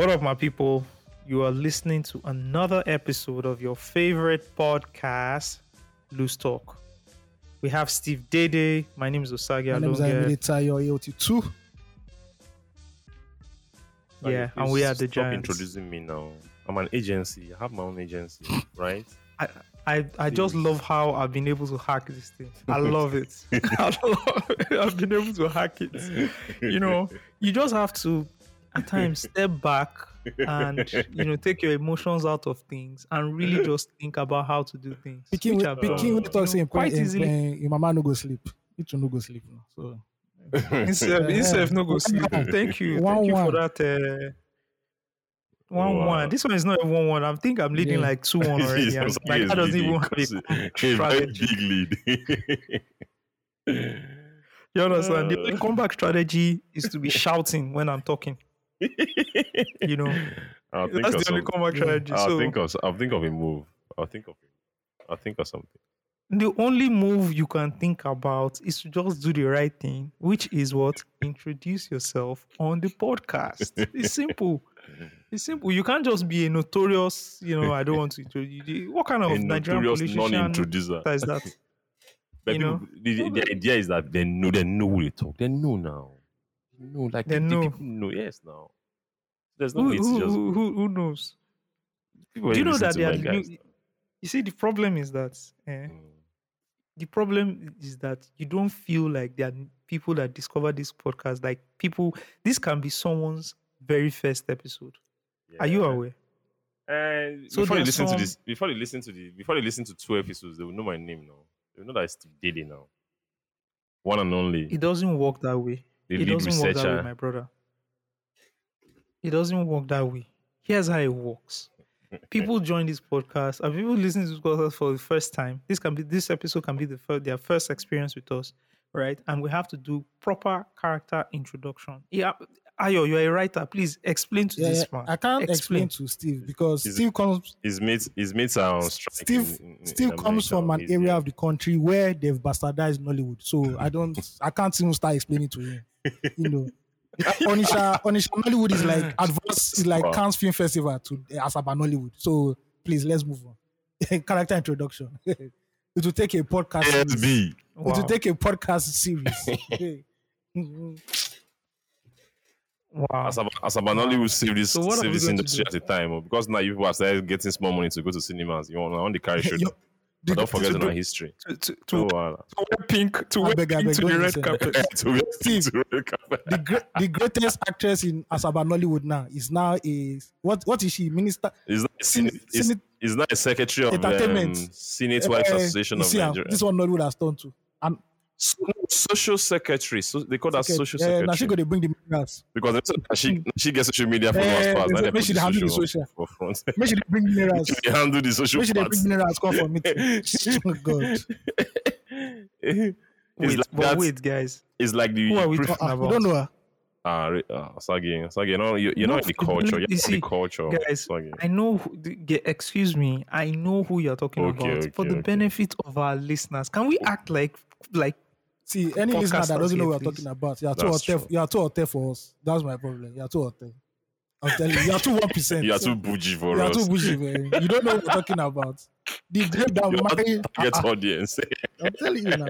What up, my people? You are listening to another episode of your favorite podcast, Loose Talk. We have Steve Dede. My name is Osagie My name is Alonge. Amide Tayo AOT2. Yeah, and we are the stop Giants. introducing me now. I'm an agency. I have my own agency, right? I, I, I just love how I've been able to hack this thing. I love it. I love it. I've been able to hack it. You know, you just have to at times step back and you know take your emotions out of things and really just think about how to do things. Pikin which wey I've done, pikin wey you know, quite quite easily. easily. Your mama no go sleep. You too no go sleep now. So Himself, himself no go sleep. Thank you. One, Thank you for that. Uh, one Wow. one. This one is not even one one. I think I'm leading Yeah. like two one already. He's and, also- like he's that doesn't leading even have because a a very strategy. big lead. You understand? The Uh. comeback strategy is to be shouting when I'm talking. You know, I'll think that's of the only comeback Yeah. strategy. I'll so think of I'll think of a move. I'll think of I'll think of something. the only move you can think about is to just do the right thing, which is what introduce yourself on the podcast. it's simple. It's simple. You can't just be a notorious, you know, I don't want to introduce you. What kind of a Nigerian politician non-introducer. is that? But you people, know? the, the idea is that they know they know who they talk. They know now. Know, like They the, the know. people know. Yes, now. There's no Who, to who, just. who, who, who knows? people Do you know that they are guys new, you see the problem is that eh, Mm. the problem is that you don't feel like there are people that discover this podcast like people this can be someone's very first episode are you aware And So before you listen to this, before you listen to the, before you listen to two episodes, they will know my name now. They will know that it's Dede now. One and only, it doesn't work that way the it doesn't work that way my brother. It doesn't work that way. Here's how it works. People join this podcast and people listen to this podcast for the first time. This can be this episode can be the first, their first experience with us right? And we have to do proper character introduction. Yeah ayo you're a writer please explain to yeah, this yeah, man I can't Explain. explain. to Steve because Is it- Steve comes His mates, his mates are on strike. Steve in- in- in Steve comes from an area here. of the country where they've bastardized Nollywood. So I don't I can't even start explaining to him. You know. Onitsha Onitsha Nollywood is like advanced is like Wow. Cannes Film Festival to Asaba Nollywood. So please let's move on. Character introduction. it will take a podcast. series. ASB. It will take a podcast series. Mm-hmm. Wow. As Abanoli will save this, So what save this going industry at a time, oh, because now you people are started getting small money to go to cinemas. You want, I want the carry show. Yo, But don't forget to in our history. to, to, to, So, uh, to wear pink to I wear pink beg, to the red listen. carpet to get Steve. to red carpet. the great the greatest actress in Asaba Nollywood now is now a what what is she minister Is not a Sen- Senate, is, Senate- is not a secretary of Entertainment. um, Senate Wives Eh, Association of see am, Nigeria. this one Nollywood has turned to and So, social secretary. So they call that social uh, secretary now she go to bring the minerals because they said that she she gets social media followers Eh, fast. they Now they make she handle the social social. for front. make she dey bring minerals they handle the social make she dey bring minerals come for meeting oh god it's wait like but that. wait guys It's like the who are we pref- talking about you don't know her Ah, re- ah, Sagi, Sagi, you know, you, you're No, not in the culture. You're you not in see, the culture, guys, Sagi. I know. Who, the- excuse me. I know who you're talking Okay, about. For okay, the okay. benefit of our listeners, can we act like like see any listener that doesn't know what we're talking about you are too That's hotel true. you are too hotel for us that's my problem you are too hotel I'm telling you you are too one percent You are too bougie for you are us. too bougie man you don't know what we're talking about the grape that You're marry target Ah, ah, audience. I'm telling you now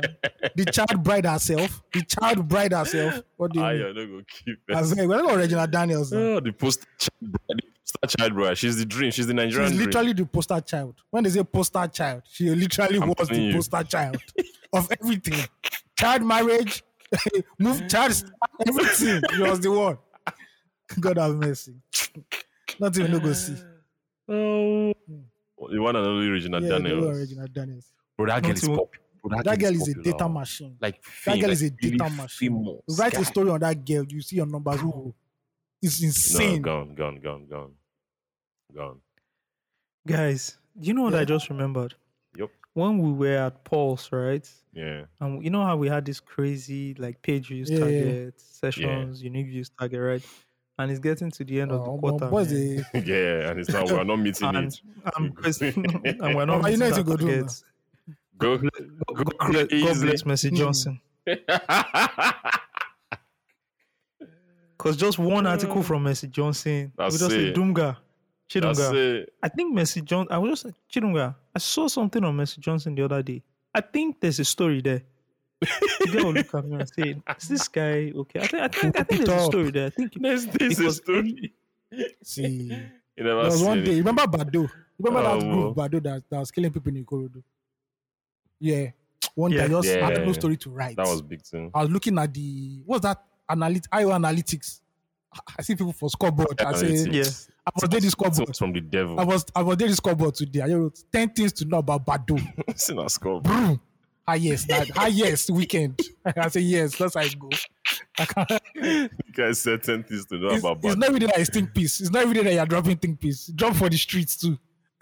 the child bride herself the child bride herself what do you I mean am not gonna keep I it. said, we're not Regina Daniels. now. Oh, the post child, bride- the poster child, bro. She's the dream. She's the Nigerian She's dream. literally the poster child. When they say poster child, she literally I'm was telling the you. poster child of everything. Child marriage, move child, everything. She was the one. God have mercy. Not even no go see. Oh, the one and only Regina Yeah, the one Daniels. Regina Daniels. Bro, that girl Not is even- popular. Bro, That girl is a data machine. Like That girl like is a really data machine. famous Write guy. a story on that girl. You see your numbers. go. It's No, insane. gone, gone, gone, gone, gone. guys? Do you know what I just remembered? Yep. When we were at Pulse, right? Yeah. And you know how we had this crazy like page views Yeah, yeah, yeah. target, sessions, unique views target, right? And it's getting to the end of the Oh, quarter. boys, man. they, yeah, and it's not we're not meeting and, it. and, because- and we're not Oh, you meeting know that to go do target. Go, God, go God bless, God bless Mercy Hmm. Johnson. Because just one article Uh, from Mercy Johnson, we that's just say it. Dunga, That's it. I think Mercy Johnson. I was just Chidunga. I saw something on Mercy Johnson the other day. I think there's a story there. The girl will look at me and say, "Is this guy okay?" I think I think, I think there's a story there. I think There's this Because story. See, You never there was see one it. day. Remember Badoo? Remember that Oh, group Badoo that, that was killing people in Ikorodu? Yeah. One day Yeah. I just had no Yeah. story to write. That was big thing. I was looking at the what's that analyt IO analytics. I see people for scoreboard. I say Analytics. I was doing this scoreboard. from the devil. I was I was doing this scoreboard today. I wrote ten things to know about Badoo. It's in our score. Boom. Highest, that ah, highest weekend. I say yes, that's how I go. You guys said 10 things to know it's, about it's not day that I think piece. It's not day that you're dropping think piece. Drop for the streets too.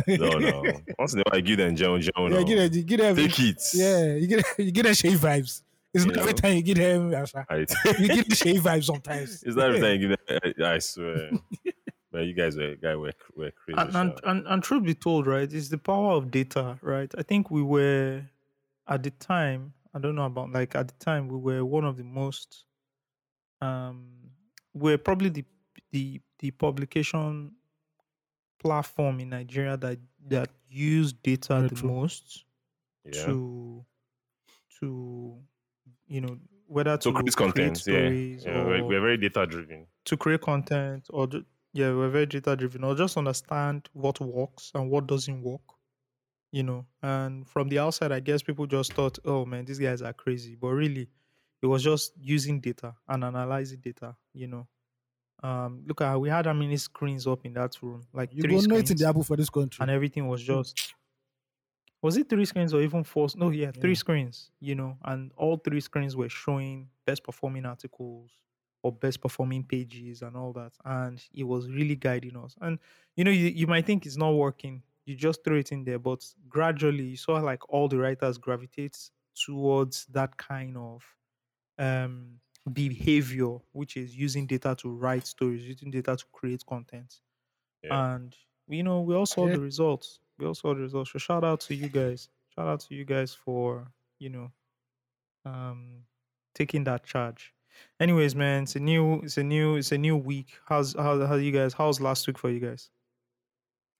No, no. Once in a while, I give them Joan Joan. Yeah, you get oh. you get them. Take it. Yeah, you get you get them shave vibes. It's not You every time you get them. I, You get the shave vibes sometimes. it's not every time you give them. I swear. You guys were, guy were, were crazy. and, and, and and truth be told, right, it's the power of data, right? I think we were at the time. I don't know about like at the time we were one of the most. Um, we're probably the the the publication platform in Nigeria that that use data Very the true. most yeah. to to you know whether So to create content. Yeah. stories yeah we're, we're very data driven. to create content or yeah we're very data driven or just understand what works and what doesn't work you know. And from the outside i guess people just thought oh man these guys are crazy. But really it was just using data and analyzing data you know. Um look at we had how many screens up in that room like You three it in screens. the apple for this country. and everything was just was it three screens or even four? No yeah three Yeah. screens you know. And all three screens were showing best performing articles or best performing pages and all that and it was really guiding us. And you know you, you might think it's not working you just throw it in there but gradually you saw like all the writers gravitate towards that kind of um behavior which is using data to write stories using data to create content. Yeah. and you know we all saw Yeah. the results. We all saw the results. So shout out to you guys. Shout out to you guys for you know um taking that charge anyways man it's a new it's a new it's a new week how's how, how you guys how's last week for you guys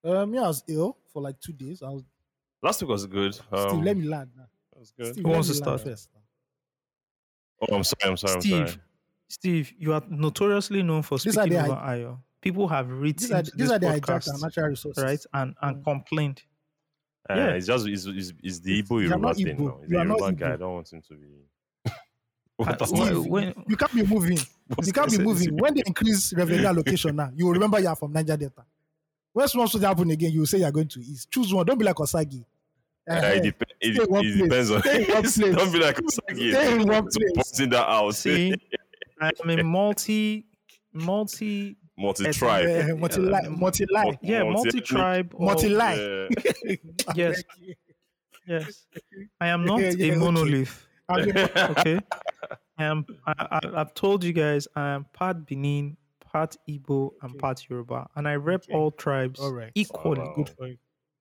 Um, yeah, I was ill for like two days. I was Last week was good. Um, Steve. Let me land now. that was good. Steve, Who let wants me to start? first? Oh, I'm sorry. I'm sorry. I'm steve sorry. steve you are notoriously known for These speaking the over Ayo. people have written These are these this are the podcast, and natural resources. right and and Mm. complained Uh, Yeah. It's just it's, it's, it's the It's- Igbo you are Yoruba not thing Igbo. now. He's You are not Yoruba guy. I don't want him to be. What wh- Steve, when- you can't be moving. You can't be moving. When they increase revenue allocation now, you will remember you are from Niger Delta. When small should happen again, you will say you are going to East. Choose one. Don't be like Osagie. Uh, Eh, it, dep- it, Stay in one it depends on. Stay in one place. Don't be like Osagie. Stay in one place. Pointing that out. see i'm a multi multi Multi tribe. eh, multi-li- multi-lie. yeah Multi- multi-tribe of- Multi-lie. Yeah. Yes. yes i am not Yeah, yeah, a okay. monolith I mean, okay I am I, I, i've told you guys i am part benin part igbo and Okay. part yoruba and i rep Okay. all tribes All right. equally Wow. Good for you.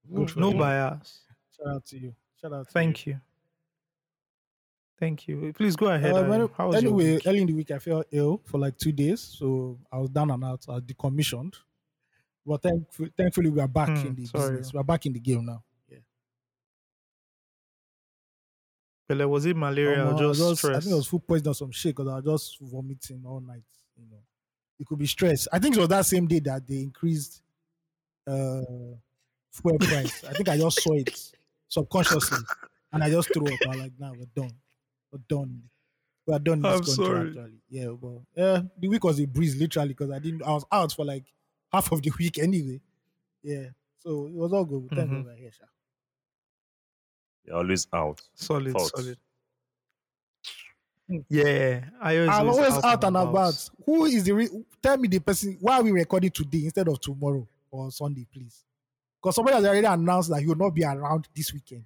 no, Good for no you. bias Shout out to you. Shout out to thank you thank you please go ahead Uh, well, How was anyway, early in the week, I felt ill for like two days, so I was down and out. I was decommissioned, but thankfully, thankfully we are back Hmm, in the sorry. business. We are back in the game now. Yeah. Bele, was it malaria Um, or just just- I think it was food poisoning or some shit because I was just vomiting all night. You know, it could be stress. I think it was that same day that they increased uh fuel price. I think I just saw it subconsciously, and I just threw up. I was like, "Nah, we're done. We're done. We are done this I'm country." sorry. Actually, yeah. But yeah, the week was a breeze, literally, because I didn't. I was out for like half of the week anyway. Yeah. So it was all good. Thank Mhm. God we're. You're always out. solid Thoughts? solid yeah I always, I'm always out and about. Who is the? Re- tell me the person. Why are we recording today instead of tomorrow or Sunday, please? Because somebody has already announced that he will not be around this weekend,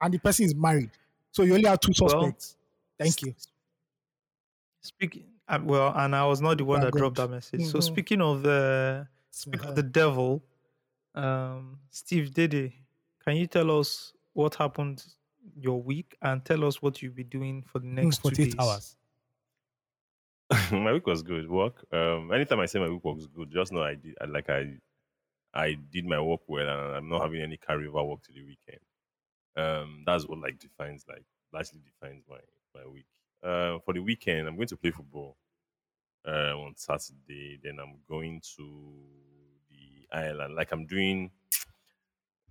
and the person is married, so you only have two Well, suspects. Thank you. Speaking uh, well, and I was not the one Thank that dropped that message. So Mhm. speaking of the speak Uh-huh. of the devil, um, Steve Dede, can you tell us what happened your week and tell us what you'll be doing for the Hmm, next two 48 days? hours. my week was good. Work. Um, anytime I say my week was good, just know I did. I, like I, I did my work well, and I'm not having any carryover work to the weekend. Um, that's what like defines like largely defines my my week. Uh, for the weekend, I'm going to play football. Uh, on Saturday, then I'm going to the island. Like I'm doing.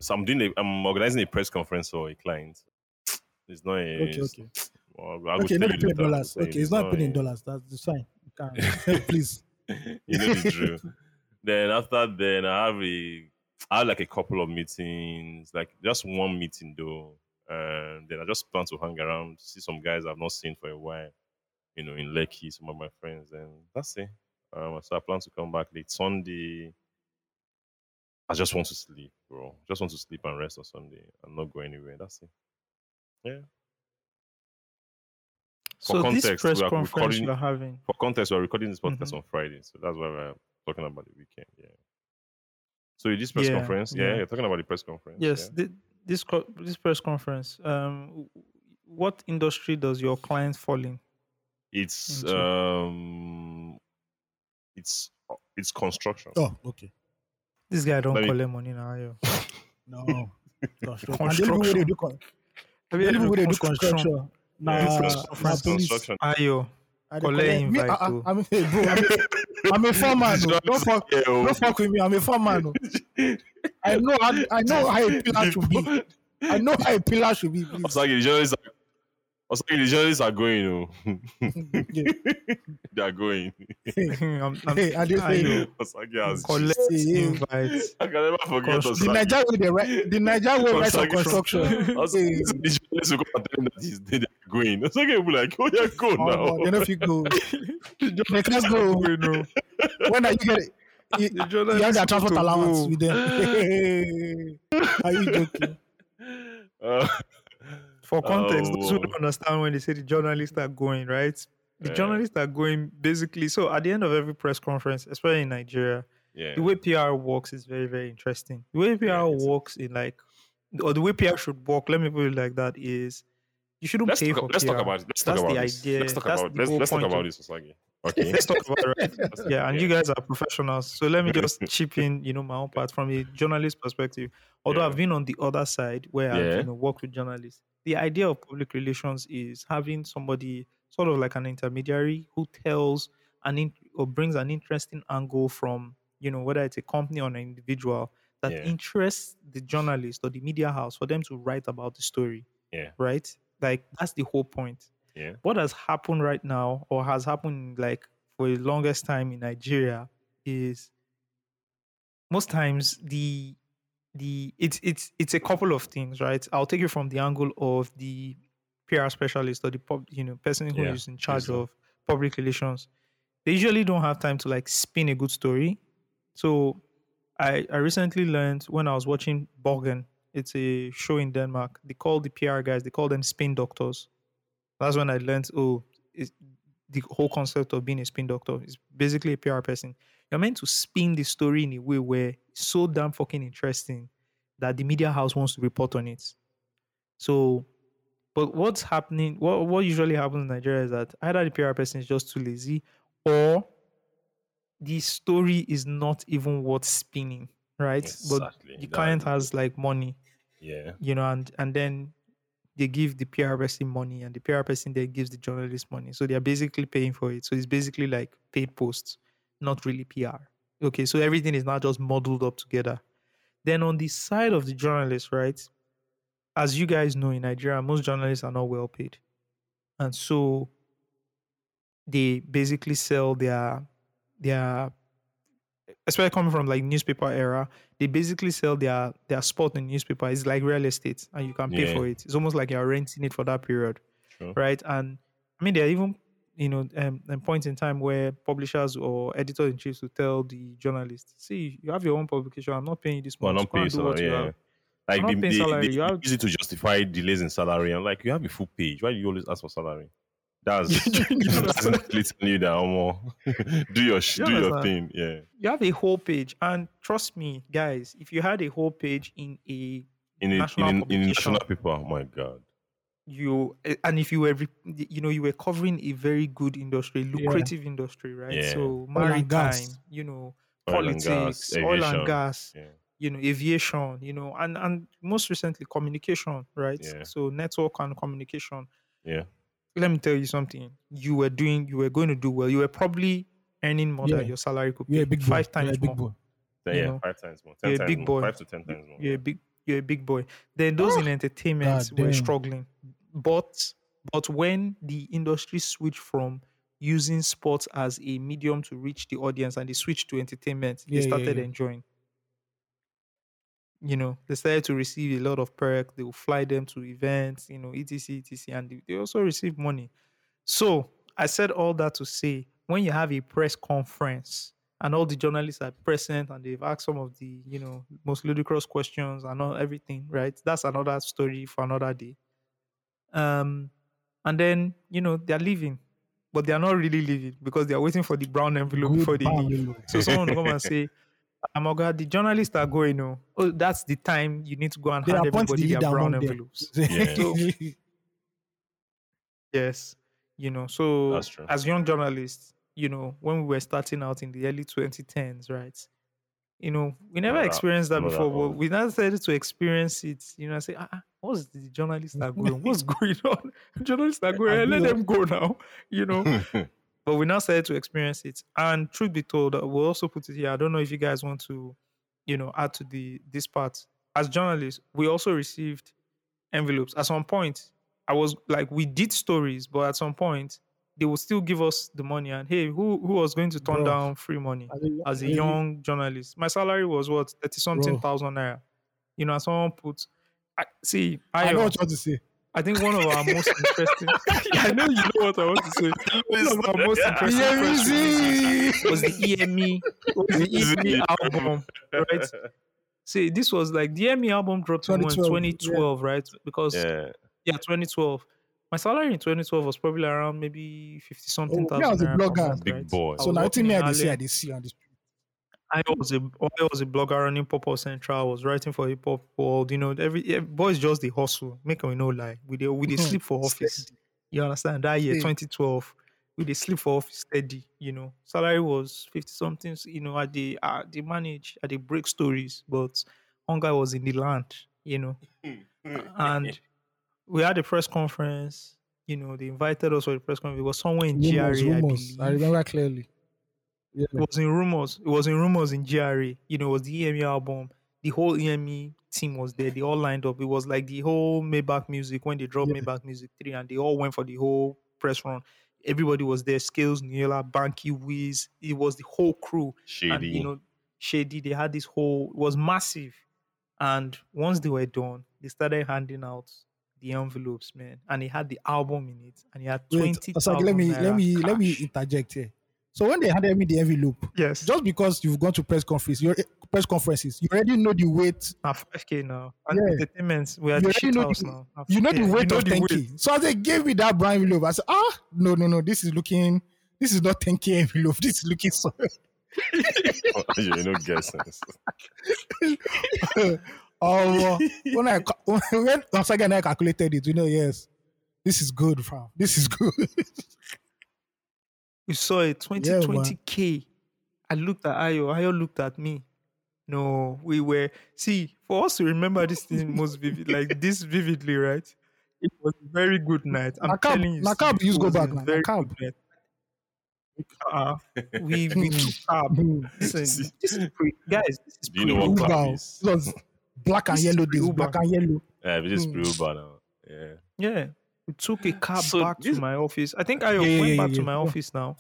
So I'm doing. A, I'm organizing a press conference for a client. It's not a. Okay, okay. Well, I Okay, not you pay later, I'm dollars. Okay, it's not not in dollars. That's fine. Please. you know the drill. Then after then I have a I have like a couple of meetings, like just one meeting though. And then I just plan to hang around, see some guys I've not seen for a while, you know, in Lekki, some of my friends, and that's it. Um, so I plan to come back late Sunday. I just want to sleep, bro. Just want to sleep and rest on Sunday and not go anywhere. That's it. Yeah. For So this context, press we are conference recording- you're having, For context, we're recording this podcast Mhm. on Friday, so that's why we're talking about the weekend. Yeah. So this press Yeah, conference, yeah, yeah. you're talking about the press conference. yes, yeah. thi- this co- this press conference. Um, what industry does your client fall in? It's Into- um, it's it's construction. Oh, okay. This guy don't Let me- collect money now. Yo. No. Construction. And the only way they do Have you only heard way they of do construction? construction. Nah, Yeah, construction. police. construction. Ah, Ayo, I dey Collect collect- me, invite I, too. I, oh. I'm, hey, bro, I'm, a foreman. oh. Don't fuck, Yeah, oh. don't fuck with me. I'm a foreman. oh. I know, how, I know how a pillar should be. I know how a pillar should be. I was Please. like, the journalists are, I was like, the journalists are going. Oh. Yeah. they are going. I'm, I'm, Hey, I just say, I was like, yeah, collect Yeah. invite. I can never forget Constru- the like- Niger way, they write, the Niger way writes on Osage construction. I was Hey. the journalists will come and tell him that he's dead and going. I was like, he'll be like, oh yeah, go Oh, now. no, they don't fit go. They can't go. We know. When are you get it? You, you have journalists their transport allowance go. with them. are you joking? Uh, For context, those who Oh. don't understand when they say the journalists are going, right? The Yeah. journalists are going basically. So at the end of every press conference, especially in Nigeria, yeah. the way PR works is very, very interesting. The way PR Yeah, works in like, or the way PR should work, let me put it like that, is you shouldn't let's pay talk, for let's PR. talk about it. Let's That's talk about the this. idea. Let's talk That's about the let's, let's talk about this, Osagie. Okay. Let's talk about? Let's- yeah, and you guys are professionals. So let me just chip in, you know, my own part from a journalist perspective. Although Yeah. I've been on the other side where I've you know worked with journalists. The idea of public relations is having somebody sort of like an intermediary who tells an in, or brings an interesting angle from you know whether it's a company or an individual that Yeah. interests the journalist or the media house for them to write about the story. Yeah. Right? Like that's the whole point Yeah. what has happened right now or has happened like for the longest time in Nigeria is most times the the it's it's it's a couple of things, right? I'll take it from the angle of the PR specialist or the pub, you know person who Yeah, is in charge so. of public relations. They usually don't have time to like spin a good story. So I I recently learned when I was watching Borgen, it's a show in Denmark. They call the PR guys, they call them spin doctors. That's when I learned, oh, the whole concept of being a spin doctor is basically a PR person. You're meant to spin the story in a way where it's so damn fucking interesting that the media house wants to report on it. So, but what's happening, what, what usually happens in Nigeria is that either the PR person is just too lazy or the story is not even worth spinning, right? Exactly. But the client has like money Yeah. you know, and and then they give the PR person money, and the PR person then gives the journalist money. So they are basically paying for it. So it's basically like paid posts, not really PR. Okay, so everything is not just muddled up together. Then on the side of the journalist, right? As you guys know, in Nigeria, most journalists are not well paid, and so they basically sell their their especially coming from like newspaper era, they basically sell their their spot in newspaper. It's like real estate, and you can pay Yeah. for it. It's almost like you're renting it for that period, Sure. right? And I mean, there are even you know um, um, points in time where publishers or editor in chiefs will tell the journalist, "See, you have your own publication. I'm not paying you this Well, much. not Go and pay do what salary. you Yeah. have." Like not they, paying they, salary, they you have- it to justify delays in salary. I'm like, you have a full page. Why do you always ask for salary? That's that's literally you that Omo, do your sh- You do your thing. Yeah. You have a whole page, and trust me, guys, if you had a whole page in a In a, in, National a, in a national paper. Oh my god. you eh, and if you were you know you were covering a very good industry lucrative industry right Yeah. so and maritime gas. you know Oil and gas, politics oil and gas Yeah. you know aviation you know and and most recently communication right Yeah. so network and communication Yeah. Let me tell you something you were doing you were going to do well you were probably earning more Yeah. than your salary could You're a pay big boy. five times a big more boy. Then, You yeah, know, five times more. Ten you're a times big more. boy. Five to ten times more. you're a big you're a big boy then those in ah. entertainment God were damn. struggling but but when the industry switched from using sports as a medium to reach the audience and they switched to entertainment Yeah, they yeah, started yeah. enjoying you know they started to receive a lot of perks. they will fly them to events you know etc etc and they, they also receive money. So i said all that to say when you have a press conference and all the journalists are present and they've asked some of the you know most ludicrous questions and all everything right? That's another story for another day. Um and then you know they're leaving but they're not really leaving because they're waiting for the brown envelope before they leave. so someone will come and say, Amoga, the journalists are going, oh, oh, that's the time you need to go and They hand appoint the everybody their brown envelopes. Yeah. Yes. You know, so as young journalists, you know, when we were starting out in the early 2010s, right? You know, we never Not experienced that not that before, but we now started to experience it. You know, I say, ah, ah, what's the journalists are going? What's going on? journalists are going, "Eh, let them go now. You know, but we now started to experience it. And truth be told, uh, we'll also put it here. I don't know if you guys want to, you know, add to the this part. As journalists, we also received envelopes. At some point, I was like, we did stories, but at some point, they will still give us the money. And hey, who who was going to turn Bro. down free money As a- as a as young journalist? My salary was what thirty something Bro. thousand naira. You know, someone put. I, see, I I, know what you want to say. I think one of our most interesting. I know you know what I want to say. One of our most interesting press was the EME, was the EME album, right? See, this was like the EME album dropped in 2012, yeah. right? Because yeah. yeah. 2012. My salary in 2012 was probably around maybe 50 something Oh, me, I was thousand. a blogger. month, Big right? boy. So now I think me in I dey see, I see on the street. I was a I was a blogger running Pop Central. I was writing for Hip Hop World. You know, every yeah, boys just the hustle. Make we no lie. We dey we Mhm. sleep for office. You understand? That year, 2012, we dey sleep for office steady. You know, salary was 50 something. You know, at the at the manage at the break stories, but hunger was in the land. You know, and we had a press conference. You know, they invited us for the press conference. It was somewhere in Rumors, I. I, remember clearly. Yeah. It was in rumors. It was in rumors in GRA. You know, it was the EME album. The whole EME team was there. They all lined up. It was like the whole Maybach music when they dropped Yeah. Maybach Music 3 and they all went for the whole press run. Everybody was there. Skales, Niyola, Banky, Wiz. It was the whole crew. Shaydee. And you know, Shaydee, they had this whole it was massive. And once they were done, they started handing out the envelopes, man. And he had the album in it. And he had Wait, twenty Osagie, let me let me let me interject here. So when they handed me the envelope, Yes. just because you've gone to press conference, your press conferences, you already know the weight. Now 5k now. And Yeah. entertainment, we are You the already know house the- now. Now, You know yeah, the weight know of 10k. So as they gave me that brown envelope, I said, ah, no, no, no, this is looking, this is not 10k envelope. This is looking so. you know, guessing. oh, when I when once again I calculated it, you know, yes, this is good, fam. This is good. We saw it 20, Yeah, man. 20k. I looked at Ayo. Ayo looked at me. No, we were see for us to remember this thing most vivid, like this vividly, right? It was a very good night. I'm Na cab- telling you, na Steve, cab it use go back, man, na Very cab. good night. Uh, we we took cab. Hmm. Listen, this is pre, guys. This is Do you know what Uber. clap This was black and This is yellow days, black and yellow. Yeah, we just Hmm. pre Uber now. Yeah. Yeah, we took a cab So back this- to my office. I think I Yeah, went yeah, back yeah, to my office now.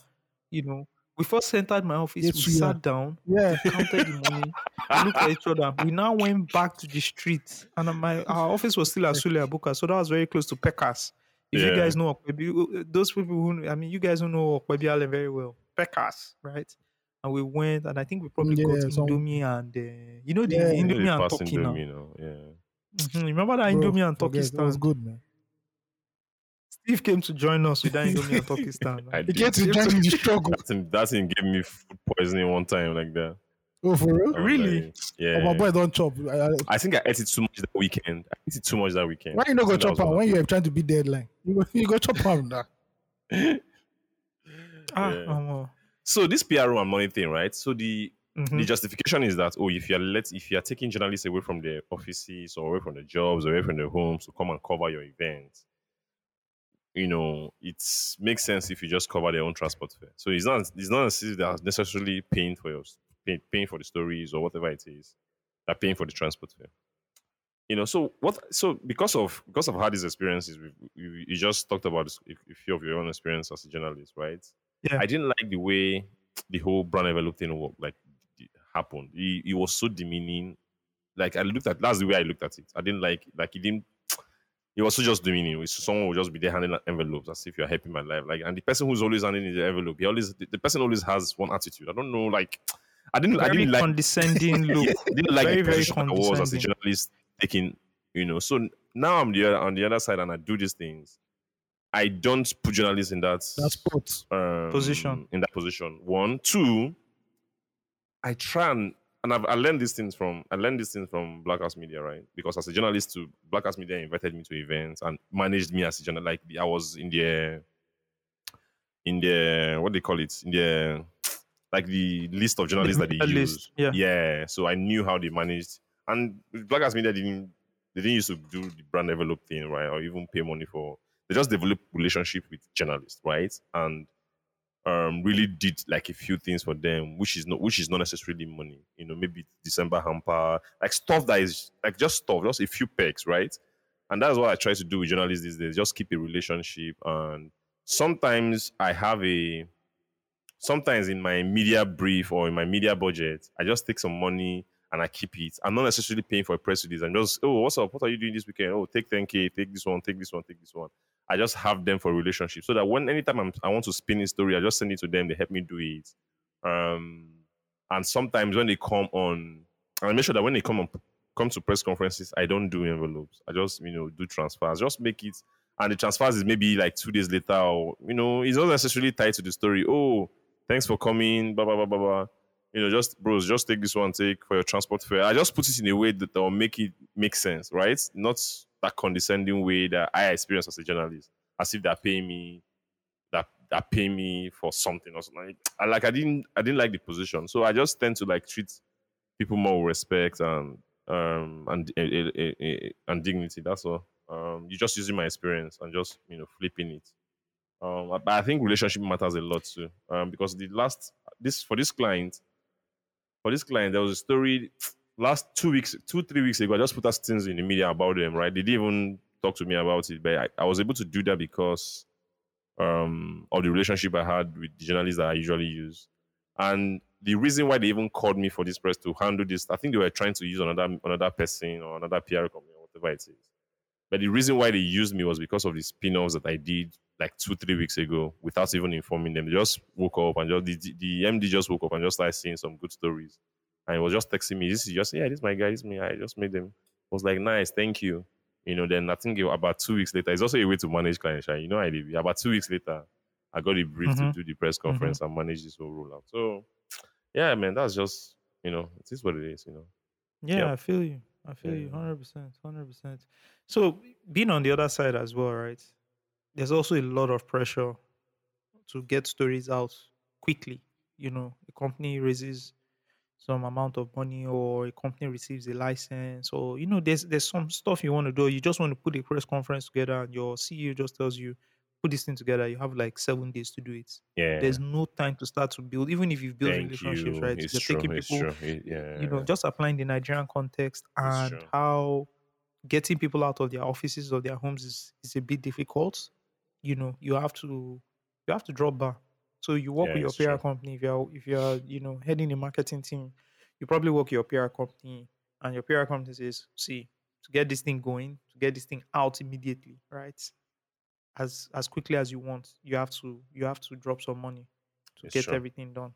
You know, we first entered my office. Yes, we sat down, Yeah. counted the money, we looked at each other. We now went back to the street, and uh, my our office was still at Sule Abuka, so that was very close to Pekas. If you guys know Opebi, uh, those people who I mean, you guys who know Opebi Allen very well, Pekas, right? And we went, and I think we probably Yeah, got some- Indomie and uh, you know the Yeah. Know, Indomie and Turkey now. Indomie now. Yeah. Mhm, Remember that Bro, Indomie and Turkey That was good, man. Steve came to join us with that Indomie and Turkey stand. I He came to join in the struggle. That thing, that thing gave me food poisoning one time like that. Oh, for real? Really? like, yeah. Oh, my boy don't chop. I- I- I think I ate it too much that weekend. I ate it too much that weekend. Why you not go think that chop was am one when you are trying to beat deadline? You go, you go chop am now. Ah, Yeah. um, So this PRO and money thing, right? So the mhm. the justification is that oh, if you're let if you're taking journalists away from their offices or away from the jobs, away from their homes to come and cover your events, you know, it makes sense if you just cover their own transport fare. So it's not it's not necessarily that necessarily paying for your pay, paying for the stories or whatever it is, they're paying for the transport fare. You know, so what? So because of because of how these experiences, we, you just talked about a a few of your own experience as a journalist, right? Yeah. I didn't like the way the whole brown envelope thing worked, like happened. It, it was so demeaning. Like I looked at that's the way I looked at it. I didn't like like it didn't. It was so just demeaning. It's someone would just be there handing out envelopes as if you're helping my life. Like and the person who's always handing the envelope, he always the, the person always has one attitude. I don't know. Like I didn't I very didn't like condescending look. I didn't like Very, the very position I was as a journalist taking, you know. So now I'm the, on the other side and I do these things. I don't put journalists in that That's sport. um, Position. In that position. One, two. I try and and I've, I learned these things from I learned these things from Black House Media, right? Because as a journalist, to Black House Media invited me to events and managed me as a journalist. Like I was in the in the what they call it in the like the list of journalists that they use. list, yeah. yeah. So I knew how they managed, and Black House Media didn't they didn't used to do the brand envelope thing, right? Or even pay money for. They just develop relationship with journalists, right? And um really did like a few things for them, which is not which is not necessarily money. You know, maybe December hamper, like stuff that is like just stuff, just a few perks, right? And that's what I try to do with journalists these days. Just keep a relationship. And sometimes I have a sometimes in my media brief or in my media budget, I just take some money and I keep it. I'm not necessarily paying for a press release. I'm just, oh, what's up? What are you doing this weekend? Oh, take 10K, take this one, take this one, take this one. I just have them for relationship. So that when anytime I'm, I want to spin a story, I just send it to them. They help me do it. Um, and sometimes when they come on, I make sure that when they come on come to press conferences, I don't do envelopes. I just, you know, do transfers. Just make it and the transfers is maybe like two days later, or you know, it's not necessarily tied to the story. Oh, thanks for coming, blah blah blah blah blah. You know, just bros, just take this one, take for your transport fare. I just put it in a way that will make it make sense, right? Not that condescending way that I experience as a journalist, as if they're paying me, that that pay me for something or something. I, like I didn't I didn't like the position, so I just tend to like treat people more with respect and um and eh, eh, eh, and dignity. That's all. Um, you're just using my experience and just you know flipping it. Um, but I think relationship matters a lot too. Um, because the last this for this client, for this client, there was a story last two weeks, two three weeks ago. I just put out things in the media about them. Right? They didn't even talk to me about it, but I, I was able to do that because um of the relationship I had with the journalists that I usually use. And the reason why they even called me for this press to handle this, I think they were trying to use another another person or another PR company or whatever it is. But the reason why they used me was because of the spin-offs that I did like two, three weeks ago without even informing them. They just woke up and just the, the MD just woke up and just started seeing some good stories. And he was just texting me. This is just yeah, this is my guy, this is me. I just made them. I was like, nice, thank you. You know, then I think about two weeks later, it's also a way to manage clients. You know, I did. About two weeks later, I got a brief Mhm. to do the press conference and manage this whole rollout. So, yeah, man, that's just you know, it is what it is. You know, Yeah, Yep. I feel you. I feel you. Hundred percent. Hundred percent. So being on the other side as well, right? There's also a lot of pressure to get stories out quickly. You know, a company raises some amount of money, or a company receives a license, or you know, there's there's some stuff you want to do. You just want to put a press conference together, and your CEO just tells you, "Put this thing together." You have like seven days to do it. yeah. There's no time to start to build, even if you've built Thank relationships, you. right? It's You're true. taking It's people true. It- yeah. you know, just applying the Nigerian context and how getting people out of their offices or their homes is, is a bit difficult. You know, you have to you have to drop bar. So you work Yeah, with your PR true. company. If you're if you're you know heading a marketing team, you probably work your PR company, and your PR company says, "See, to get this thing going, to get this thing out immediately, right? As as quickly as you want, you have to you have to drop some money to It's get true. everything done."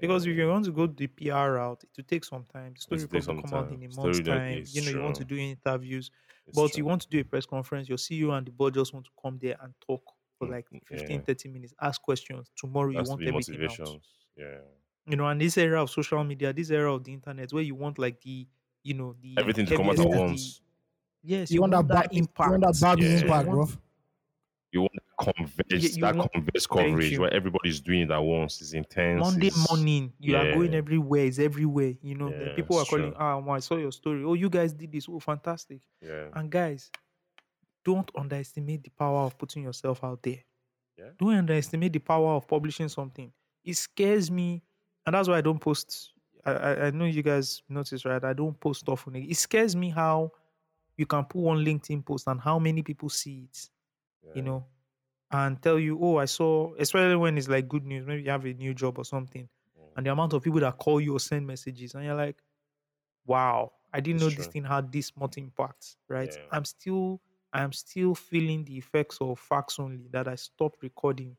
Because if you want to go the PR route, it will take some time. The story will will take come out in a Story month's that time. You know, you want to do interviews, It's but true. you want to do a press conference. Your CEO and the board just want to come there and talk for Mm, like mm, 15, yeah. 30 minutes, ask questions. Tomorrow you Has to want be everything out. Yeah. You know, and this era of social media, this era of the internet, where you want like the, you know, the Everything to come out at of the once. yes, You want that that bad You want that baggy Yeah. impact, You bro. You want that converse, you that want- converse coverage you. where everybody's doing it at once is intense. Monday is- morning, you are going everywhere. It's everywhere. You know, Yeah, people are calling. true. Ah, I saw your story. Oh, you guys did this. Oh, fantastic. Yeah. And guys, don't underestimate the power of putting yourself out there. Yeah. Don't underestimate the power of publishing something. It scares me, and that's why I don't post. I, I, I know you guys notice, right? I don't post often. It scares me how you can put one LinkedIn post and how many people see it, yeah. you know, and tell you, oh, I saw, especially when it's like good news, maybe you have a new job or something, Mm. and the amount of people that call you or send messages, and you're like, wow, I didn't know this thing had this much impact, right? Yeah. I'm still, I'm still feeling the effects of facts only that I stopped recording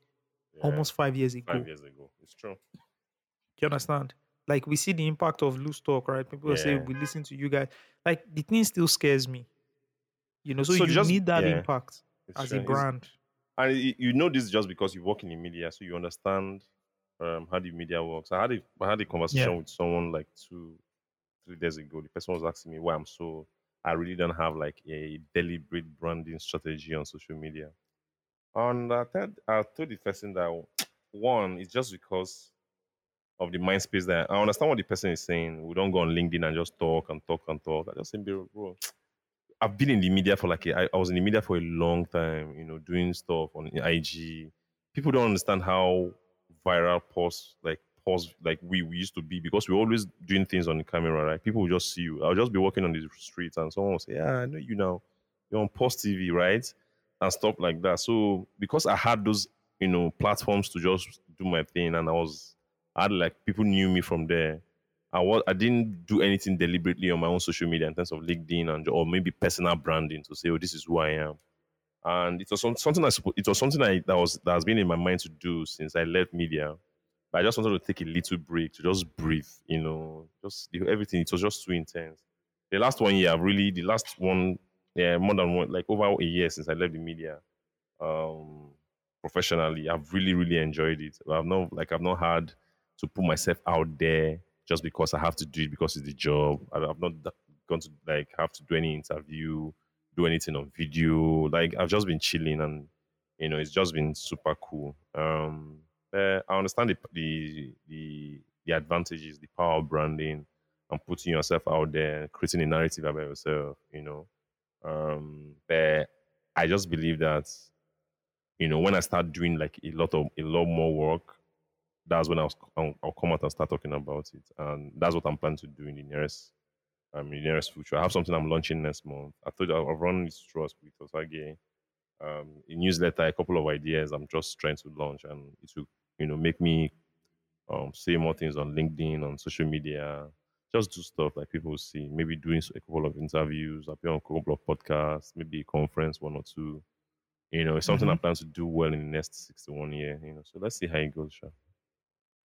almost five years ago. five years ago. It's true. Do you understand? Like we see the impact of loose talk, right? People say we listen to you guys. Like the thing still scares me. You know, so, So you just- need that impact It's as a brand. and you know this just because you work in the media, so you understand um, how the media works. I had a I had a conversation with someone like two, three days ago. The person was asking me why I'm so I really don't have like a deliberate branding strategy on social media. And I told I told the person that one is just because of the mind space that I understand what the person is saying. We don't go on LinkedIn and just talk and talk and talk. I just say, bro, I've been in the media for like a, I, I was in the media for a long time, you know, doing stuff on IG. People don't understand how viral posts like posts like we, we used to be because we're always doing things on the camera, right? People will just see you. I'll just be walking on the streets and someone will say, Yeah, I know you now. You're on Pulse TV, right? And stuff like that. So because I had those, you know, platforms to just do my thing and I was I had like people knew me from there. I was I didn't do anything deliberately on my own social media in terms of LinkedIn and or maybe personal branding to say, oh, this is who I am. And it was something I it was something I that was that has been in my mind to do since I left media. But I just wanted to take a little break to just breathe, you know, just everything. It was just too intense. The last one year, really the last one, yeah, more than one, like over a year since I left the media. Um, professionally, I've really, really enjoyed it. I've not like I've not had to put myself out there just because I have to do it because it's the job. I've not gone to like have to do any interview, do anything on video. Like I've just been chilling and you know it's just been super cool. Um, uh, I understand the, the the the advantages, the power of branding, and putting yourself out there, creating a narrative about yourself. You know, um, but I just believe that you know when I start doing like a lot of a lot more work, that's when I'll, I'll, I'll come out and start talking about it. And that's what I'm planning to do in the nearest, um, in the nearest future. I have something I'm launching next month. I thought I'll run this trust with Osagie, um, a newsletter, a couple of ideas I'm just trying to launch, and it will, you know, make me um, say more things on LinkedIn, on social media, just do stuff like people see. Maybe doing a couple of interviews, appear on a couple of podcasts, maybe a conference, one or two. You know, it's something I plan to do well in the next six to one year. You know, so let's see how it goes. Sure.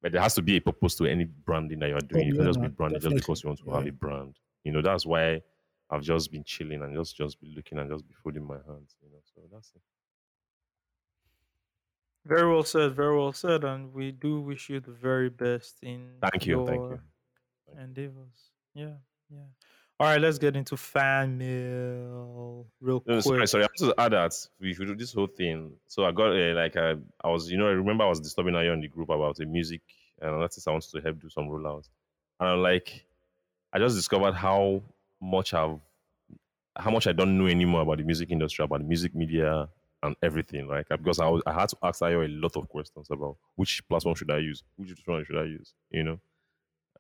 But there has to be a purpose to any branding that you're doing. you can't just be man, branded just because you want to have a brand. You know, that's why I've just been chilling and just just be looking and just be folding my hands. You know, so that's it. Very well said. Very well said. And we do wish you the very best in Thank you, your thank you. Thank you. endeavors. Yeah, yeah. All right, let's get into fan mail real No, quick. sorry, sorry. I want to add that we should do this whole thing. So I got uh, like I, I was, you know, I remember I was disturbing Ayo in the group about the music and artist I wanted to help do some rollouts, and I'm like, I just discovered how much I've, how much I don't know anymore about the music industry, about the music media and everything. Like because I was, I had to ask Ayo a lot of questions about which platform should I use, which one should I use. You know,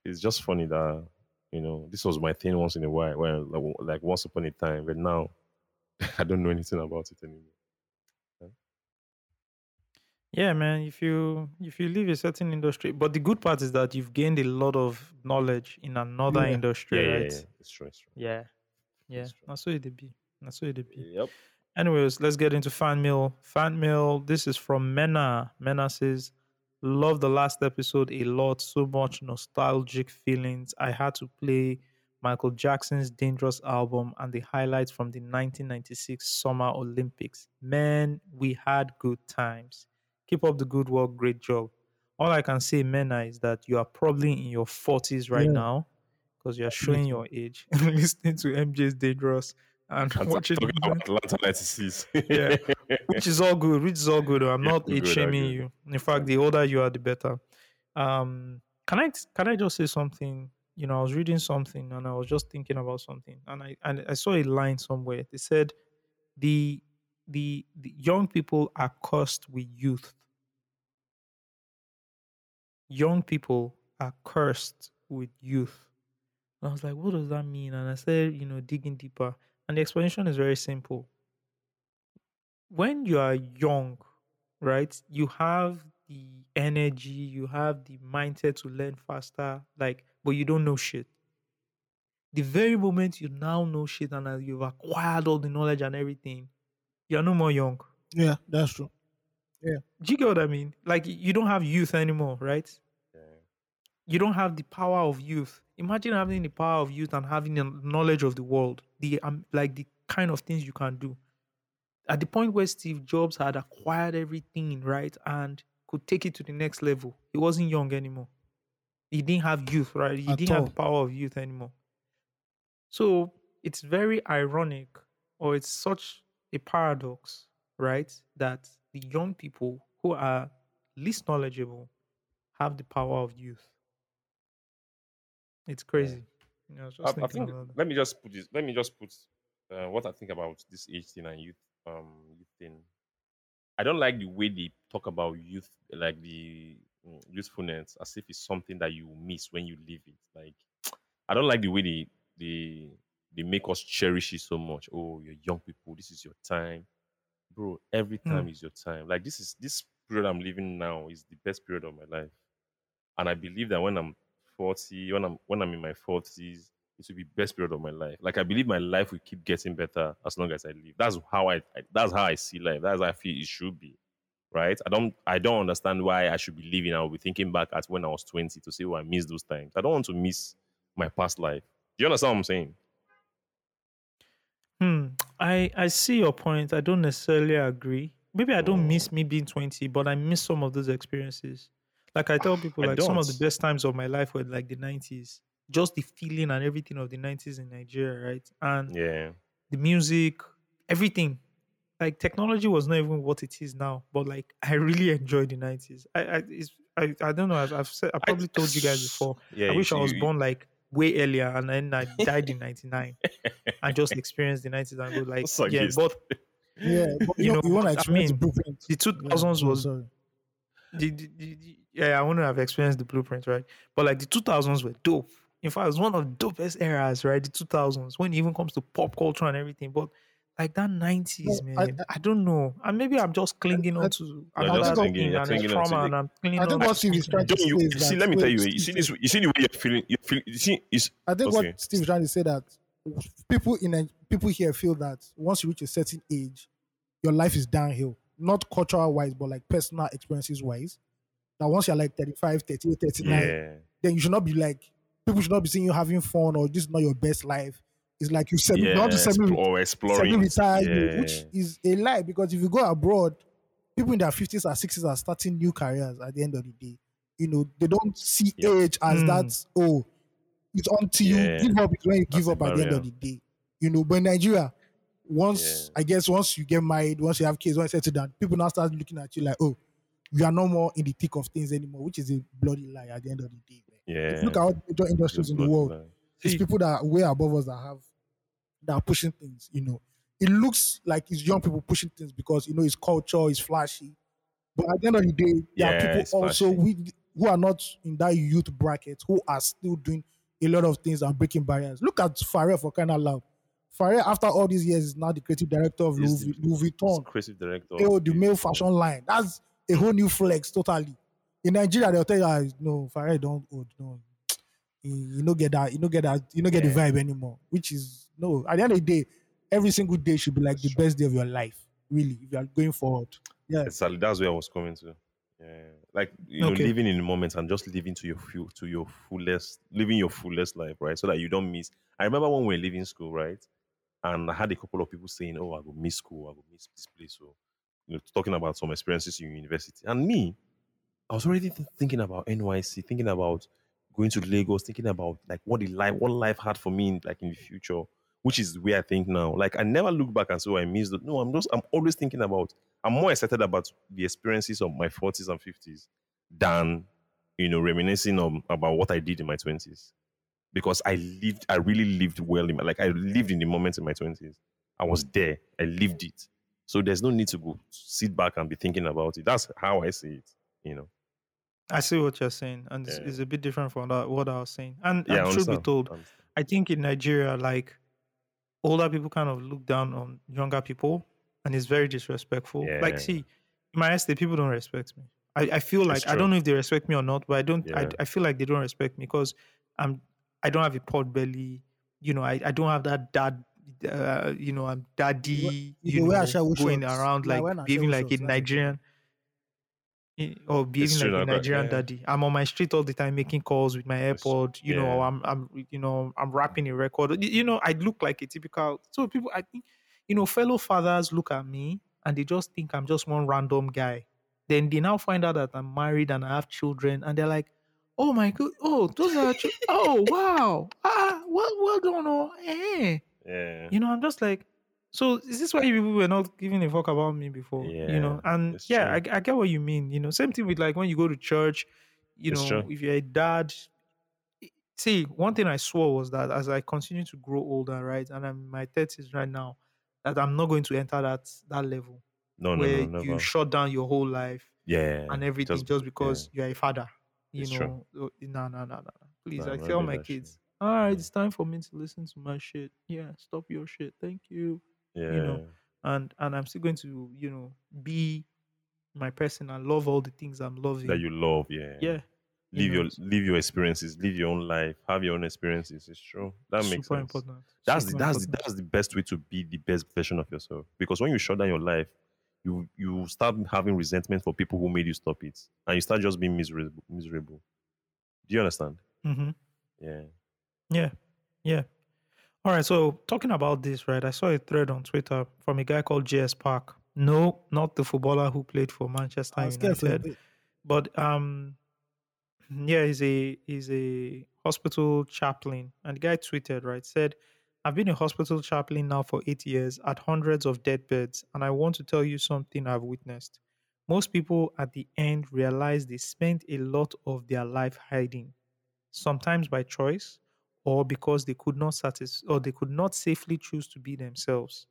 it's just funny that you know this was my thing once in a while, well, like, like once upon a time, but now. I don't know anything about it anymore. Yeah, man. If you if you leave a certain industry, but the good part is that you've gained a lot of knowledge in another Yeah. Yeah, industry, yeah, yeah, right? yeah. It's true. It's true. Yeah, yeah. That's. That's what it be. That's what it be. Yep. Anyways, let's get into fan mail. Fan mail. This is from Mena. Mena says, "Love the last episode a lot. So much nostalgic feelings. I had to play Michael Jackson's Dangerous album and the highlights from the 1996 Summer Olympics. Man, we had good times. Keep up the good work. Great job. all I can say, Mena, is that you are probably in your 40s right Yeah. now because you are showing your age listening to MJ's Dangerous and I'm watching talking about Atlanta 96. Yeah. which is all good, which is all good. I'm Yeah, not age shaming you. In fact, the older you are, the better. Um, can I can I just say something? You know, I was reading something and I was just thinking about something, and I and I saw a line somewhere. They said the the, the young people are cursed with youth. Young people are cursed with youth. And I was like, what does that mean? And I said, you know, digging deeper. And the explanation is very simple. When you are young, right, you have the energy, you have the mindset to learn faster, like, but you don't know shit. The very moment you now know shit and that you've acquired all the knowledge and everything, you're no more young. Yeah, that's true. Yeah. Do you get what I mean? Like you don't have youth anymore, right? Yeah. You don't have the power of youth. Imagine having the power of youth and having the knowledge of the world, the um, like the kind of things you can do. At the point where Steve Jobs had acquired everything, right, and could take it to the next level, he wasn't young anymore. He didn't have youth, right? He At didn't have the power of youth anymore. So it's very ironic, or it's such a paradox, right? That the young people who are least knowledgeable have the power of youth. It's crazy. You know, I just I, think let me just put this. Let me just put uh, what I think about this age thing and youth um youth thing. I don't like the way they talk about youth, like the mm, youthfulness, as if it's something that you miss when you leave it. Like I don't like the way they they they make us cherish it so much. Oh, you're young people. This is your time, bro. Every Hmm. time is your time. Like this is this period I'm living now is the best period of my life, and I believe that when I'm 40, when I'm when I'm in my 40s, it will be best period of my life. Like I believe my life will keep getting better as long as I live. That's how I, I that's how I see life. That's how I feel it should be. Right? I don't I don't understand why I should be living. I'll be thinking back at when I was 20 to say, oh, I missed those times. I don't want to miss my past life. Do you understand what I'm saying? Hmm. I I see your point. I don't necessarily agree. Maybe I don't Oh. miss me being 20, but I miss some of those experiences. Like I tell people, I like some of the best times of my life were like the 90s. Just the feeling and everything of the 90s in Nigeria, right? And Yeah. the music, everything. Like technology was not even what it is now, but like I really enjoyed the 90s. I I it's, I, I don't know. I've, I've said I probably told you guys before. Yeah. I you wish I was you- born like way earlier and then I died in 99 and just experienced the 90s and go like, Suck yeah, it. but Yeah, but You you, know, you want I to experience mean, the blueprint. the Yeah, 2000s was the, the, the, the- yeah, I want to have experienced the blueprint, right? But like the 2000s were dope. In fact, it's one of the dopest eras, right? The 2000s, when it even comes to pop culture and everything. But like that 90s, No, I- man, I, don't know. And maybe I'm just clinging I- on to You're another thing and it's trauma, and I'm clinging I think on what to Steve is something. trying to Don't you, say you is see, let me tell you, you see this you see the way you're feeling you feel you see is I think Okay. what Steve is trying to say that people in a, people here feel that once you reach a certain age, your life is downhill. Not cultural wise, but like personal experiences wise. That once you're like 35, 38, 39, yeah. then you should not be like people should not be seeing you having fun or this is not your best life. It's like you semi Yeah, want to semi explo- or exploring. retire you, which is a lie because if you go abroad, people in their 50s or 60s are starting new careers at the end of the day. You know, they don't see Yep. age as Hmm. that, oh, it's until Yeah. you give up, it's when you give That's up at the end of the day. You know, but in Nigeria, once Yeah. I guess once you get married, once you have kids, once you settle down, people now start looking at you like, oh, you are no more in the thick of things anymore, which is a bloody lie at the end of the day. man. Yeah. If look at all the major industries in the world, line. it's people that are way above us that have that are pushing things. You know, it looks like it's young people pushing things because you know it's culture, it's flashy. But at the end of the day, there Yeah, are people also flashy. we, who are not in that youth bracket who are still doing a lot of things and breaking barriers. Look at Pharrell for kind of loud. Pharrell, after all these years, is now the creative director of He's Louis, the- Louis Vuitton. creative director. Oh, of the Louis male fashion line. That's a whole new flex totally. In Nigeria, they'll tell you, ah, no, Pharrell don't old, no. You you don't get that, you don't get that, you don't get the vibe anymore. Which is no. At the end of the day, every single day should be like the best day of your life. Really, if you are going forward. Yeah. Exactly. That's where I was coming to. Yeah. Like you know, living in the moment and just living to your full to your fullest, living your fullest life, right? So that you don't miss. I remember when we were leaving school, right? And I had a couple of people saying, "Oh, I will miss school. I will miss this place." So, you know, talking about some experiences in university. And me, I was already th- thinking about NYC, thinking about going to Lagos, thinking about like what the life, what life had for me, in, like in the future, which is where I think now. Like I never look back and say, oh, I missed. No, I'm just, I'm always thinking about. I'm more excited about the experiences of my 40s and 50s than, you know, reminiscing about what I did in my 20s, because I lived, I really lived well in my, like I lived in the moment in my 20s. I was there, I lived it. So there's no need to go sit back and be thinking about it. That's how I see it. You know. I see what you're saying, and it's, Yeah. it's a bit different from that, what I was saying. And, Yeah, and truth be told, I. I think in Nigeria, like older people kind of look down on younger people, and it's very disrespectful. Yeah. Like, see, in my estate, people don't respect me. I, I feel like I don't know if they respect me or not, but I don't. I, I feel like they don't respect me because I'm. I don't have a pot belly. You know, I, I don't have that dad. Uh, you know, I'm daddy. you You dey wear know, going around like wear ashawo behaving like shorts, a Nigerian. eh, Or behaving true, like a Nigerian yeah. daddy. I'm on my street all the time making calls with my It's- AirPod. You know, yeah. I'm I'm you know I'm rapping a record. You know, I look like a typical. So people, I think, you know, fellow fathers look at me and they just think I'm just one random guy. Then they now find out that I'm married and I have children, and they're like, "Oh my god! Oh, those are chil- oh wow! Ah, well, well done! Oh, eh." Yeah. You know, I'm just like, so is this why you people were not giving a fuck about me before? You know, and yeah, I. I get what you mean. You know, same thing with like when you go to church, you It's know, true. if you're a dad. See, one thing I swore was that as I continue to grow older, right, and I'm in my 30s right now, that I'm not going to enter that that level No, no, where no, you shut down your whole life Yeah. and everything just, just- because you're a father. You It's know, true. no, no, no, no. Please, No, I tell my kids, all right, it's time for me to listen to my shit. Yeah, stop your shit. Thank you Yeah. You know, and and I'm still going to you know be my person and love all the things I'm loving. that you love. Yeah. yeah, you Live know, your live your experiences. Live your own life. Have your own experiences. It's true. That makes sense. important. That's the, super that's the, that's the best way to be the best version of yourself. Because when you shut down your life, you you start having resentment for people who made you stop it, and you start just being miserable. Miserable. Do you understand? hmm Yeah. Yeah, yeah. All right. So talking about this, right? I saw a thread on Twitter from a guy called JS Park. No, not the footballer who played for Manchester I was scared for a United. but um yeah he's a he's a hospital chaplain and the guy tweeted right said i've been a hospital chaplain now for eight years at hundreds of dead beds and i want to tell you something i've witnessed most people at the end realize they spent a lot of their life hiding sometimes by choice or because they could not satis- or they could not safely choose to be themselves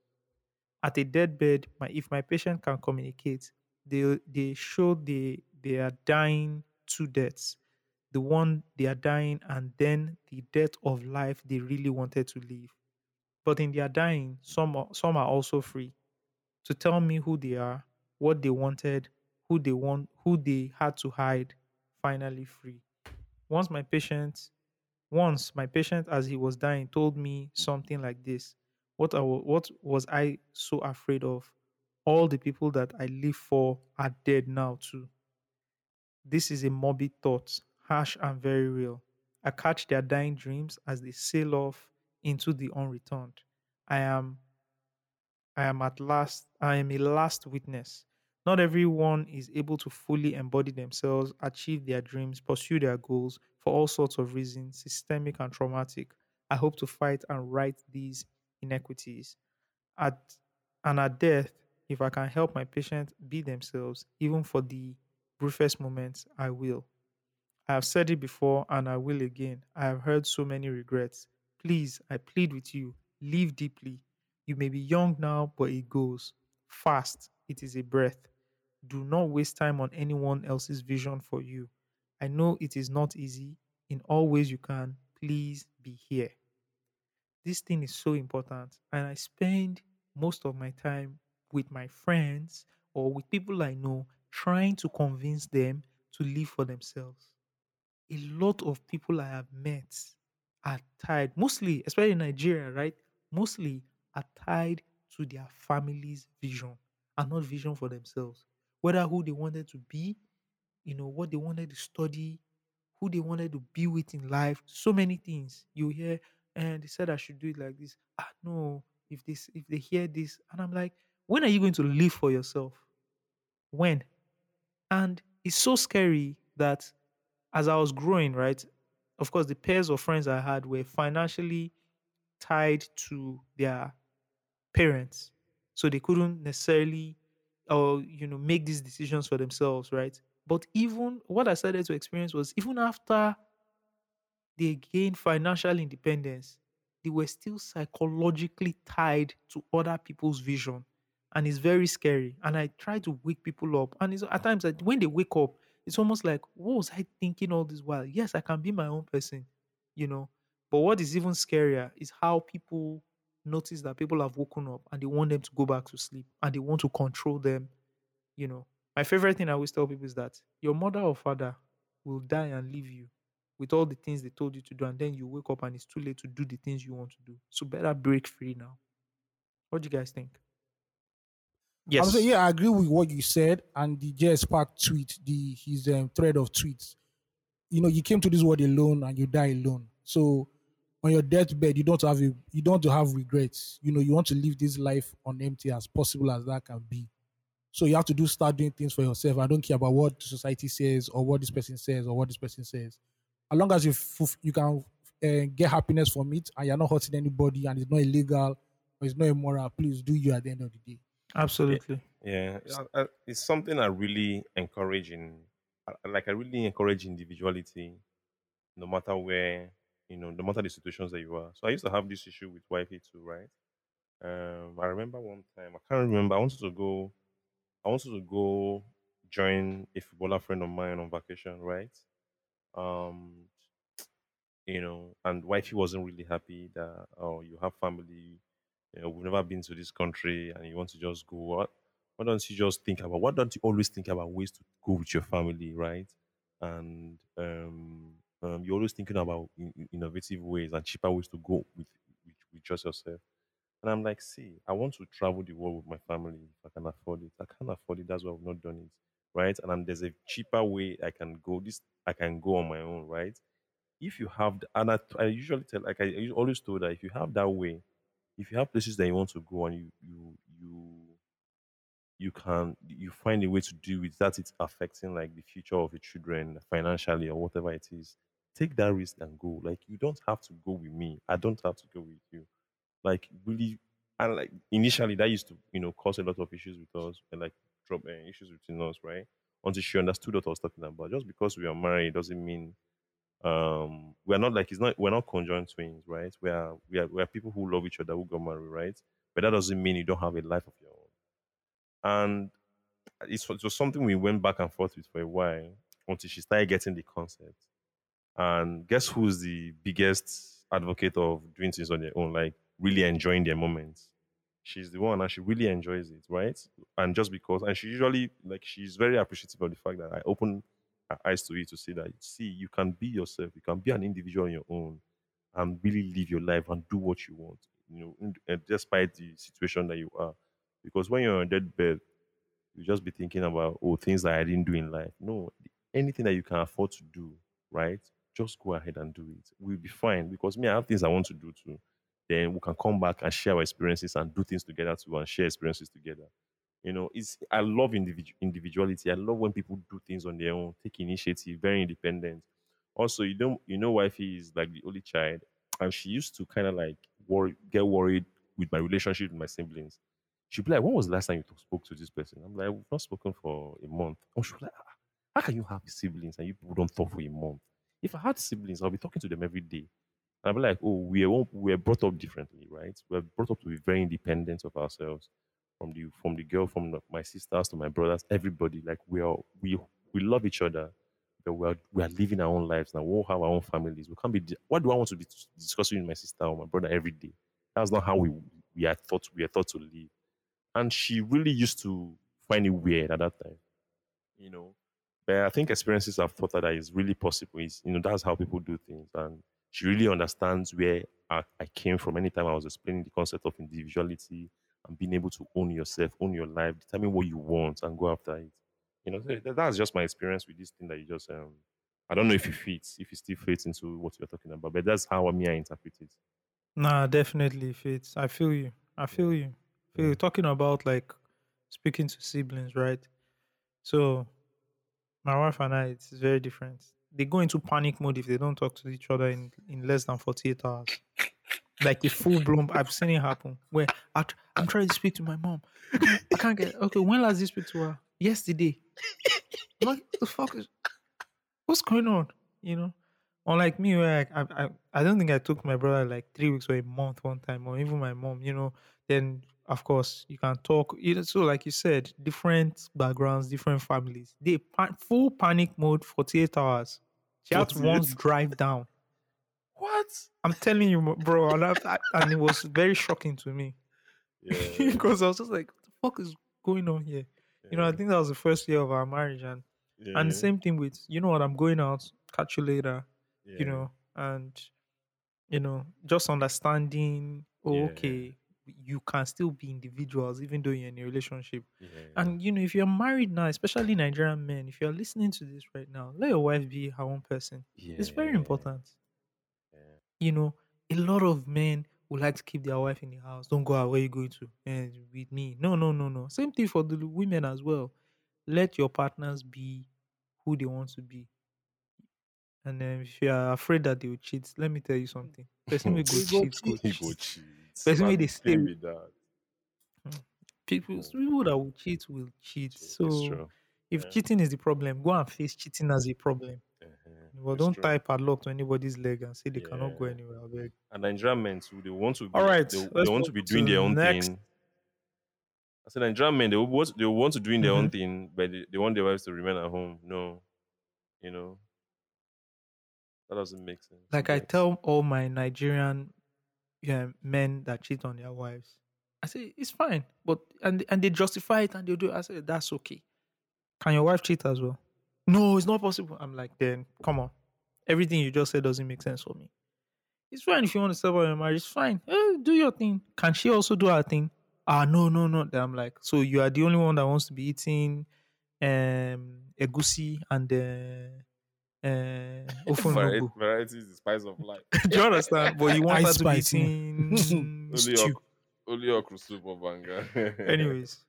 at a deathbed, my if my patient can communicate, they they show they they are dying two deaths. The one they are dying and then the death of life they really wanted to live. But in their dying, some are, some are also free to tell me who they are, what they wanted, who they want, who they had to hide, finally free. Once my patient, once my patient as he was dying told me something like this. What I, what was I so afraid of? All the people that I live for are dead now too. This is a morbid thought, harsh and very real. I catch their dying dreams as they sail off into the unreturned. I am I am at last, I am a last witness. Not everyone is able to fully embody themselves, achieve their dreams, pursue their goals for all sorts of reasons, systemic and traumatic. I hope to fight and right these inequities. At and at death, if I can help my patients be themselves, even for the briefest moments, I will. I have said it before and I will again. I have heard so many regrets. Please, I plead with you, live deeply. You may be young now, but it goes fast. It is a breath. Do not waste time on anyone else's vision for you. I know it is not easy. In all ways you can, please be here. This thing is so important, and I spend most of my time with my friends or with people I know trying to convince them to live for themselves a lot of people I have met are tied, mostly, especially in Nigeria, right? Mostly are tied to their family's vision and not vision for themselves. Whether who they wanted to be, you know, what they wanted to study, who they wanted to be with in life, so many things. You hear, and they said I should do it like this. Ah, no, if this if they hear this, and I'm like, when are you going to live for yourself? When? And it's so scary that as I was growing, right? Of course, the pairs of friends I had were financially tied to their parents. So they couldn't necessarily or you know make these decisions for themselves, right? But even what I started to experience was even after they gained financial independence, they were still psychologically tied to other people's vision. And it's very scary. And I try to wake people up. And it's, at times, like, when they wake up, it's almost like, what was I thinking all this while? Yes, I can be my own person, you know. But what is even scarier is how people notice that people have woken up and they want them to go back to sleep and they want to control them, you know. My favorite thing I always tell people is that your mother or father will die and leave you with all the things they told you to do, and then you wake up and it's too late to do the things you want to do. So better break free now. What do you guys think? I'm saying, Yes. yeah, I agree with what you said and the JS Park tweet, the his um, thread of tweets. You know, you came to this world alone and you die alone. So on your deathbed, you don't have a, you don't have regrets. You know, you want to live this life on empty as possible as that can be. So you have to do start doing things for yourself. I don't care about what the society says or what this person says or what this person says. As long as you fulf- you can uh, get happiness from it and you're not hurting anybody and it's not illegal or it's not immoral, please do you at the end of the day. Absolutely. Yeah, I- I- it's something I really encourage in, like I really encourage individuality, no matter where, you know, no matter the situations that you are. So I used to have this issue with wifey too, right? Um, I remember one time, I can't remember. I wanted to go, I wanted to go join a footballer friend of mine on vacation, right? Um, you know, and wifey wasn't really happy that oh, you have family, you know, we've never been to this country, and you want to just go. What? Why don't you just think about? Why don't you always think about ways to go with your family, right? And um, um, you're always thinking about in- in- innovative ways and cheaper ways to go with, with with just yourself. And I'm like, see, I want to travel the world with my family if I can afford it. I can't afford it. That's why I've not done it, right? And then there's a cheaper way I can go. This I can go on my own, right? if you have the, and I, I usually tell like I, I always told that if you have that way if you have places that you want to go and you you you you can you find a way to do it that it's affecting like the future of your children financially or whatever it is take that risk and go. Like you don't have to go with me. I don't have to go with you. Like really and like initially that used to you know cause a lot of issues with us and like drop uh, issues between us right? Until she understood what i was talking about. Just because we are married doesn't mean um we're not like it's not we're not conjoined twins right? We are we are we are people who love each other who got married right? But that doesn't mean you don't have a life of your own. And it's, it was something we went back and forth with for a while until she started getting the concept and guess who's the biggest advocate of doing things on their own like really enjoying their moments? She's the one and she really enjoys it right? And just because and she usually like she's very appreciative of the fact that i open her eyes to it to see that see you can be yourself you can be an individual on your own and really live your life and do what you want you know uh, despite the situation that you are. Because when you're on deathbed you just be thinking about oh things that i didn't do in life. No anything that you can afford to do right just go ahead and do it we'll be fine because me i have things i want to do too then we can come back and share our experiences and do things together too and share experiences together you know, it's I love individu- individuality. I love when people do things on their own, take initiative, very independent. Also, you don't you know, wifey is like the only child, and she used to kind of like worry, get worried with my relationship with my siblings. She'd be like, "When was the last time you spoke to this person?" I'm like, "We've not spoken for a month." Oh, she'd like, "Ah, "How can you have siblings and you people don't talk for a month?" If I had siblings, I'll be talking to them every day. And I'll be like, "Oh, we are we are brought up differently, right? We're brought up to be very independent of ourselves." from the from the girl from the, my sisters to my brothers everybody like we are we we love each other but we are we are living our own lives now we all have our own families we can't be what do i want to be discussing with my sister or my brother every day that's not how we we are thought we are thought to live and she really used to find it weird at that time you know but i think experiences have taught her that it's really possible is you know that's how people do things and she really understands where I, I came from anytime i was explaining the concept of individuality and being able to own yourself, own your life, determine what you want, and go after it. You know, that- that's just my experience with this thing that you just. Um, I don't know if it fits, if it still fits into what you're talking about, but that's how I me I interpret it. Nah, definitely fits. I feel you. I feel you. feel you. Talking about like speaking to siblings, right? So My wife and I, it's very different. They go into panic mode if they don't talk to each other in, in less than 48 hours. Like a full blown, I've seen it happen. Where I, I'm trying to speak to my mom. I can't get, okay, when last did you speak to her? Yesterday. Like, the fuck is, what's going on? You know? Unlike me, where I, I, I don't think I took my brother like three weeks or a month one time, or even my mom, you know, then of course you can talk. You know, so like you said, different backgrounds, different families. They pa- full panic mode, 48 hours. She had to 48? once drive down. What? I'm telling you, bro, and, I, and it was very shocking to me Yeah. because I was just like, what the fuck is going on here? You know, I think that was the first year of our marriage, and yeah, and the same thing with you know what, I'm going out, catch you later, you know, and you know, just understanding, oh, Yeah. okay, you can still be individuals even though you're in a relationship. yeah, And you know, if you're married now, especially Nigerian men, if you're listening to this right now, let your wife be her own person. It's very important. yeah. You know, a lot of men would like to keep their wife in the house. Don't go out. Where you going to? And with me. No, no, no, no. Same thing for the women as well. Let your partners be who they want to be. And then if you are afraid that they will cheat, let me tell you something. Person will go They go cheat, go He go cheat. cheat. Person wey Na stay with- that. People, Mm. people that will cheat will cheat. It's So true. if Yeah. cheating is the problem, go and face cheating as a problem. Uh-huh. But It's don't true. tie padlock to anybody's leg and say they cannot go anywhere. I beg. And Nigerian men too, they want to be All right, they, they let's want to move be to doing their own next. thing. I said Nigerian men, they want they want to doing their own Mhm. thing, but they, they want their wives to remain at home. No. You know. That doesn't make sense. Like I tell all my Nigerian yeah, men that cheat on their wives, I say it's fine, but and and they justify it and they do. it. I say that's okay. Can your wife cheat as well? No, it's not possible. I'm like, then come on. Everything you just said doesn't make sense for me. It's fine if you want to separate your marriage. It's fine. Eh, do your thing. Can she also do her thing? Ah, no, no, no. Then I'm like, so you are the only one that wants to be eating um egusi and uh, uh, Vari- ofunogu. variety is the spice of life. Do you understand? But you want Ice her to be spice, yeah. eating Only stew. ok- Only okra soup or banga. Anyways.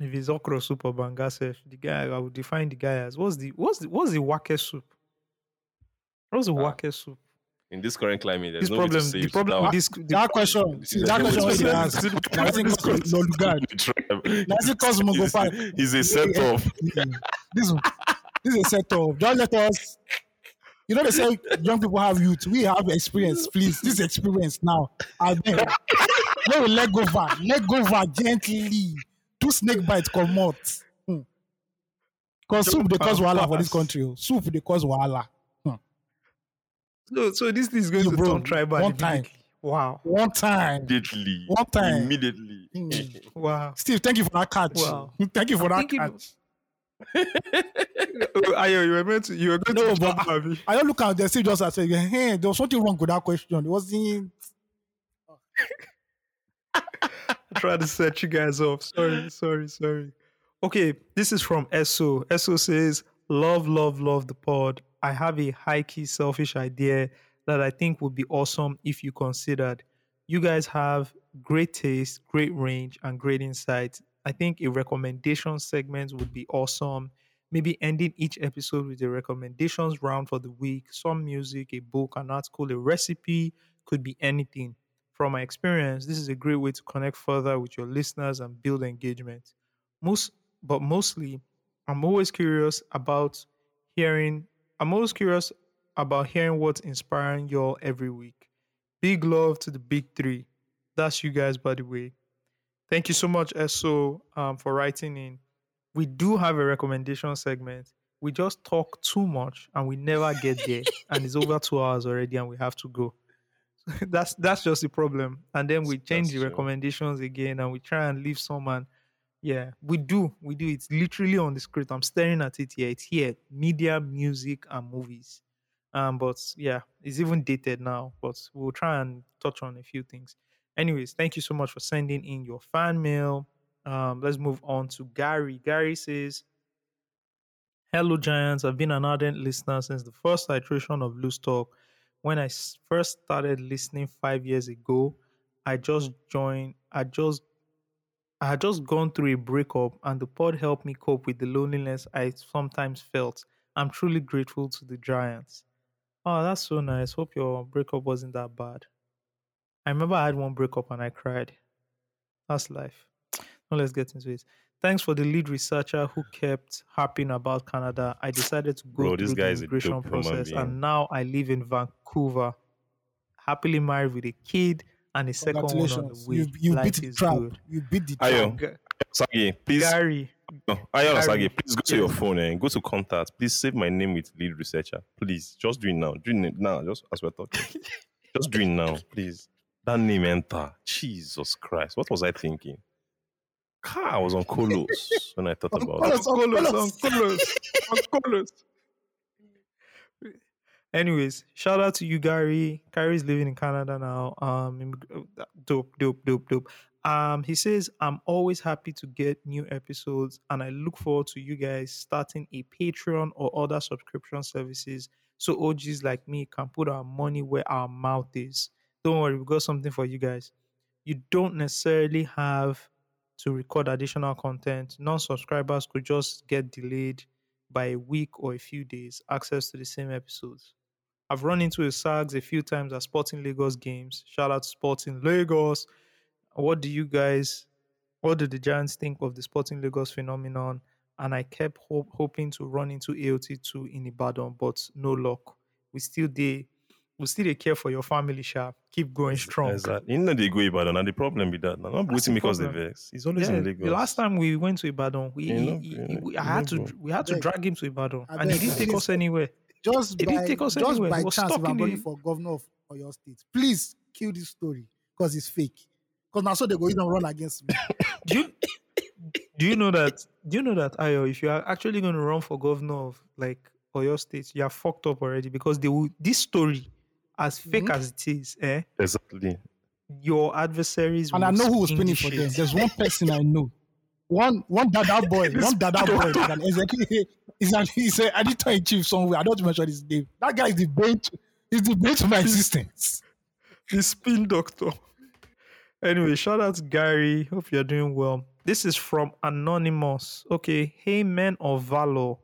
If it's okra soup or banga self, the guy I would define the guy as what's the what's the what's the wake soup? What's the Ah, wake soup? in this current climate, there's This no way to problem, save the problem with this the That question, see, There's that no question to wey save it. The na problem wetin is cause Lolugard. the tribe. Na Mongo He's- He's a set off. This this is a setup. Just let us. You know they say young people have youth. We have experience, please. This experience now. I beg. Let we let go back. Let go back gently. Two snake bites come out. Because soup they cause Jump and wahala for this country. oh. Soup they cause wahala. So so this thing is going Yo, to bro, turn tribal one time. Wow. One time. Immediately. One time. Immediately. Mm. Wow. Steve, thank you for that catch. Wow. Thank you for that thinking- catch. Oh, ayo, you were meant to you were going No, to but Abi. I don't look at the Steve just and say, hey, there was something wrong with that question. It wasn't. try to set you guys off. Sorry, sorry, sorry. Okay, this is from Esso. Esso says, Love, love, love the pod. I have a high key selfish idea that I think would be awesome if you considered. You guys have great taste, great range, and great insight. I think a recommendation segment would be awesome. Maybe ending each episode with a recommendations round for the week, some music, a book, an article, a recipe, could be anything. From my experience, this is a great way to connect further with your listeners and build engagement. Most, but mostly, I'm always curious about hearing. I'm always curious about hearing what's inspiring y'all every week. Big love to the big three. That's you guys, by the way. Thank you so much, Eso, um, for writing in. We do have a recommendation segment. We just talk too much and we never get there. and it's over two hours already and we have to go. that's that's just the problem. And then we change That's the true. recommendations again and we try and leave someone. Yeah, we do. We do. It's literally on the script. I'm staring at it here. It's here. Media, music, and movies. Um, but yeah, it's even dated now. But we'll try and touch on a few things. Anyways, thank you so much for sending in your fan mail. Um, let's move on to Gary. Gary says, Hello, Giants. I've been an ardent listener since the first iteration of Loose Talk. When I first started listening five years ago, I just joined. I just, I had just gone through a breakup, and the pod helped me cope with the loneliness I sometimes felt. I'm truly grateful to the Giants. Oh, that's so nice. Hope your breakup wasn't that bad. I remember I had one breakup and I cried. That's life. Now let's get into it. Thanks for the lead researcher who kept harping about Canada. I decided to go Bro, this through guy the immigration dope process, and now I live in Vancouver, happily married with a kid and a second one on the way. You, you Life beat the is trap. good. You beat the trap. Ayo, G- Sagi, please. Gary, No, Ayo Gary, Sagi, please go to your phone and go to contact. Please save my name with lead researcher. Please, just do it now. Do it now, just as we're talking. just do it now, please. That name enter. Jesus Christ. What was I thinking? Car, I was on Colos when I thought about it. Uncolos, uncolos. Uncolos. Anyways, shout out to you, Gary. Gary's living in Canada now. Um, dope, dope, dope, dope. Um, he says, I'm always happy to get new episodes and I look forward to you guys starting a Patreon or other subscription services so OGs like me can put our money where our mouth is. Don't worry, we've got something for you guys. You don't necessarily have to record additional content. Non subscribers could just get delayed by a week or a few days access to the same episodes. I've run into a SAGs a few times at Sporting Lagos games. Shout out to Sporting Lagos. What do you guys, what do the Giants think of the Sporting Lagos phenomenon? And I kept hope, hoping to run into AOT2 in Ibadan, but no luck. We still dey, we still dey care for your family, sharp. Keep going strong. Exactly. You know they go Ibadan, and the problem with that. Now, not That's waiting because they vex. He's always in Yeah, Lagos. the last time we went to Ibadan, we, You he- he- he- we- I had to we had to drag him to Ibadan, I and he didn't take us anywhere. Just He didn't by, take us just anywhere. by He was chance, if stuck I'm in running the- for governor of Oyo State, please kill this story because it's fake. Because now so they go even run against me. Do you do you know that? Do you know that Ayo? If you are actually going to run for governor of like Oyo State, you are fucked up already because they will. This story, as fake Mhm. as it is, eh, Exactly. your adversaries. and I know who was spin spinning the for shit. them. There's one person I know. One one dada boy, one dada boy is an executive. Is an he's an editor in chief somewhere. I don't want mention his name. That guy is the brain. To, is the brain of my existence. the spin doctor. Anyway, shout out to Gary. Hope you're doing well. This is from Anonymous. Okay, hey men of valor.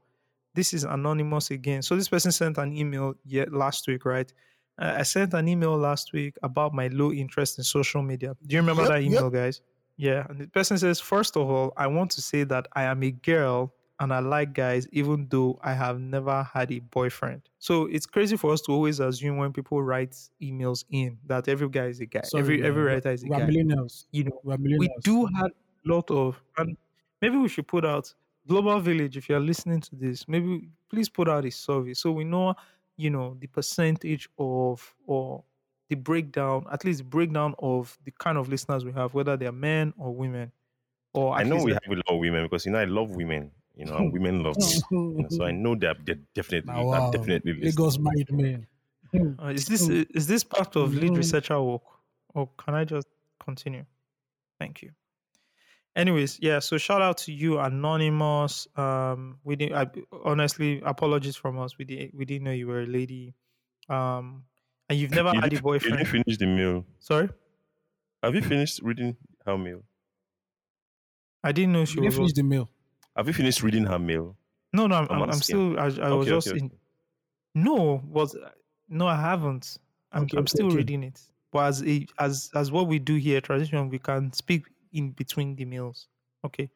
This is Anonymous again. So this person sent an email yet last week, right? Uh, I sent an email last week about my low interest in social media. Do you remember Yep, that yep. email, guys? Yeah. And the person says, first of all, I want to say that I am a girl and I like guys, even though I have never had a boyfriend. So it's crazy for us to always assume when people write emails in that every guy is a guy. every every man. writer is a We're guy. millennials. You know, We're we do have a lot of and maybe we should put out global village if you're listening to this maybe please put out a survey so we know you know the percentage of or the breakdown at least the breakdown of the kind of listeners we have whether they're men or women or I know we have a lot of women because you know I love women. You know, and women love. You know, so I know they're, they're definitely, Now, wow. they're definitely listening. Lagos married men. uh, is this Mm. is this part of lead Mhm. researcher work or can i just continue thank you anyways yeah so shout out to you anonymous. Um we didn't I, honestly apologies from us. We didn't we didn't know you were a lady. Um and you've never You had a didn't- You boyfriend didn't finish the meal. sorry? Have you finished reading her mail? i didn't know You she didn't was finish the mail Have you finished reading her mail? no no i'm, I'm I'm, I'm still i, I was Okay, just okay, in no was no i haven't. I'm, Okay, I'm okay, still okay. reading it. But as a, as as what we do here transition we can speak in between the meals okay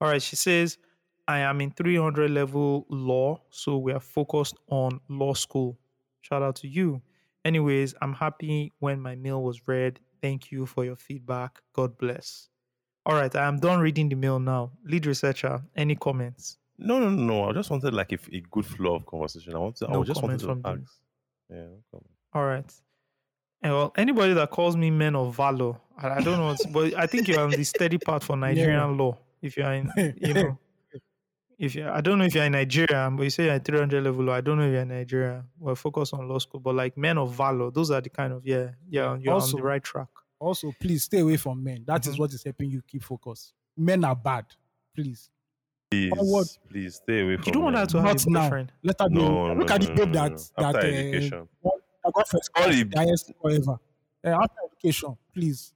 all right she says i am in 300 level law so we are focused on law school shout out to you anyways i'm happy when my mail was read thank you for your feedback god bless all right i am done reading the mail now lead researcher any comments No, no, no. I just wanted like a, a good flow of conversation. I wanted, No I just wanted to ask. them. Yeah, no. All right. And well, anybody that calls me men of valor, I, I don't know, what's- but I think you're on the steady part for Nigerian law. If you're in, you know, if you, I don't know if you're in Nigeria, but you say you're at 300 level law. I don't know if you're in Nigeria. We're focused on law school, but like men of valor, those are the kind of yeah, yeah, you're on the right track. Also, please stay away from men. That is Mhm. what is helping you keep focus. Men are bad. Please. Please, Forward. please stay away from You don't want her to have Not a boyfriend. Let her be. No, Look no, at the no, babe no, that no. that After uh, education. won- that got first All class, the- the highest forever. Uh, after education, please.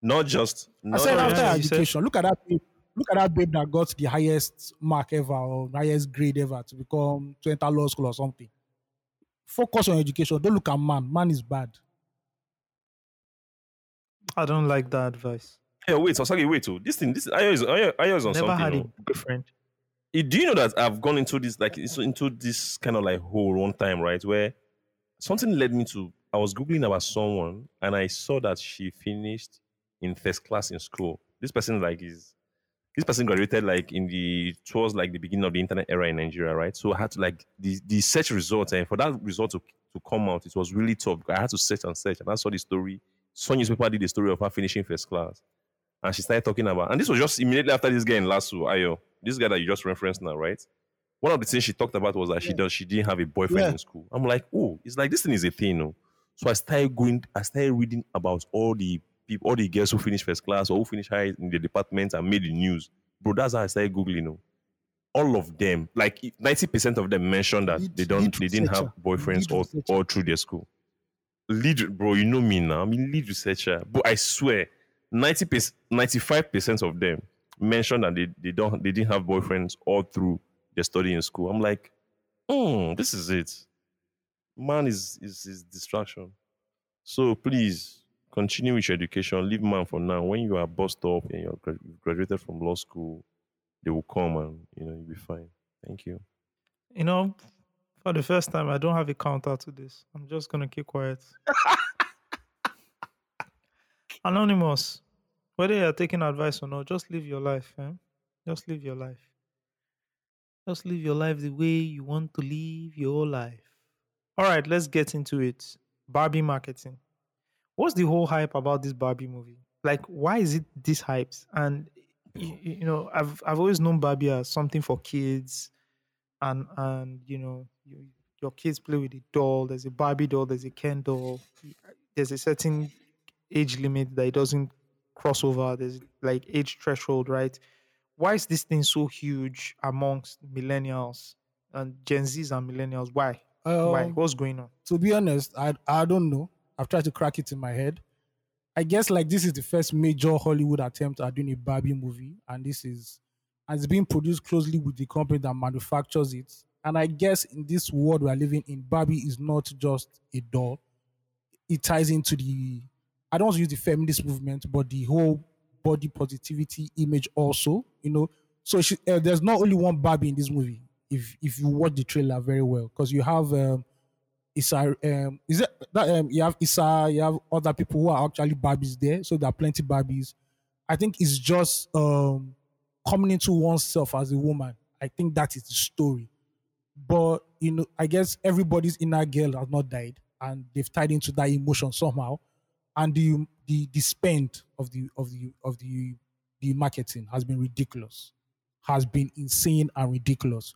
Not just. I said after yeah, you said- education, look at that babe. Look at that babe that got the highest mark ever or highest grade ever to become to enter law school or something. Focus on education. Don't look at man. Man is bad. I don't like that advice. Hey, wait, Osagie, wait. Oh, this thing, this Ayo is, Ayo, Ayo is on Never something. had oh. a boyfriend. Do you know that I've gone into this like into this kind of like hole one time, right? Where something led me to I was googling about someone and I saw that she finished in first class in school. This person like is this person graduated like in the towards like the beginning of the internet era in Nigeria, right? So I had to like the the search results and for that result to, to come out, it was really tough. I had to search and search and I saw the story. Some newspaper did the story of her finishing first class. And she started talking about, and this was just immediately after this guy in Lasso, Ayo, this guy that you just referenced now, right? One of the things she talked about was that she does she didn't have a boyfriend Yeah. in school. I'm like, oh, it's like this thing is a thing, no? So I started going, I started reading about all the people, all the girls who finished first class or who finished high in the department and made the news. Bro, that's how I started googling. You know, all of them, like ninety percent of them, mentioned that Lead- they don't, they didn't have boyfriends all, all through their school. Lead, bro, you know me now. I'm a lead researcher, but I swear, ninety percent, ninety-five percent of them mentioned that they, they don't, they didn't have boyfriends all through their study in school. I'm like, hmm, this is it. Man is is is distraction. So please continue with your education. Leave man for now. When you are bust up and you're gra- you've graduated from law school, they will come and you know you'll be fine. Thank you. You know, for the first time, I don't have a counter to this. I'm just gonna keep quiet. Anonymous, whether you're taking advice or not, just live your life, eh? Just live your life. Just live your life the way you want to live your life. All right, let's get into it. Barbie marketing. What's the whole hype about this Barbie movie? Like, why is it this hyped? And you, you know, I've I've always known Barbie as something for kids and and you know you, your kids play with a doll there's a barbie doll there's a ken doll there's a certain age limit that it doesn't cross over there's like age threshold right why is this thing so huge amongst millennials and gen z's and millennials why why Um, what's going on to be honest, I I don't know. I've tried to crack it in my head. I guess like this is the first major Hollywood attempt at doing a Barbie movie, and this is and it's being produced closely with the company that manufactures it. And I guess in this world we are living in, Barbie is not just a doll. It ties into the I don't want to use the feminist movement, but the whole body positivity image also. You know, so she, uh, there's not only one Barbie in this movie. If if you watch the trailer very well, because you have um, um, is it that um, you have Issa, you have other people who are actually Barbies there, so there are plenty Barbies. I think it's just um, coming into oneself as a woman. I think that is the story. But you know, I guess everybody's inner girl has not died, and they've tied into that emotion somehow. And the the the spend of the of the of the the marketing has been ridiculous, has been insane and ridiculous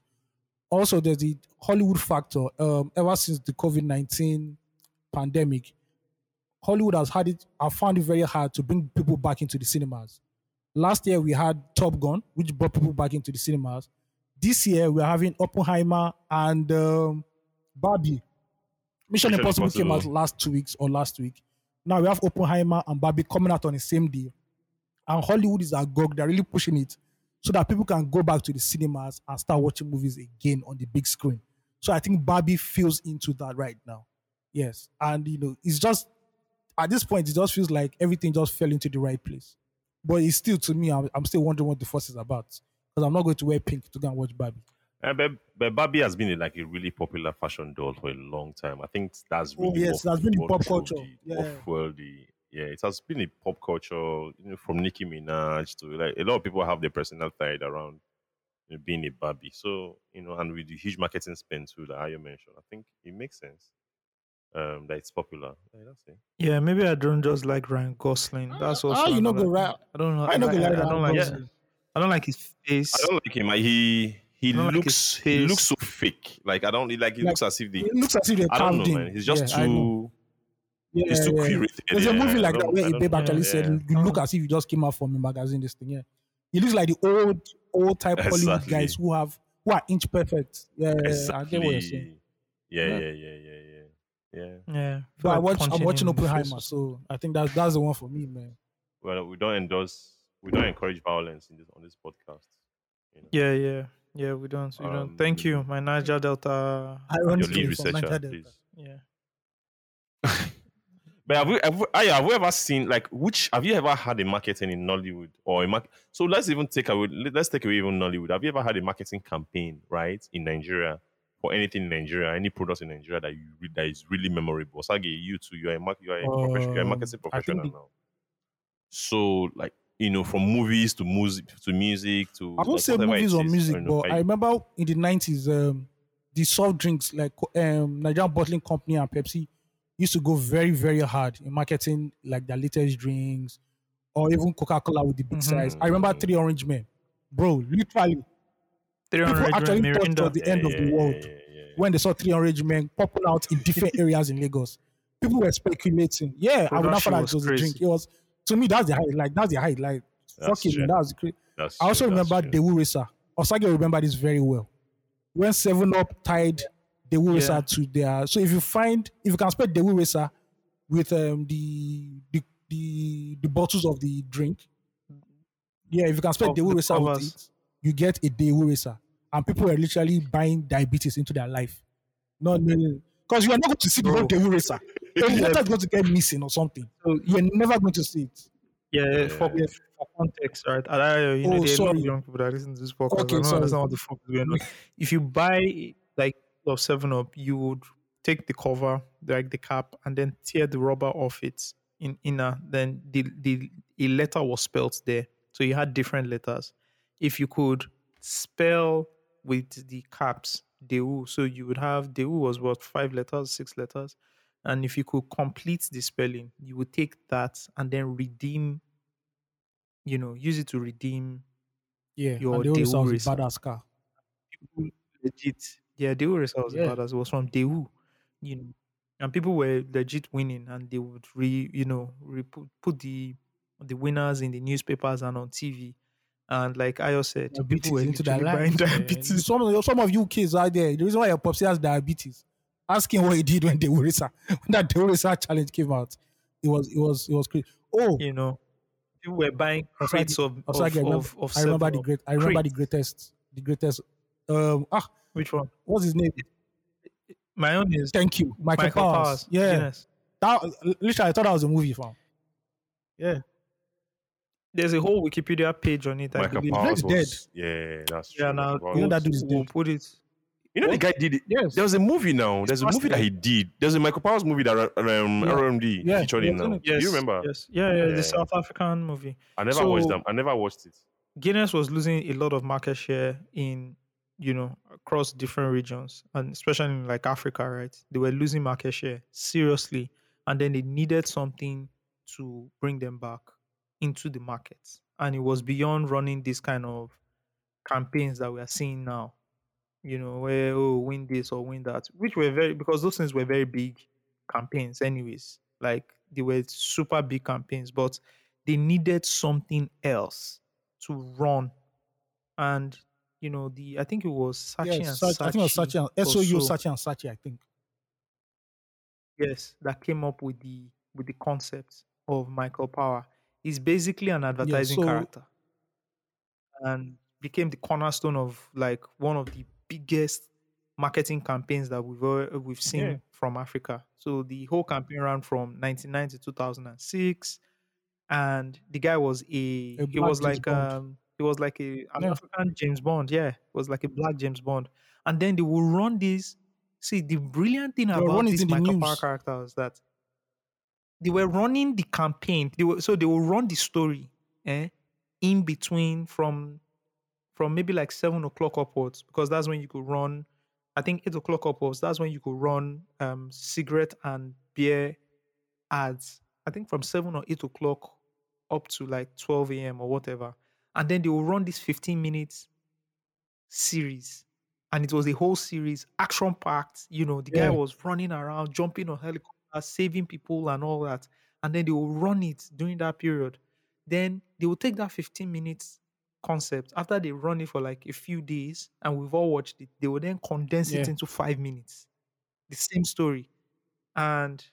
also there's the Hollywood factor. Um, ever since the COVID nineteen pandemic, Hollywood has had it. I found it very hard to bring people back into the cinemas. Last year we had Top Gun, which brought people back into the cinemas. This year we're having Oppenheimer and um, Barbie. Mission, Mission Impossible, came out last two weeks or last week. Now we have Oppenheimer and Barbie coming out on the same day. And Hollywood is agog. They're really pushing it so that people can go back to the cinemas and start watching movies again on the big screen. So I think Barbie feels into that right now. Yes. And you know, it's just at this point, it just feels like everything just fell into the right place. But it's still to me, I'm, I'm still wondering what the fuss is about. Because I'm not going to wear pink to go and watch Barbie. Uh, but, but Barbie has been a, like a really popular fashion doll for a long time. I think that's Oh, yes, that's been in pop culture. The, Yeah. what fueled yeah, it has been a pop culture, you know, from Nicki Minaj to like a lot of people have their personal tied around you know, being a Barbie. So you know, and with the huge marketing spend too that you mentioned, I think it makes sense um, that it's popular. Yeah, that's it. yeah maybe i don't just like ryan gosling that's Ah, also you know another go right. i don't know I I, I, I don't like Gosling. i don't like his face I don't like him. Like, he he I don't like looks he looks so fake. Like I don't like he Like, looks as if the It looks as if they're I don't know, in. man. He's just Yeah, too Yeah, he's too yeah. curated. There's a movie I like that where I a babe actually yeah. said, "You look as if you just came out from a magazine." This thing, yeah. He looks like the old, old type Hollywood guys who have who are inch perfect. Yeah, I get what you're saying. Yeah, Yeah. yeah, yeah, yeah, yeah. Yeah. yeah But I watch. I'm watching the face Oppenheimer, so I think that's that's the one for me, man. well, we don't endorse, we don't encourage violence in this on this podcast. You know? Yeah, yeah, yeah. We don't. We don't. Thank Um, you, my Niger Delta. Your Ironically, lead from Niger researcher, Delta. please. Yeah. But have you ever, Aya, have you ever seen like which? Have you ever had a marketing in Nollywood or a market? So let's even take away. Let's take away even Nollywood. Have you ever had a marketing campaign right in Nigeria for anything in Nigeria, any products in Nigeria that you re- that is really memorable? Sagi, you too. You are a mar- you are a, profession, you are a Um, marketing professional the- now. So like you know, from movies to music to music to I won't like, say movies or music, you but I- I remember in the nineties, um, the soft drinks like um, Nigerian Bottling Company and Pepsi used to go very, very hard in marketing like their latest drinks, or even Coca Cola with the big Mhm. size. I remember Three Orange Men, bro. Literally, Three people hundred actually thought it was the end of the world yeah, yeah. when they saw Three Orange Men popping out in different areas in Lagos. People were speculating. Yeah, Bro, I would that not shit find out was it was a drink. It was to me that's the height. Like that's the height. Like That's fucking true. that was crazy. That's I also true, that's remember. Daewoo Racer. Osagie remember this very well. When Seven Up tied Daewoo Racer Yeah. to their so if you find if you can spell Daewoo Racer with um the the the, the bottles of the drink, yeah, if you can spell Daewoo Racer with it, you get a Daewoo Racer, and people were literally buying diabetes into their life. No, no, no. Because you are not going to see the whole Daewoo Racer. The letter is going to get missing or something. So You are never going to see it. yeah, for, Yeah. for context, right? I, oh, you know, Oh, there are a lot of sorry. young people that listen to this podcast. Okay, I don't sorry. understand what the fuck is going on. If you buy like of Seven Up, you would take the cover, like the cap, and then tear the rubber off it in inner. Then the the a letter was spelt there, so you had different letters. If you could spell with the caps Daewoo, so you would have Daewoo was what five letters, six letters, and if you could complete the spelling, you would take that and then redeem. You know, use it to redeem Yeah, Your and they always Daewoo a badass car. legit. Yeah, Racer was Yeah. badass. It was from Daewoo, you know, and people were legit winning, and they would re, you know, re put, put the the winners in the newspapers and on TV, and like Ayo said, people were into their literally buying life. Yeah. diabetes. Some of some of you kids out there, the reason why your popsy has diabetes, ask him what he did when the Racer, when that Daewoo Racer challenge came out. It was it was it was crazy. Oh, You know, people were buying Osagie- crates of of, Osagie, I remember, of, of I remember the 7-Up. great I remember the greatest the greatest um ah Which one? what's his name? My own is Thank you, Michael, Michael Powers. Powers. Yeah, Guinness. that literally I thought that was a movie fam. Yeah, There's a whole Wikipedia page on it. I Michael believe. Powers Blake's was, yeah, that's true. Yeah, now Michael Powers You know that dude is we'll dead. put it. You know the guy did it. Yes. There was a movie now. There's a movie that he did. There's a Michael Powers movie that um, Yeah. RMD Yeah, featured in now. Yes, Do you remember? Yes. Yeah, yeah, Yeah. the South African movie. I never watched them. I never watched it. Guinness was losing a lot of market share in, you know, across different regions and especially in like Africa, right? They were losing market share seriously. And then they needed something to bring them back into the markets. And it was beyond running this kind of campaigns that we are seeing now, you know, where, oh, win this or win that, which were very, because those things were very big campaigns, anyways. Like they were super big campaigns, but they needed something else to run. And you know, the I think it was Saatchi yeah and Saatchi, I think it was Saatchi and SOU so. Saatchi and Saatchi. I think. yes, that came up with the with the concept of Michael Power. He's basically an advertising so- character. And became the cornerstone of like one of the biggest marketing campaigns that we've ever, we've seen Yeah. from Africa. So the whole campaign ran from 99 to 2006 and the guy was a, he was James like Bond. um he was like a an Yeah. African James Bond, yeah. It was like a black James Bond. And then they will run this see the brilliant thing will about this the Michael Power character is that they were running the campaign. They were, so they will run the story eh, in between from from maybe like seven o'clock upwards because that's when you could run. I think eight o'clock upwards. That's when you could run um, cigarette and beer ads. I think from seven or eight o'clock up to like twelve a.m. or whatever, and then they will run this fifteen minutes series, and it was a whole series, action packed. You know, the guy was running around, jumping on helicopters, saving people and all that, and then they will run it during that period. Then they will take that fifteen minutes concept after they run it for like a few days and we've all watched it they will then condense it into five minutes the same story and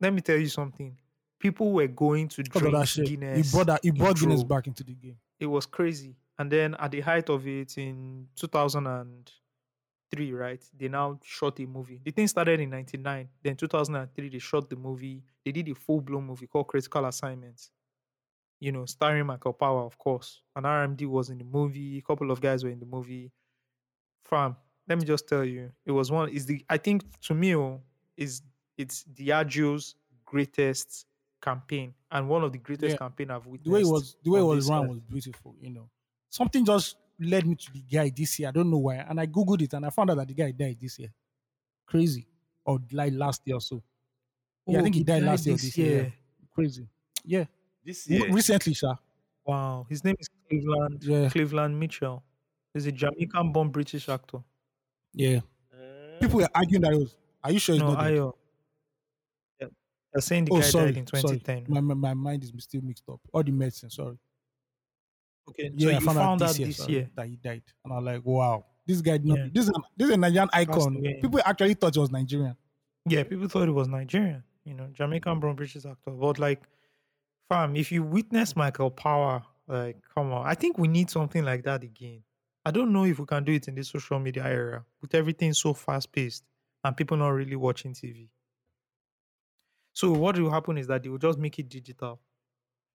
let me tell you something people were going to drink that. Guinness. he brought that. He brought Guinness back into the game. It was crazy. And then at the height of it in 2003, right? They now shot a movie. The thing started in 99. Then 2003, they shot the movie. They did a full blown movie called Critical Assignments. You know, starring Michael Power, of course. And RMD was in the movie. A couple of guys were in the movie. Fam, let me just tell you, it was one. Is the I think to me, oh, is it's Diageo's greatest campaign and one of the greatest Yeah. campaign I've witnessed. The way it was, the way it was run was beautiful. You know, something just led me to the guy this year. I don't know why, and I googled it and I found out that the guy died this year. Crazy, or like last year or so. Yeah, I Oh, think he died last year. this year. yeah. Crazy. Yeah, This year, recently, sir. Wow, his name is Cleveland Yeah, Cleveland Mitchell. He's a Jamaican-born British actor. yeah. uh, People were arguing that it was. Are you sure it's No, not? dead? Ayo. Yeah, they're saying the Oh, guy sorry, died in 2010. sorry. 2010. My, my my mind is still mixed up. All the medicine. Sorry. Okay, so Yeah, you I found, found out out this year, this sorry, year. that he died, and I'm like, wow, this guy did not. Yeah. This is an, this is a Nigerian icon. People actually thought he was Nigerian. Yeah, people thought it was Nigerian, you know, Jamaican-born British actor. But like, fam, if you witness Michael Power, like, come on, I think we need something like that again. I don't know if we can do it in the social media era with everything so fast-paced and people not really watching TV. So what will happen is that they will just make it digital.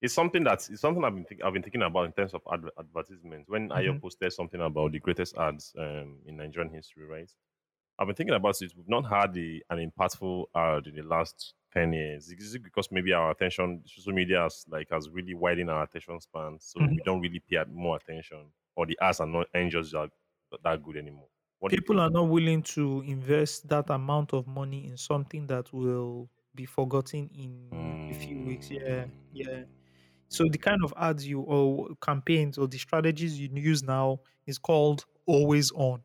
it's something that's it's something I've been think, I've been thinking about in terms of adver- advertisements. When Ayo Mhm. posted something about the greatest ads um, in Nigerian history, right? I've been thinking about it. We've not had the, an impactful ad in the last ten years. Is it because maybe our attention, social media, has like has really widened our attention span, so Mhm. we don't really pay more attention, or the ads are not ain't just that, good anymore. What people are not willing to invest that amount of money in something that will be forgotten in a few weeks. Yeah, Mm. yeah. So the kind of ads you or campaigns or the strategies you use now is called always on,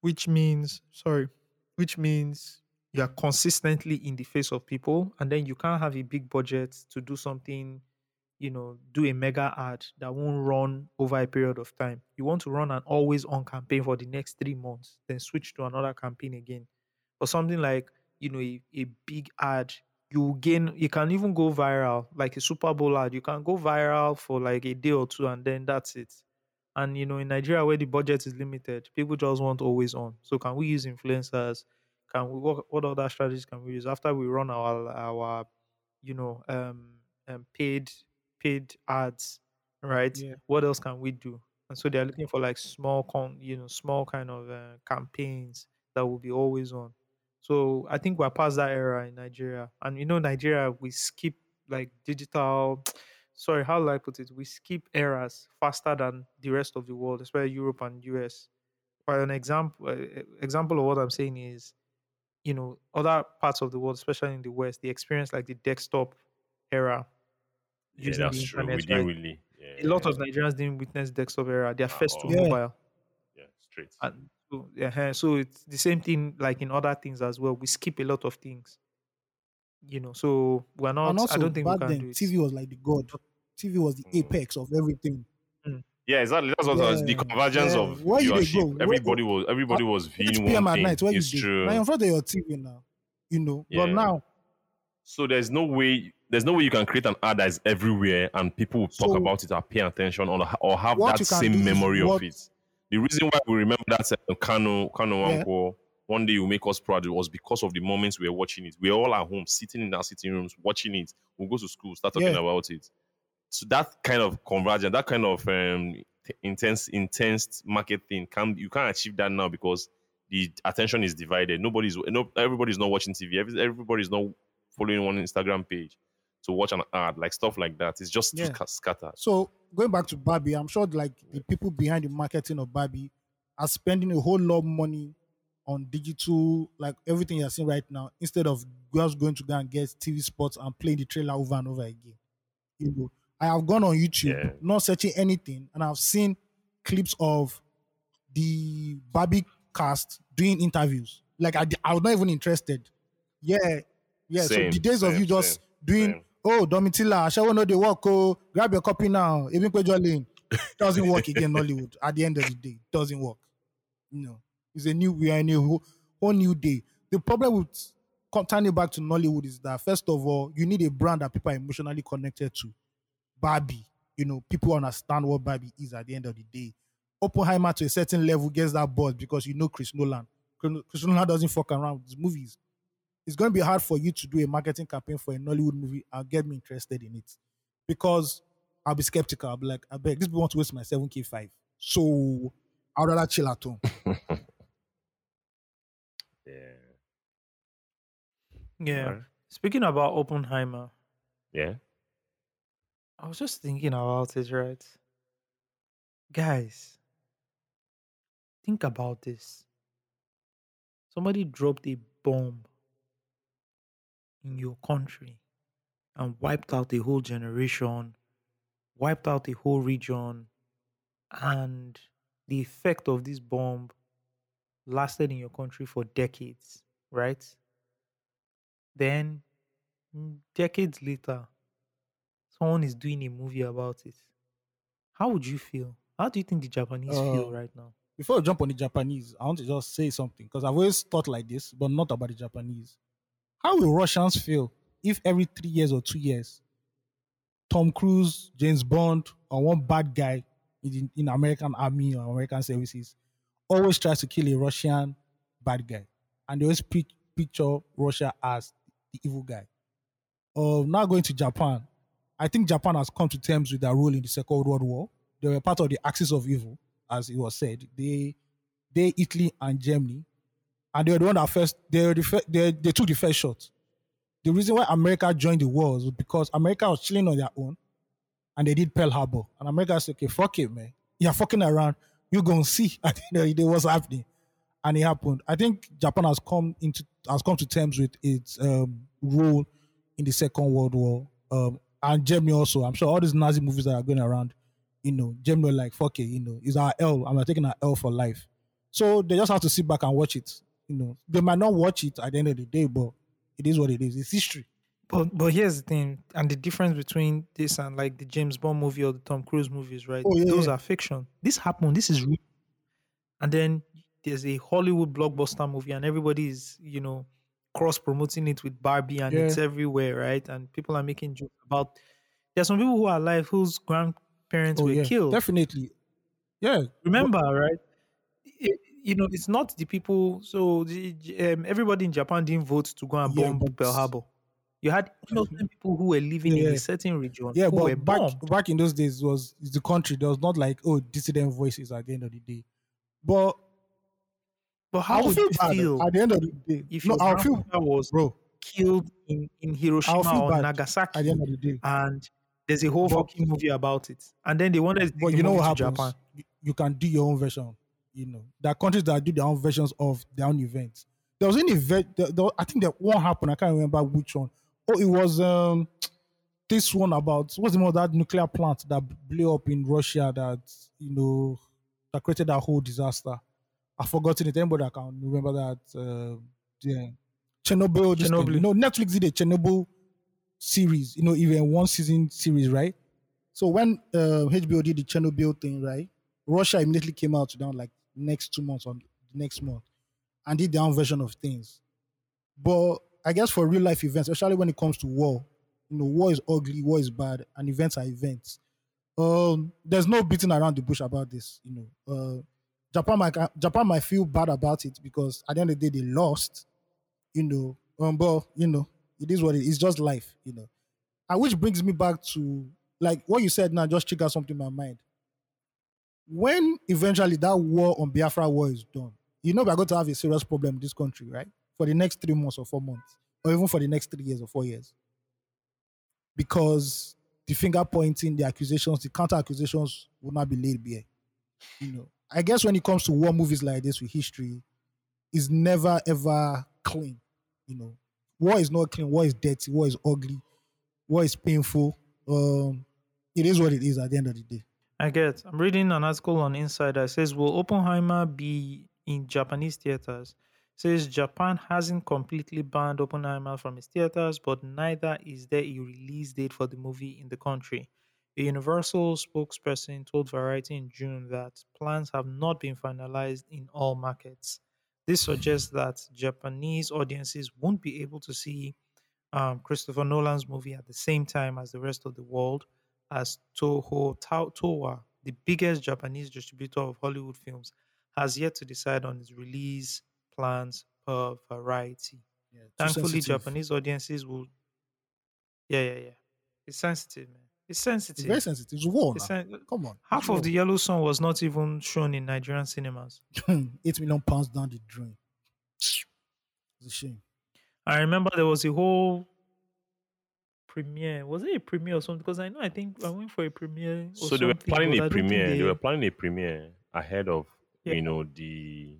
which means sorry, which means you are consistently in the face of people, and then you can't have a big budget to do something you know, do a mega ad that won't run over a period of time. You want to run an always on campaign for the next three months, then switch to another campaign again. Or something like, you know, a, a big ad, you gain, you can even go viral, like a Super Bowl ad. You can go viral for like a day or two and then that's it. And, you know, in Nigeria where the budget is limited, people just want always on. So can we use influencers? Can we, what, what other strategies can we use after we run our, our, you know, um, um paid paid ads, right? Yeah. What else can we do? And so they're looking for like small, con, you know, small kind of uh, campaigns that will be always on. So I think we're past that era in Nigeria, and you know, Nigeria we skip like digital. Sorry, how do I put it? We skip eras faster than the rest of the world, especially Europe and US. For an example, example of what I'm saying is, you know, other parts of the world, especially in the West, they experience like the desktop era Yeah, using that's the true. internet, We didn't right? really. Yeah, a lot of Nigerians didn't witness desktop era. They're first to. Yeah. mobile. yeah, straight. And so, yeah, so it's the same thing like in other things as well. We skip a lot of things. You know, so we're not and also I don't think we back can then, do it. TV was like the god. TV was the Mm. apex of everything. Yeah, exactly. That's what I was, the convergence yeah. of Where you viewership. Everybody was everybody was 8 viewing one at thing. night, where it's you true. Now in front of your TV now. You know. But now, So there's no way there's no way you can create an ad that is everywhere and people will talk So- about it or pay attention or, or have that same memory what- of it. The reason why we remember that uh, Kano Kano Yeah. One day will make us proud was because of the moments we were watching it. We are all at home, sitting in our sitting rooms, watching it. We'll go to school, start talking Yeah. about it. So that kind of convergence, that kind of um, t- intense, intense market thing, can you can't achieve that now because the attention is divided. Nobody's no, everybody's not watching TV. Everybody's not following one Instagram page to watch an ad, like stuff like that. It's just Yeah. sca- scattered. so going back to Barbie, I'm sure like the people behind the marketing of Barbie are spending a whole lot of money on digital, like everything you're seeing right now, instead of girls going to go and get TV spots and playing the trailer over and over again. You know, I have gone on YouTube, Yeah. not searching anything, and I've seen clips of the Barbie cast doing interviews. Like I, I was not even interested. Yeah, yeah. so the days of you just same, doing, same. oh, Domitilla, shall know they work? Oh, grab your copy now. Even Lane doesn't work again. Nollywood. At the end of the day, it doesn't work. You know, it's a new. We are in a whole, whole new day. The problem with turning back to Nollywood is that first of all, you need a brand that people are emotionally connected to. Barbie, you know, people understand what Barbie is at the end of the day. Oppenheimer to a certain level gets that buzz because you know Chris Nolan. Chris Nolan doesn't fuck around with his movies. It's going to be hard for you to do a marketing campaign for a Nollywood movie and get me interested in it because I'll be skeptical. I'll be like, I beg, this people want to waste my 7K5. So I'd rather chill at home. Yeah. Yeah. Alright. Speaking about Oppenheimer, Yeah. I was just thinking about it, right? Guys, think about this. Somebody dropped a bomb in your country and wiped out a whole generation, wiped out a whole region, and the effect of this bomb lasted in your country for decades, right? Then, decades later, someone is doing a movie about it. How would you feel? How do you think the Japanese feel Uh, right now? Before I jump on the Japanese, I want to just say something because I've always thought like this, but not about the Japanese. How will Russians feel if every three years or two years, Tom Cruise, James Bond, or one bad guy in, in American army or American services always tries to kill a Russian bad guy, and they always pic- picture Russia as the evil guy. Uh, now going to Japan, I think Japan has come to terms with their role in the Second World War. They were part of the axis of evil, as it was said. They, they, Italy and Germany, and they were the one that first. They, the they, they took the first shot. The reason why America joined the war was because America was chilling on their own, and they did Pearl Harbor. And America said, "Okay, fuck it, man. You're fucking around. You're gonna see at the what's happening." And it happened. I think Japan has come into has come to terms with its um, role in the Second World War, um, and Germany also. I'm sure all these Nazi movies that are going around, you know, Germany were like, "Fuck it," you know, it's our L. I'm taking our L for life. So they just have to sit back and watch it. You know, they might not watch it at the end of the day, but it is what it is. It's history. But but here's the thing, and the difference between this and like the James Bond movie or the Tom Cruise movies, right? Oh, yeah, Those yeah. are fiction. This happened. This is real. And then there's a Hollywood blockbuster movie, and everybody is you know cross promoting it with Barbie, and it's everywhere, right? And people are making jokes about. There's some people who are alive whose grandparents Oh were yeah, killed. definitely. Yeah, Remember, right? It, you know, it's not the people. So the, um, everybody in Japan didn't vote to go and Yeah, bomb but- Pearl Harbor. You had innocent people who were living in a certain region yeah, who were but back bombed. back in those days was the country. There was not like oh dissident voices at the end of the day. But But how I'll would feel you bad feel at the end of the day. if no, your feel was bro killed in, in Hiroshima or Nagasaki, at the end of the day. and there's a whole But- fucking movie about it, and then they wanted to But you know what happens? Japan. You, you can do your own version. You know, there are countries that do their own versions of their own events. There was an event. There, there, I think that one happened. I can't remember which one. Oh, it was um this one about what's the name of that nuclear plant that blew up in Russia that you know that created that whole disaster. I've forgotten it. Anybody that can remember that? Uh, yeah. Chernobyl. Chernobyl. You know, Netflix did a Chernobyl series. You know, even one season series, right? So when uh, HBO did the Chernobyl thing, right? Russia immediately came out to down like next two months or next month and did their own version of things. But I guess for real life events, especially when it comes to war, you know, war is ugly, war is bad, and events are events. Um, there's no beating around the bush about this. You know, uh, Japan might Japan might feel bad about it because at the end of the day they lost. You know, um, but you know, it is what it is. It's just life. You know, and which brings me back to like what you said now. Just trigger something in my mind. When eventually that war on Biafra war is done, you know we're going to have a serious problem in this country, right? For the next three months or four months, or even for the next three years or four years, because the finger pointing, the accusations, the counter accusations will not be laid bare. You know, I guess when it comes to war movies like this with history, is never ever clean. You know, war is not clean. War is dirty. War is ugly. War is painful. Um, it is what it is at the end of the day. I get. I'm reading an article on Insider. It says, "Will Oppenheimer be in Japanese theaters?" says Japan hasn't completely banned Oppenheimer from its theaters, but neither is there a release date for the movie in the country. A Universal spokesperson told Variety in June that plans have not been finalized in all markets. This suggests that Japanese audiences won't be able to see um, Christopher Nolan's movie at the same time as the rest of the world, as Toho Towa, the biggest Japanese distributor of Hollywood films, has yet to decide on its release plans per variety. Yeah, Thankfully, sensitive. Japanese audiences will. Yeah, yeah, yeah. It's sensitive, man. It's It's sensitive. very sensitive. It's war. It's sen- Come on. half It's of war. the Yellow Sun was not even shown in Nigerian cinemas. eight million pounds down the drain. It's a shame. I remember there was a whole premiere. Was it a premiere or something? Because I know I think I went for a premiere. Or So they were planning but I a don't think premiere. They... they- were planning a premiere ahead of Yeah. you know the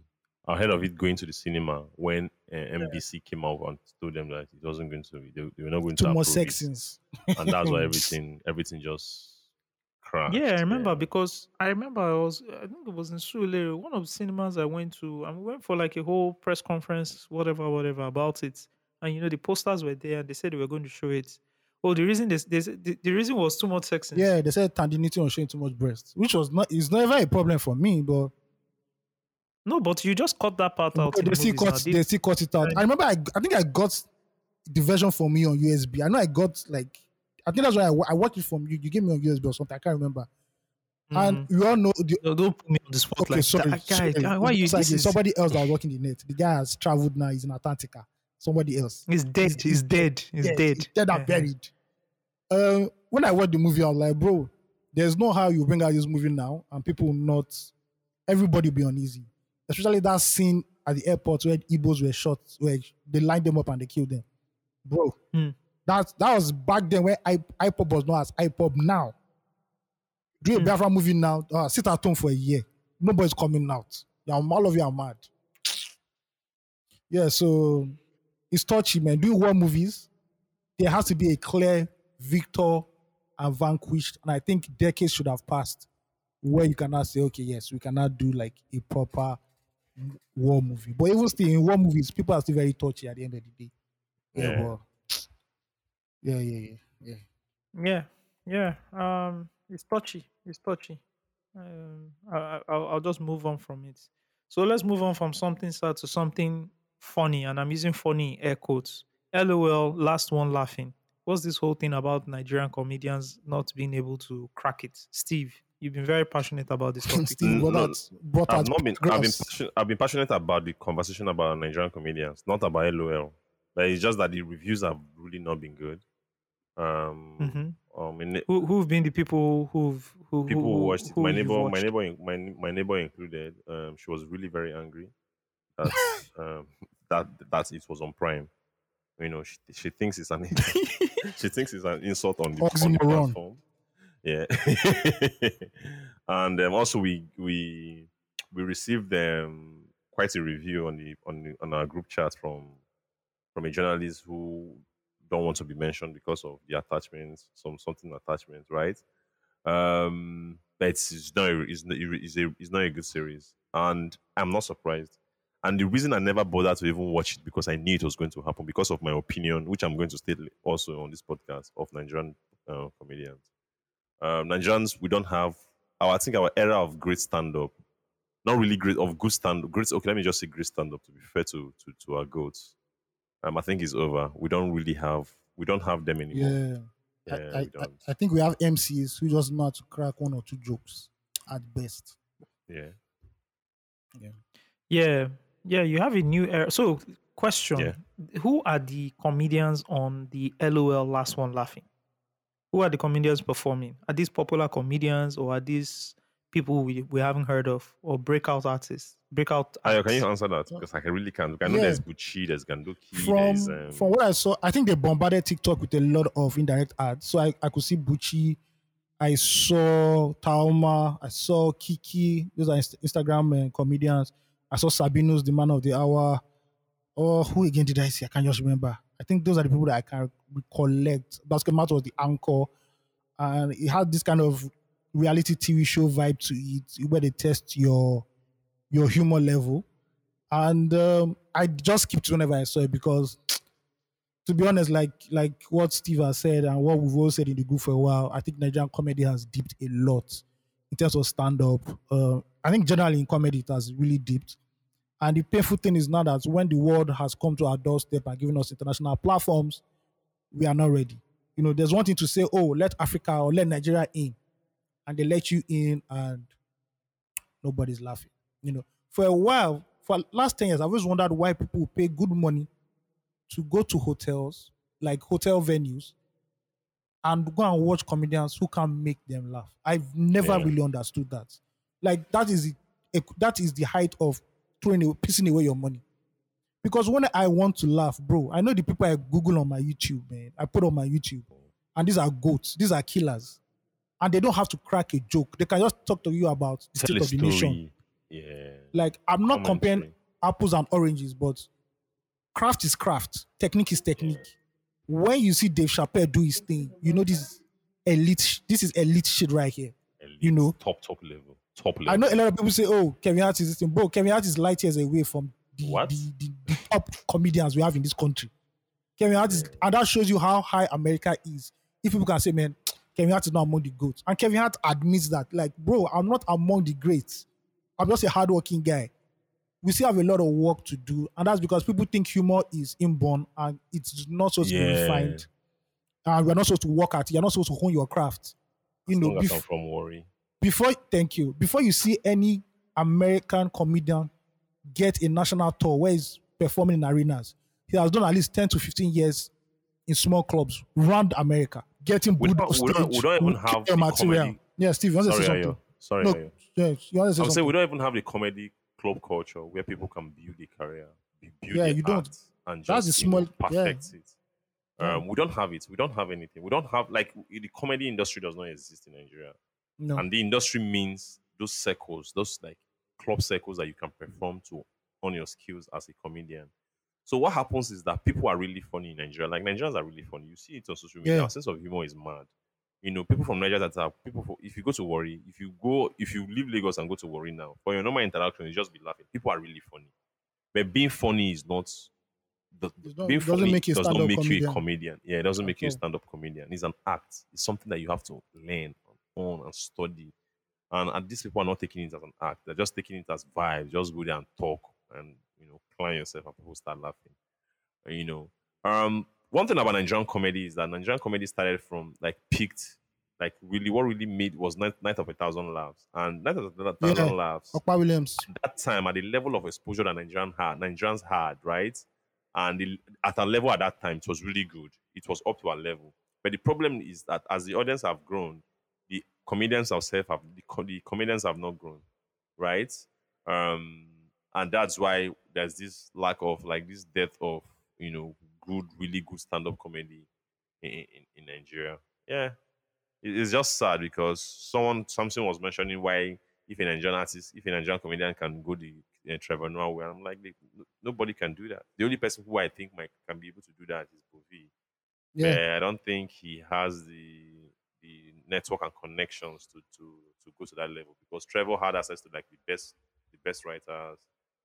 ahead of it going to the cinema when uh, MBC came out and told them that it wasn't going to be. They, they were not going Too to much approve sex scenes. and that's why everything everything just crashed. Yeah, I remember because I remember I was I think it was in Sule, one of the cinemas I went to, I went for like a whole press conference, whatever, whatever about it. And you know the posters were there, and they said they were going to show it. Oh, the reason this, this the, the reason was too much sex. scenes. Yeah, they said Thandie Newton was showing too much breast, which was not is never a problem for me, but No, but you just cut that part out. in they the still cut They- they still cut it out. and- I remember I, I think I got the version for me on USB. I know I got like I think that's why I, I watched it from you. You gave me on USB or something. I can't remember. And Mhm. you all know the No, don't put me on the spot okay, like sorry, that. Guy, sorry. guy, why you? It's like is, somebody else that was working the net. The guy has traveled now. He's in Antarctica. Somebody else. he's dead. he's He's, dead. He's Yes, dead. He's dead and buried. Uh, when I watched the movie, I was like, bro, there's no how you bring out this movie now and people will not, everybody will be uneasy. Especially that scene at the airport where Igbos were shot, where they lined them up and they killed them. Bro, Hmm. that, that was back then when I, IPOB was known as IPOB now. Do a Hmm. Biafra movie now, uh, sit at home for a year. Nobody's coming out. Yeah, all of you are mad. Yeah, so it's touchy, man. Doing war movies, there has to be a clear victor and vanquished. And I think decades should have passed where you cannot say, okay, yes, we cannot do like a proper war movie. But even still, in war movies, people are still very touchy at the end of the day. Yeah, Yeah. but- yeah, yeah, yeah, yeah. Yeah, yeah. Um, it's touchy. It's touchy. Um, I, I, I'll, I'll just move on from it. So let's move on from something sad to something funny, and I'm using funny air quotes. LOL, last one laughing. What's this whole thing about Nigerian comedians not being able to crack it? Steve, you've been very passionate about this topic. Steve brought no, out, brought I've out not been. I've been, passion, I've been passionate about the conversation about Nigerian comedians, not about LOL. But it's just that the reviews have really not been good. Um, hmm um, in Who, who've been the people who've who, people who watched it, who my you've neighbor, my neighbor, my my neighbor included. Um, she was really very angry that um that that it was on Prime. You know, she she thinks it's an she thinks it's an insult on the, on the Oxymoron. platform. Yeah, and um, also we we we received um, quite a review on the on the, on our group chat from from a journalist who don't want to be mentioned because of the attachments, some something attachments, right? Um, but it's, it's not a, it's, it's, a, it's not a good series, and I'm not surprised. And the reason I never bothered to even watch it because I knew it was going to happen because of my opinion, which I'm going to state also on this podcast of Nigerian uh, comedians. Um, Nigerians, we don't have our I think our era of great stand up, not really great of good stand up, great. Okay, let me just say great stand up to be fair to to, to our goats. Um, I think it's over. We don't really have we don't have them anymore. Yeah. Yeah, I, I, I, don't. I think we have MCs who just know how to crack one or two jokes at best. yeah. Yeah, yeah, you have a new era. So, question: Yeah. Who are the comedians on the LOL last one laughing? Who are the comedians performing? Are these popular comedians or are these people we, we haven't heard of or breakout artists? Breakout. Ayo, can you answer that? Because I can really can't. I know Yeah. there's Gucci, there's Gandoki, From there's um, from what I saw, I think they bombarded TikTok with a lot of indirect ads. So I, I could see Buchi, I saw Taaooma, I saw Kiekie. Those are Instagram uh, comedians. I saw Sabinus, the man of the hour. Or who again did I see? I can't just remember. I think those are the people that I can recollect. Basketmouth was the anchor, and it had this kind of reality TV show vibe to it, where they test your your humor level. And um, I just skipped whenever I saw it because, to be honest, like like what Steve has said and what we've all said in the group for a while, I think Nigerian comedy has dipped a lot in terms of stand up. Uh, I think generally in comedy it has really dipped. And the painful thing is now that when the world has come to our doorstep and given us international platforms, we are not ready. You know, there's one thing to say, oh, let Africa or let Nigeria in, and they let you in, and nobody's laughing. You know, for a while, for last 10 years, I've always wondered why people pay good money to go to hotels, like hotel venues, and go and watch comedians who can make them laugh. I've never Yeah. really understood that. Like that is the, that is the height of throwing pissing away your money. Because when I want to laugh, bro, I know the people I Google on my YouTube, man. I put on my YouTube, and these are goats. These are killers, and they don't have to crack a joke. They can just talk to you about the Tell state of the nation. Yeah. Like I'm not comparing apples and oranges, but craft is craft, technique is technique. When you see Dave Chappelle do his thing, you know this elite. This is elite shit right here. Elite, you know. top top level. Top level. I know a lot of people say, "Oh, Kevin Hart is this thing," bro. Kevin Hart is light years away from What? the, the, the top comedians we have in this country. Kevin Hart is, and that shows you how high America is. If people can say, "Man, Kevin Hart is not among the goats," and Kevin Hart admits that, like, bro, I'm not among the greats. I'm just a hardworking guy. We still have a lot of work to do, and that's because people think humor is inborn and it's not supposed to be Yeah. refined. And we're not supposed to work at it. You're not supposed to hone your craft. You As know, bef- from worry. before thank you before you see any american comedian get a national tour where he's performing in arenas he has done at least 10 to 15 years in small clubs around america getting We booed don't- on we don't- we don't even have the material comedy- yeah steve you want to say Sorry, something Ayo. Sorry, no Ayo. yeah, you want to say I would say something we don't even have the comedy club culture where people can build a career, build Yeah, you don't. and That's just the you know, small- yeah. perfect it. Um, we don't have it. We don't have anything. We don't have like the comedy industry does not exist in Nigeria, no and the industry means those circles, those like club circles that you can perform to on your skills as a comedian. So what happens is that people are really funny in Nigeria. Like Nigerians are really funny. You see it on social media. Yeah. Our sense of humor is mad. You know, people from Nigeria that are people. For, if you go to Worry, if you go, if you leave Lagos and go to Worry now, for your normal interaction, you just be laughing. People are really funny, but being funny is not. The, not- being funny make does not make you a comedian. Yeah, it doesn't make you a stand-up comedian. It's an act. It's something that you have to learn on and study. And, and these people are not taking it as an act. They're just taking it as vibes. Just go there and talk and you know, clown yourself and people start laughing. And, you know. Um one thing about Nigerian comedy is that Nigerian comedy started from like peaked, like really what really made was Night, Night of a Thousand Laughs. And Night of a Thousand Yeah. Laughs Opa Williams that time at the level of exposure that Nigerian had, Nigerians had, right? And the, at a level at that time, it was really good. It was up to a level. But the problem is that as the audience have grown, comedians themselves have the, the comedians have not grown, right? Um, and that's why there's this lack of like this death of you know good, really good stand-up comedy in, in, in Nigeria. Yeah, it- it's just sad because someone something was mentioning why if a Nigerian artist, if a Nigerian comedian can go the uh, Trevor Noah way, I'm like, they- nobody can do that. The only person who I think might can be able to do that is Bovi. yeah Uh, I don't think he has the the network and connections to to to go to that level because Trevor had access to like the best the best writers,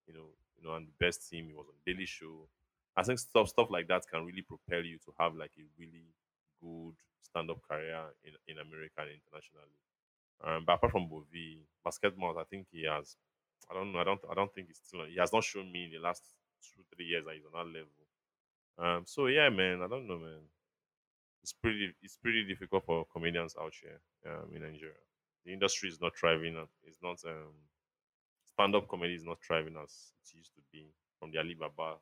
you know, you know, and the best team. He was on Daily Show. I think stuff stuff like that can really propel you to have like a really good stand up career in, in America and internationally. Um, but apart from Bovi, Basketmouth, I think he has. I don't know. I don't. I don't think he's still. He has not shown me in the last two three years that he's on that level. Um. So yeah, man. I don't know, man. It's pretty. It's pretty difficult for comedians out here um, in Nigeria. The industry is not thriving. It's not. Um, stand-up comedy is not thriving as it used to be from the Alibaba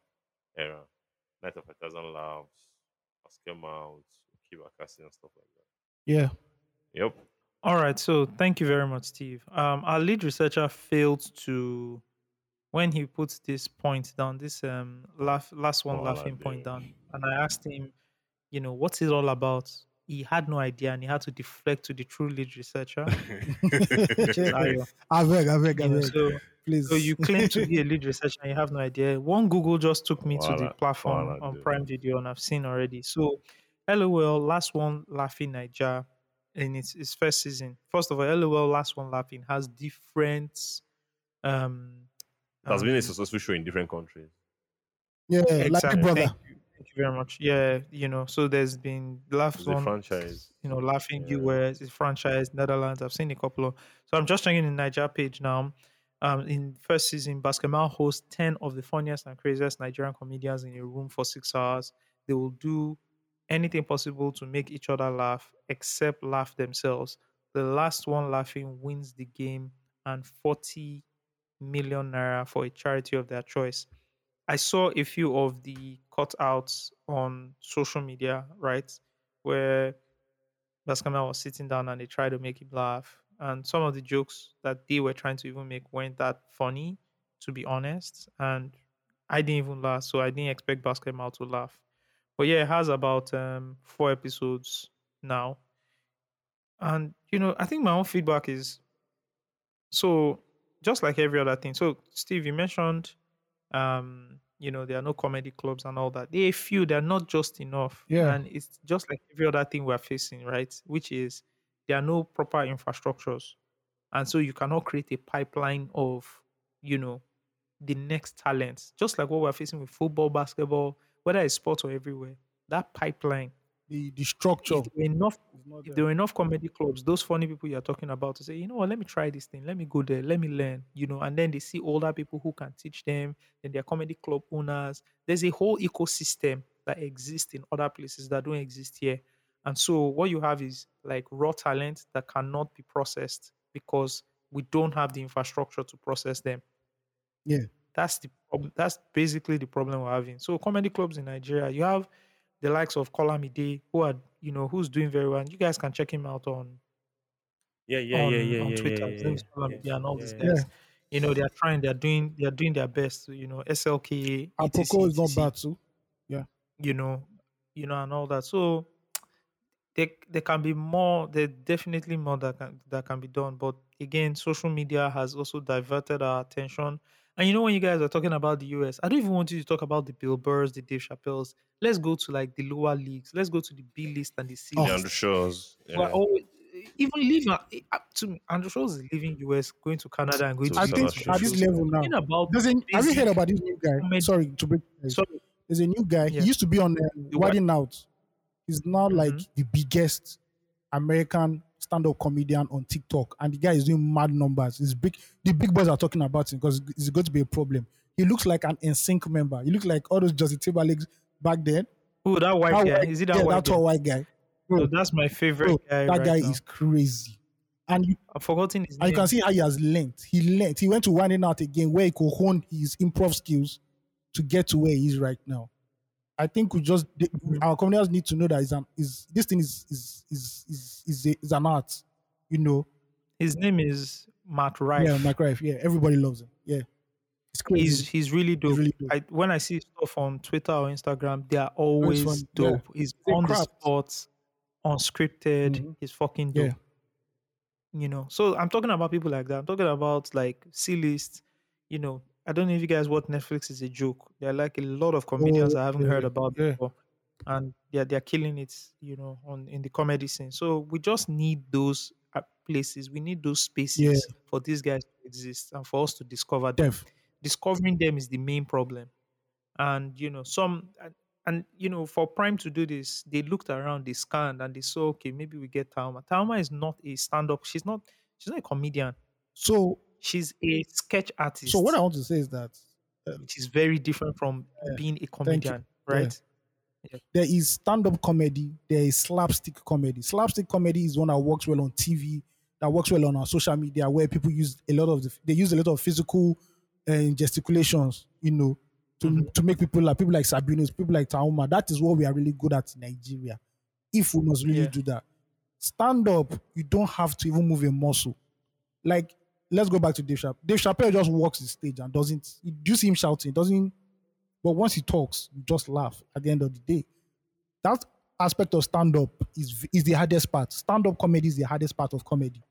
era. Night of a Thousand Laughs, Pascal Mount, Kiba Kasi, and stuff like that. yeah Yep. All right, so thank you very much, Steve. Um, our lead researcher failed to, when he puts this point down, this um laugh, last one Oh, laughing point down, and I asked him, you know, what's it all about? He had no idea, and he had to deflect to the true lead researcher. Ayo. I beg I beg I You beg so, please so you claim to be a lead researcher, and you have no idea. One Google just took me to the platform voila, on dude. Prime Video, and I've seen already. So, LOL, last one laughing Niger in its, its first season. First of all, LOL, last one laughing has different. Um, It has been a um, successful show in different countries. yeah like exactly. Big brother Thank you. Very much. Yeah, you know, so there's been the last one, franchise. you know, laughing Yeah. US, it's franchise, Netherlands. I've seen a couple of. So I'm just checking the Niger page now. um, in first season, Basketmouth hosts 10 of the funniest and craziest Nigerian comedians in a room for six hours. They will do anything possible to make each other laugh, except laugh themselves. The last one laughing wins the game and 40 million naira for a charity of their choice. I saw a few of the cutouts on social media, right? Where Basketmouth was sitting down and they tried to make him laugh. And some of the jokes that they were trying to even make weren't that funny, to be honest. And I didn't even laugh, so I didn't expect Basketmouth to laugh. But yeah, it has about um, four episodes now. And, you know, I think my own feedback is so just like every other thing. So, Steve, you mentioned, um, you know, there are no comedy clubs and all that. They are few, they're not just enough. Yeah. And it's just like every other thing we're facing, right? Which is there are no proper infrastructures. And so you cannot create a pipeline of, you know, the next talents. Just like what we're facing with football, basketball, whether it's sports or everywhere. That pipeline The the structure if there were enough if there. there were enough comedy clubs, those funny people you're talking about to say, you know what, let me try this thing, let me go there, let me learn, you know, and then they see older people who can teach them, then they're comedy club owners. There's a whole ecosystem that exists in other places that don't exist here. And so what you have is like raw talent that cannot be processed because we don't have the infrastructure to process them. Yeah. That's the problem. That's basically the problem we're having. So comedy clubs in Nigeria, you have the likes of Kolamide, who are you know who's doing very well. And you guys can check him out on Yeah, yeah, on, yeah, yeah, on yeah, Twitter. yeah, yeah, yeah, Kolamide yeah, and all these yeah. guys. You know, they're trying, they're doing, they're doing their best. You know, SLK, Our etc, Poco is not bad too. Yeah, you know, you know, and all that. So there, there can be more. There definitely more that can that can be done. But again, social media has also diverted our attention. And you know, when you guys are talking about the US, I don't even want you to talk about the Bill Burrs, the Dave Chappelles. Let's go to like the lower leagues. Let's go to the B list and the C Oh. list. Leandro Shaws. Yeah. always, even leaving up to me, Andrew Schulz is leaving US, going to Canada and going To to I think Africa. at this level now, about there's a, have you heard about this new guy? Sorry to break. sorry, There's a new guy. Yeah. He used to be on uh, The what? Out. He's now like Mhm. the biggest American stand-up comedian on TikTok, and the guy is doing mad numbers. It's big. The big boys are talking about him because it's going to be a problem. He looks like an NSYNC member. He looks like all those Justin Timberlakes back then. oh that white That guy, white- is it that yeah, white that guy? tall white guy. So Bro, that's my favorite bro, guy. that right guy now. is crazy. And you, I've forgotten his and name. you can see how he has learned. He learned. He went to Wild 'N Out again, where he could hone his improv skills to get to where he is right now. I think we just Mhm. our communities need to know that is an is this thing is is is is is, a, is an art, you know. His name is Matt Rife. Yeah, Mike Rife. Yeah, everybody loves him. Yeah, it's crazy. He's he's really dope. really dope. I, when I see stuff on Twitter or Instagram, they are always fun, yeah. dope. He's a on the spot, unscripted. Mhm. He's fucking dope. Yeah. You know, so I'm talking about people like that. I'm talking about like C list. You know, I don't know if you guys what Netflix is a joke. There are like a lot of comedians Oh, I haven't yeah, heard about yeah. before, and they're they're killing it. You know, on in the comedy scene. So we just need those uh, places. We need those spaces for these guys to exist and for us to discover them Def. discovering them is the main problem and you know some and, and you know for prime to do this they looked around they scanned and they saw okay maybe we get Taaooma Taaooma is not a stand-up she's not she's not a comedian So she's a sketch artist so what I want to say is that which is very different from Yeah, being a comedian Yeah. right there is stand-up comedy, there is slapstick comedy. Slapstick comedy is one that works well on TV, that works well on our social media, where people use a lot of the, they use a lot of physical uh, gesticulations, you know, to, Mhm. to make people like people like Sabinus, people like Taaooma. That is what we are really good at in Nigeria. If we must really Yeah. do that, stand up, you don't have to even move a muscle. Like, let's go back to Dave Chappelle. Dave Chappelle just walks the stage and doesn't. You see him shouting, doesn't but once he talks, you just laugh at the end of the day. That aspect of stand up is, is the hardest part. Stand up comedy is the hardest part of comedy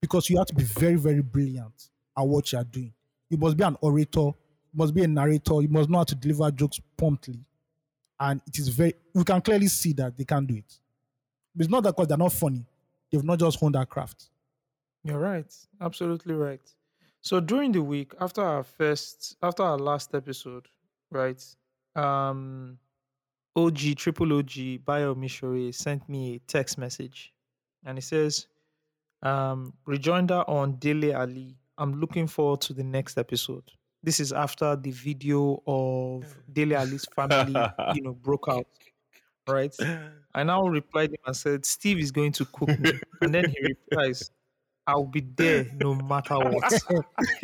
because you have to be very, very brilliant at what you are doing. You must be an orator, you must be a narrator, you must know how to deliver jokes promptly. And it is very, we can clearly see that they can't do it. It's not that because they're not funny, they've not just honed that craft. You're right. Absolutely right. So during the week after our first after our last episode, right? Um OG triple OG Bio Mishori sent me a text message and it says um rejoinder on Dele Alli I'm looking forward to the next episode. This is after the video of Dele Alli's family, you know, broke out. Right. I now replied him and said, Steve is going to cook me. And then he replies, I'll be there no matter what.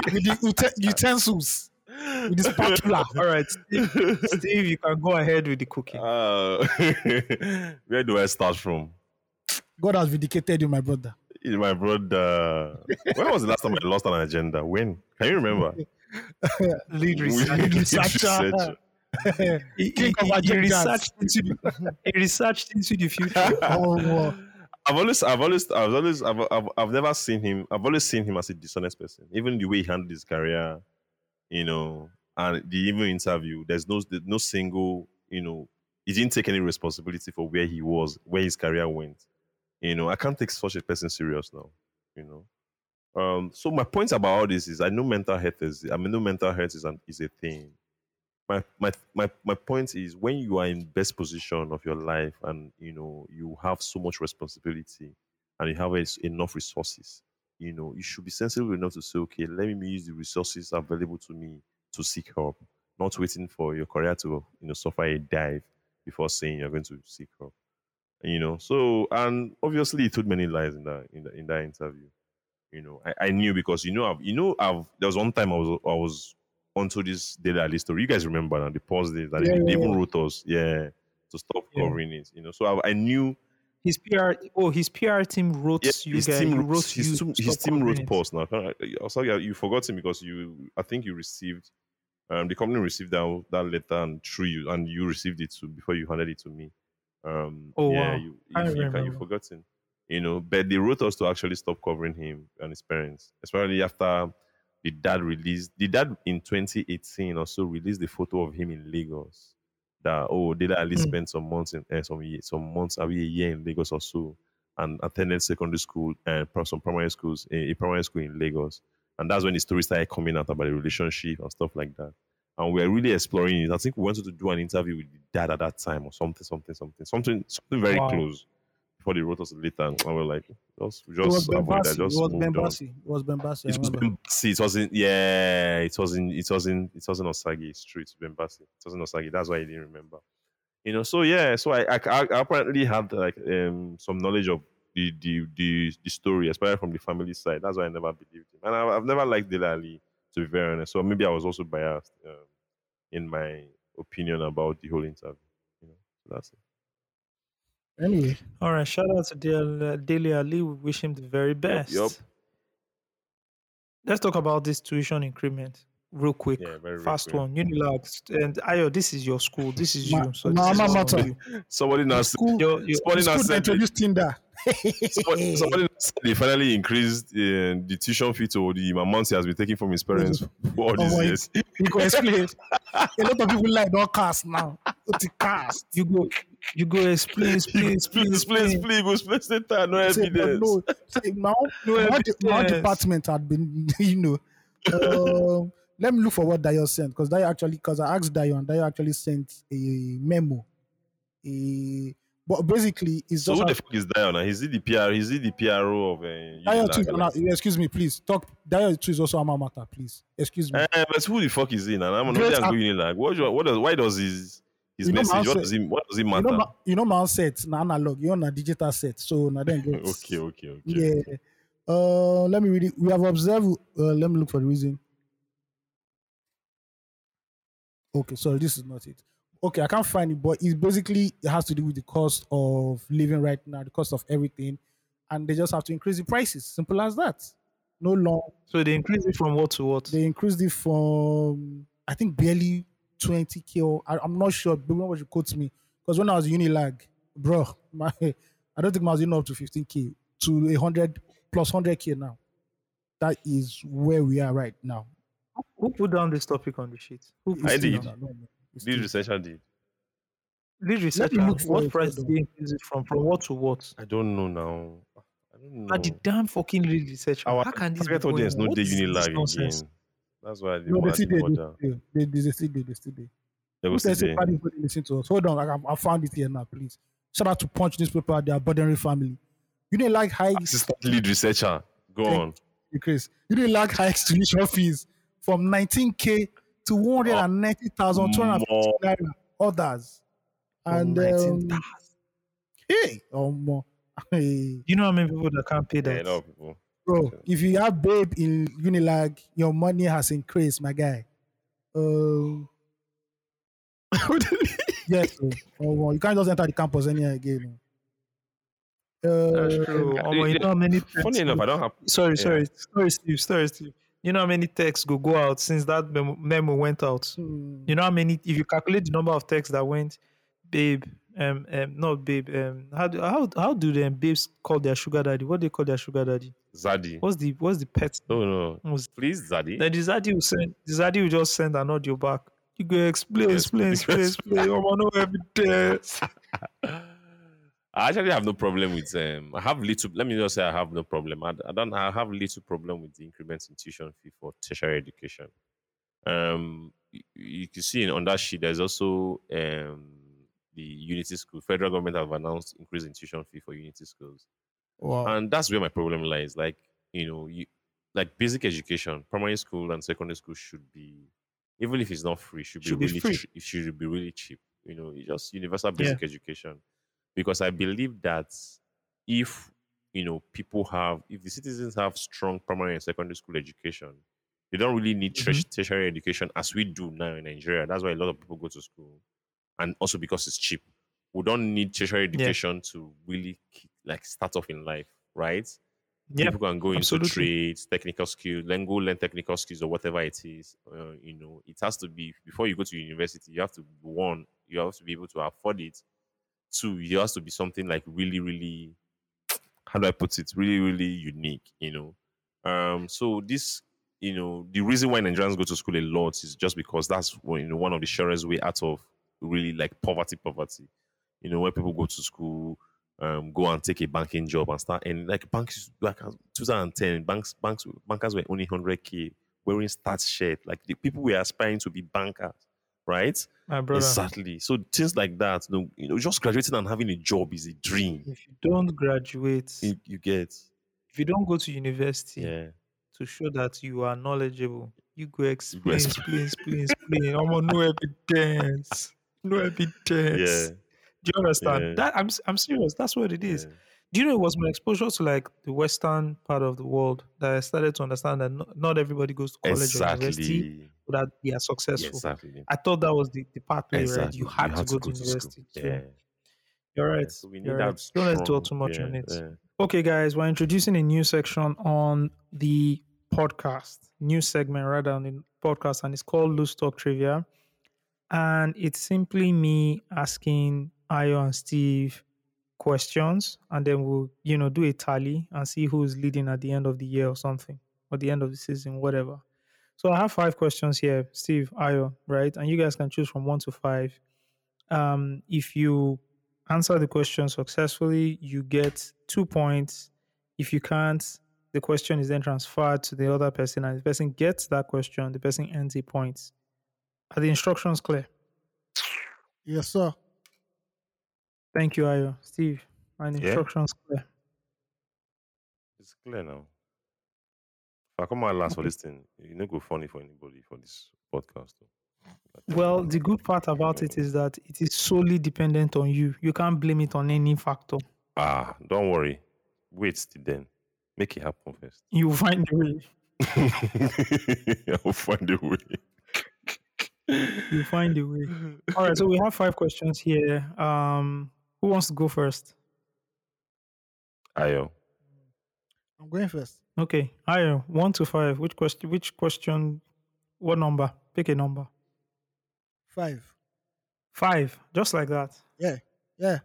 With the ute- utensils, with the spatula. All right, Steve, Steve, you can go ahead with the cooking. Uh, where do I start from? God has vindicated you, my brother. My brother. When was the last time I lost an agenda? When? Can you remember? Lead We- research. lead researcher. researcher. He, he- he researched into the, he researched into the future. Oh, wow. I've always, I've always, I've always, I've, I've, I've never seen him. I've always seen him as a dishonest person. Even the way he handled his career, you know, and the even interview. There's no, there's no single, you know, he didn't take any responsibility for where he was, where his career went. You know, I can't take such a person serious now. You know, um. So my point about all this is, I know mental health is, I mean, no mental health is an is a thing. My, my my my point is when you are in best position of your life and you know you have so much responsibility and you have enough resources you know you should be sensible enough to say okay let me use the resources available to me to seek help. Not waiting for your career to you know suffer a dive before saying you're going to seek help you know? So and obviously he told many lies in that in, the, in that interview you know? I, I knew because you know I've you know I've there was one time I was I was onto this Dele Alli story. You guys remember now the pause days that Yeah, they, they even wrote us, yeah, to stop Yeah. covering it. You know, so I, I knew His PR, oh, his PR team wrote yeah, you his guys. team wrote his, his team wrote post now. Can I- I'm sorry, you forgot him because you I think you received um the company received that that letter and through you and you received it too before you handed it to me. Um Oh, yeah, wow. you I you, you, can, you forgotten. You know, but they wrote us to actually stop covering him and his parents, especially after the dad released the dad in 2018 or so released the photo of him in Lagos. That oh, Dele Alli Mm. spend some months in uh, some year, some months, maybe a year in Lagos or so, and attended secondary school and pro- some primary schools, a, a primary school in Lagos, and that's when the story started coming out about the relationship and stuff like that. And we are really exploring it. I think we wanted to do an interview with the dad at that time or something, something, something, something, something very Wow. close. Before they wrote us a letter, and we were like, just, It just Ben avoid that, Bassi. It just was Ben. Bassi. It was Ben Bassi. It was. Ben Bassi. It wasn't. Yeah, it wasn't. It wasn't. It wasn't Osagie. It's true. It's Ben Bassi. It wasn't Osagie. That's why I didn't remember. You know. So yeah. So I, I, I apparently had like um some knowledge of the the the, the story, especially from the family side. That's why I never believed him, and I, I've never liked Dele Alli to be very honest. So maybe I was also biased um, in my opinion about the whole interview. You know. So that's it. Anyway, All right, shout out to Dele, uh, Dele Alli. We wish him the very best. yup. Let's talk about this tuition increment real quick. Yeah. Very real Fast quick. one. Unilag. And Ayo, this is your school. This is Ma- you. So ma- this ma- is matter. on you. Somebody now. said- school, Your, your, Somebody now school said. introduced Tinder. Somebody, somebody said they finally increased uh, the tuition fee to the amount he has been taking from his parents for all these Oh, years. You can explain. a lot of people like don't cast now. A cast. you go, you go explain, explain, Please, explain, please, please, explain. please, please, later, no evidence. no, now, No my department had been, you know. Um, let me look for what Dio sent because Dio actually, because I asked Dio and Dio actually sent a memo. A, but basically, it's So just who the fuck is Diana? Is he the PR? Is he the PRO of uh, too, now- excuse me, please talk. Diana too is also alma mater, please. Excuse me. Eh, but who the fuck is he? And I'm not going Unilag. What, do you- what does, why does his his You message? What does he? What does you matter? know, ma- you know, my set na analog. You're on a digital set, so now then get okay, okay, okay. Yeah. Uh, let me read it. We have observed. Uh, let me look for the reason. Okay, sorry, this is not it. Okay, I can't find it, but it's basically it has to do with the cost of living right now, the cost of everything, and they just have to increase the prices. Simple as that. No long. So they increase it from what to what? They increased it from I think barely twenty k. Or I, I'm not sure. But what you quote me because when I was Unilag, bro, my I don't think I was even up to fifteen k to a hundred plus hundred k now. That is where we are right now. Who put down this topic on the sheet? Who I did. down? No, no, it's This still- researcher did. Lead researcher. What price hold did they increase it from? From what to what? I don't know now. I don't know. At the damn fucking lead researcher. Our How can this be target going audience on? no What dey is this Unilag again. That's why they No, they want still to there. They, they, they, they still there. They still there. They Who will says still there. listen to us? Hold on, I, I found it here now, please. Shout out to Punch newspaper, their Bodenry family. You didn't like high Assistant lead researcher. Go Thank- on. increase. like hikes tuition fees from 19k to 190,000, 250 naira. Others. And um, hey, oh, more. Hey, you know how many people that can't pay that? a lot people. bro, if you have babe in Unilag, your money has increased, my guy. Um, yes, bro. oh, well, you can't just enter the campus anywhere again. Uh, That's true. Yeah, Omo, you yeah, know how many Funny enough, I don't have. sorry, yeah. sorry, sorry, Steve, sorry, Steve. You know how many texts go go out since that memo, memo went out. hmm, You know how many? If you calculate the number of texts that went, babe, um, um not babe, um, how do how how do them babes call their sugar daddy? What do they call their sugar daddy? Zaddy. What's the what's the pet? No, no. What's- Please, Zaddy. Then the zaddy will send the zaddy will just send an audio back. You go explain, explain, explain, Explain. explain. Oh, no evidence. I actually have no problem with um I have little let me just say I have no problem. I, I don't I have little problem with the increments in tuition fee for tertiary education. Um you, you can see in, on that sheet there's also um the unity school. Federal government have announced increase in tuition fee for unity schools. wow. And that's where my problem lies. Like, you know, you like basic education, primary school and secondary school should be even if it's not free, should be Should be really free. che- it should be really cheap. You know, just universal basic education. Because I believe that if you know people have if the citizens have strong primary and secondary school education, they don't really need Mhm. tertiary education as we do now in Nigeria. That's why a lot of people go to school. And also because it's cheap. We don't need tertiary education to really like start off in life, right? Yeah, people can go absolutely. into trades, technical skills, then go learn technical skills or whatever it is. Uh, you know, it has to be before you go to university. You have to be one, you have to be able to afford it. Two, it has to be something like really, really. How do I put it? Really, really unique. You know, um. So this, you know, the reason why Nigerians go to school a lot is just because that's one, you know one of the surest way out of really like poverty, poverty. You know, when people go to school, um, go and take a banking job and start and like banks like uh, 2010 banks banks bankers were only 100k wearing stats shirt like the people were aspiring to be bankers right my brother. exactly so things like that you know, you know just graduating and having a job is a dream If you don't graduate, you, you get if you don't go to university yeah to show that you are knowledgeable, you go explain, explain. explain, explain. I'm no evidence, no evidence. yeah Do you understand? Yeah. That I'm I'm serious. That's what it is. yeah. Do you know it was my exposure to like the western part of the world that I started to understand that not, not everybody goes to college or university exactly so that they are successful. exactly I thought that was the, the pathway, right? exactly You had to go to, school. university. So yeah You're right. Yeah, so we need You're right. Don't let's dwell too much yeah, on it. yeah. Okay, guys, we're introducing a new section on the podcast, new segment rather on the podcast, and it's called Loose Talk Trivia. And it's simply me asking Ayo and Steve questions, and then we'll, you know, do a tally and see who's leading at the end of the year or something, or the end of the season, whatever. So I have five questions here, Steve, Ayo, right? And you guys can choose from one to five. Um, if you answer the question successfully, you get two points. If you can't, the question is then transferred to the other person, and the person gets that question, the person earns a point. Are the instructions clear? Yes, sir. Thank you, Ayo. Steve, the Yeah. instructions clear? It's clear now. If I come out last for this thing, you know, go funny for anybody for this podcast. though. Well, the good part about it is that it is solely dependent on you. You can't blame it on any factor. Ah, don't worry. Wait till then. Make it happen first. You will find a way. I'll find a way. You find a way. All right, so we have five questions here. Um, who wants to go first? Ayo. I'm going first. Okay, Ayo, one to five. Which question? Which question? What number? Pick a number. Five. Five, just like that. Yeah. Yeah.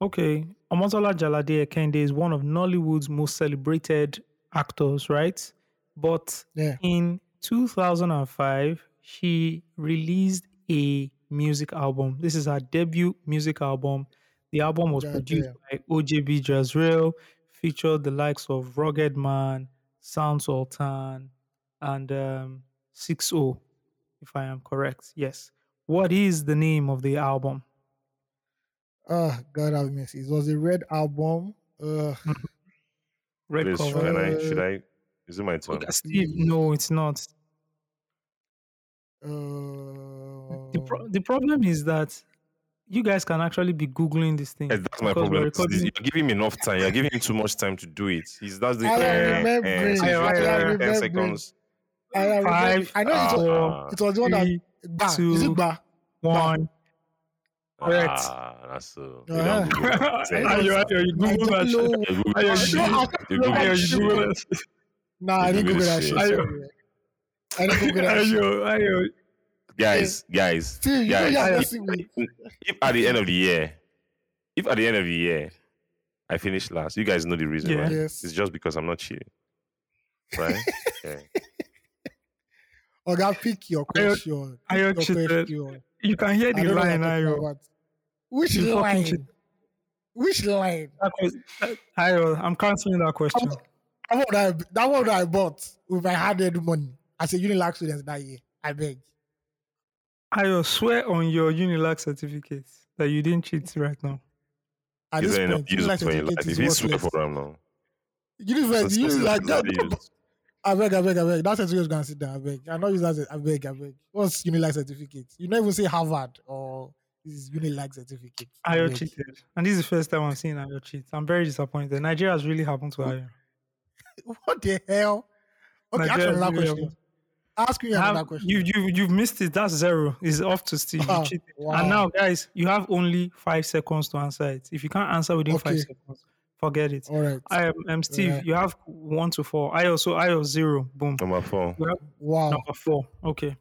Okay, Omotola Jalade Ekeinde is one of Nollywood's most celebrated actors, right? But Yeah. in 2005, she released a music album. This is her debut music album. The album was Yeah, produced yeah. by OJB Jezreel, featured the likes of Ruggedman, Sound Sultan, and um, 6 if I am correct. Yes. What is the name of the album? Oh, God have mercy. It was a red album. Uh, Red Please, cover. can I, should I Is it my turn? Okay, Steve, no, it's not. Uh, The, pro- the problem is that you guys can actually be googling this thing. Eh, That's my problem. we're This is- recording- You're giving me enough time. You're giving me too much time to do it. He's that's the I am eh, remembering. eh, so I you am have to have remembering. ten seconds. I, I, Five, I know it was, Ah, it was one that Three, Gba. Is two, it Gba? one. Correct. Ah, that's so. You Uh-huh. don't Google that. I know. You I Google that don't shit. know. You Google that shit. know- You know Google that to you. Google that shit. Nah, I didn't Google Google that this shit. shit. I didn't Google that shit. Ayo, Ayo. Guys, guys, Steve, you know guys. you're Ayo. messing with if at the end of the year, if at the end of the year I finish last, you guys know the reason, Yeah. right? Yes. It's just because I'm not cheating, right? yeah. Oga, pick your question. Pick Ayo your cheated. question. You can hear I the don't know what line, you're talking Which You line? cheated. Which line? That was- that- Ayo, I'm canceling that question. That one that I, that one that I bought with my hard-earned money as a Unilag student that year. I beg. Ayo, swear on your Unilag certificate that you didn't cheat right now. At Is this there point, Unilag for your life? certificate If is worthless. for them now, Unilag, Unilag, that's that. I beg, I beg, I beg. That certificate is gonna sit there. I beg. I know use that. I beg, I beg. What's Unilag certificate? You don't even say Harvard or this is Unilag certificate. I Ayo beg. cheated. And this is the first time I'm seeing Ayo cheat. I'm very disappointed. Nigeria has really happened to Ayo. What the hell? Okay, ask me Nigeria another really question. Ask me Have- another question. you, you, you've missed it. That's zero. It's off to Steve. Wow, wow. And now, guys, you have only five seconds to answer it. If you can't answer within five seconds, forget it. All right. I am um, Steve. Yeah. You have one to four. I also I also zero. Boom. number four. Have Wow. number four. Okay.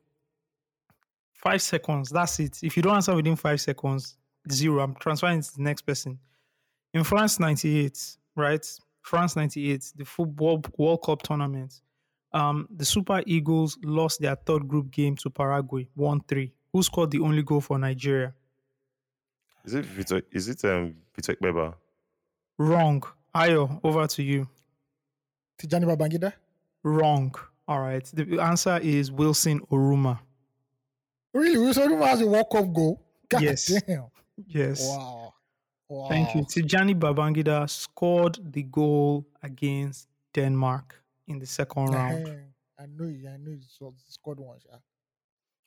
Five seconds. That's it. If you don't answer within five seconds, zero. I'm transferring it to the next person. In France '98, right? France '98, the football World Cup tournament. Um, the Super Eagles lost their third group game to Paraguay, one three. Who scored the only goal for Nigeria? Is it Vito, is it um Victor Ikpeba? Wrong. Ayo, over to you. Tijani Babangida? Wrong. All right. The answer is Wilson Oruma. Really? Wilson Oruma has a World Cup goal? God Yes. damn. Yes. Wow. Wow. Thank you. Tijani Babangida scored the goal against Denmark in the second round. I know you. I know you saw- scored one. sha.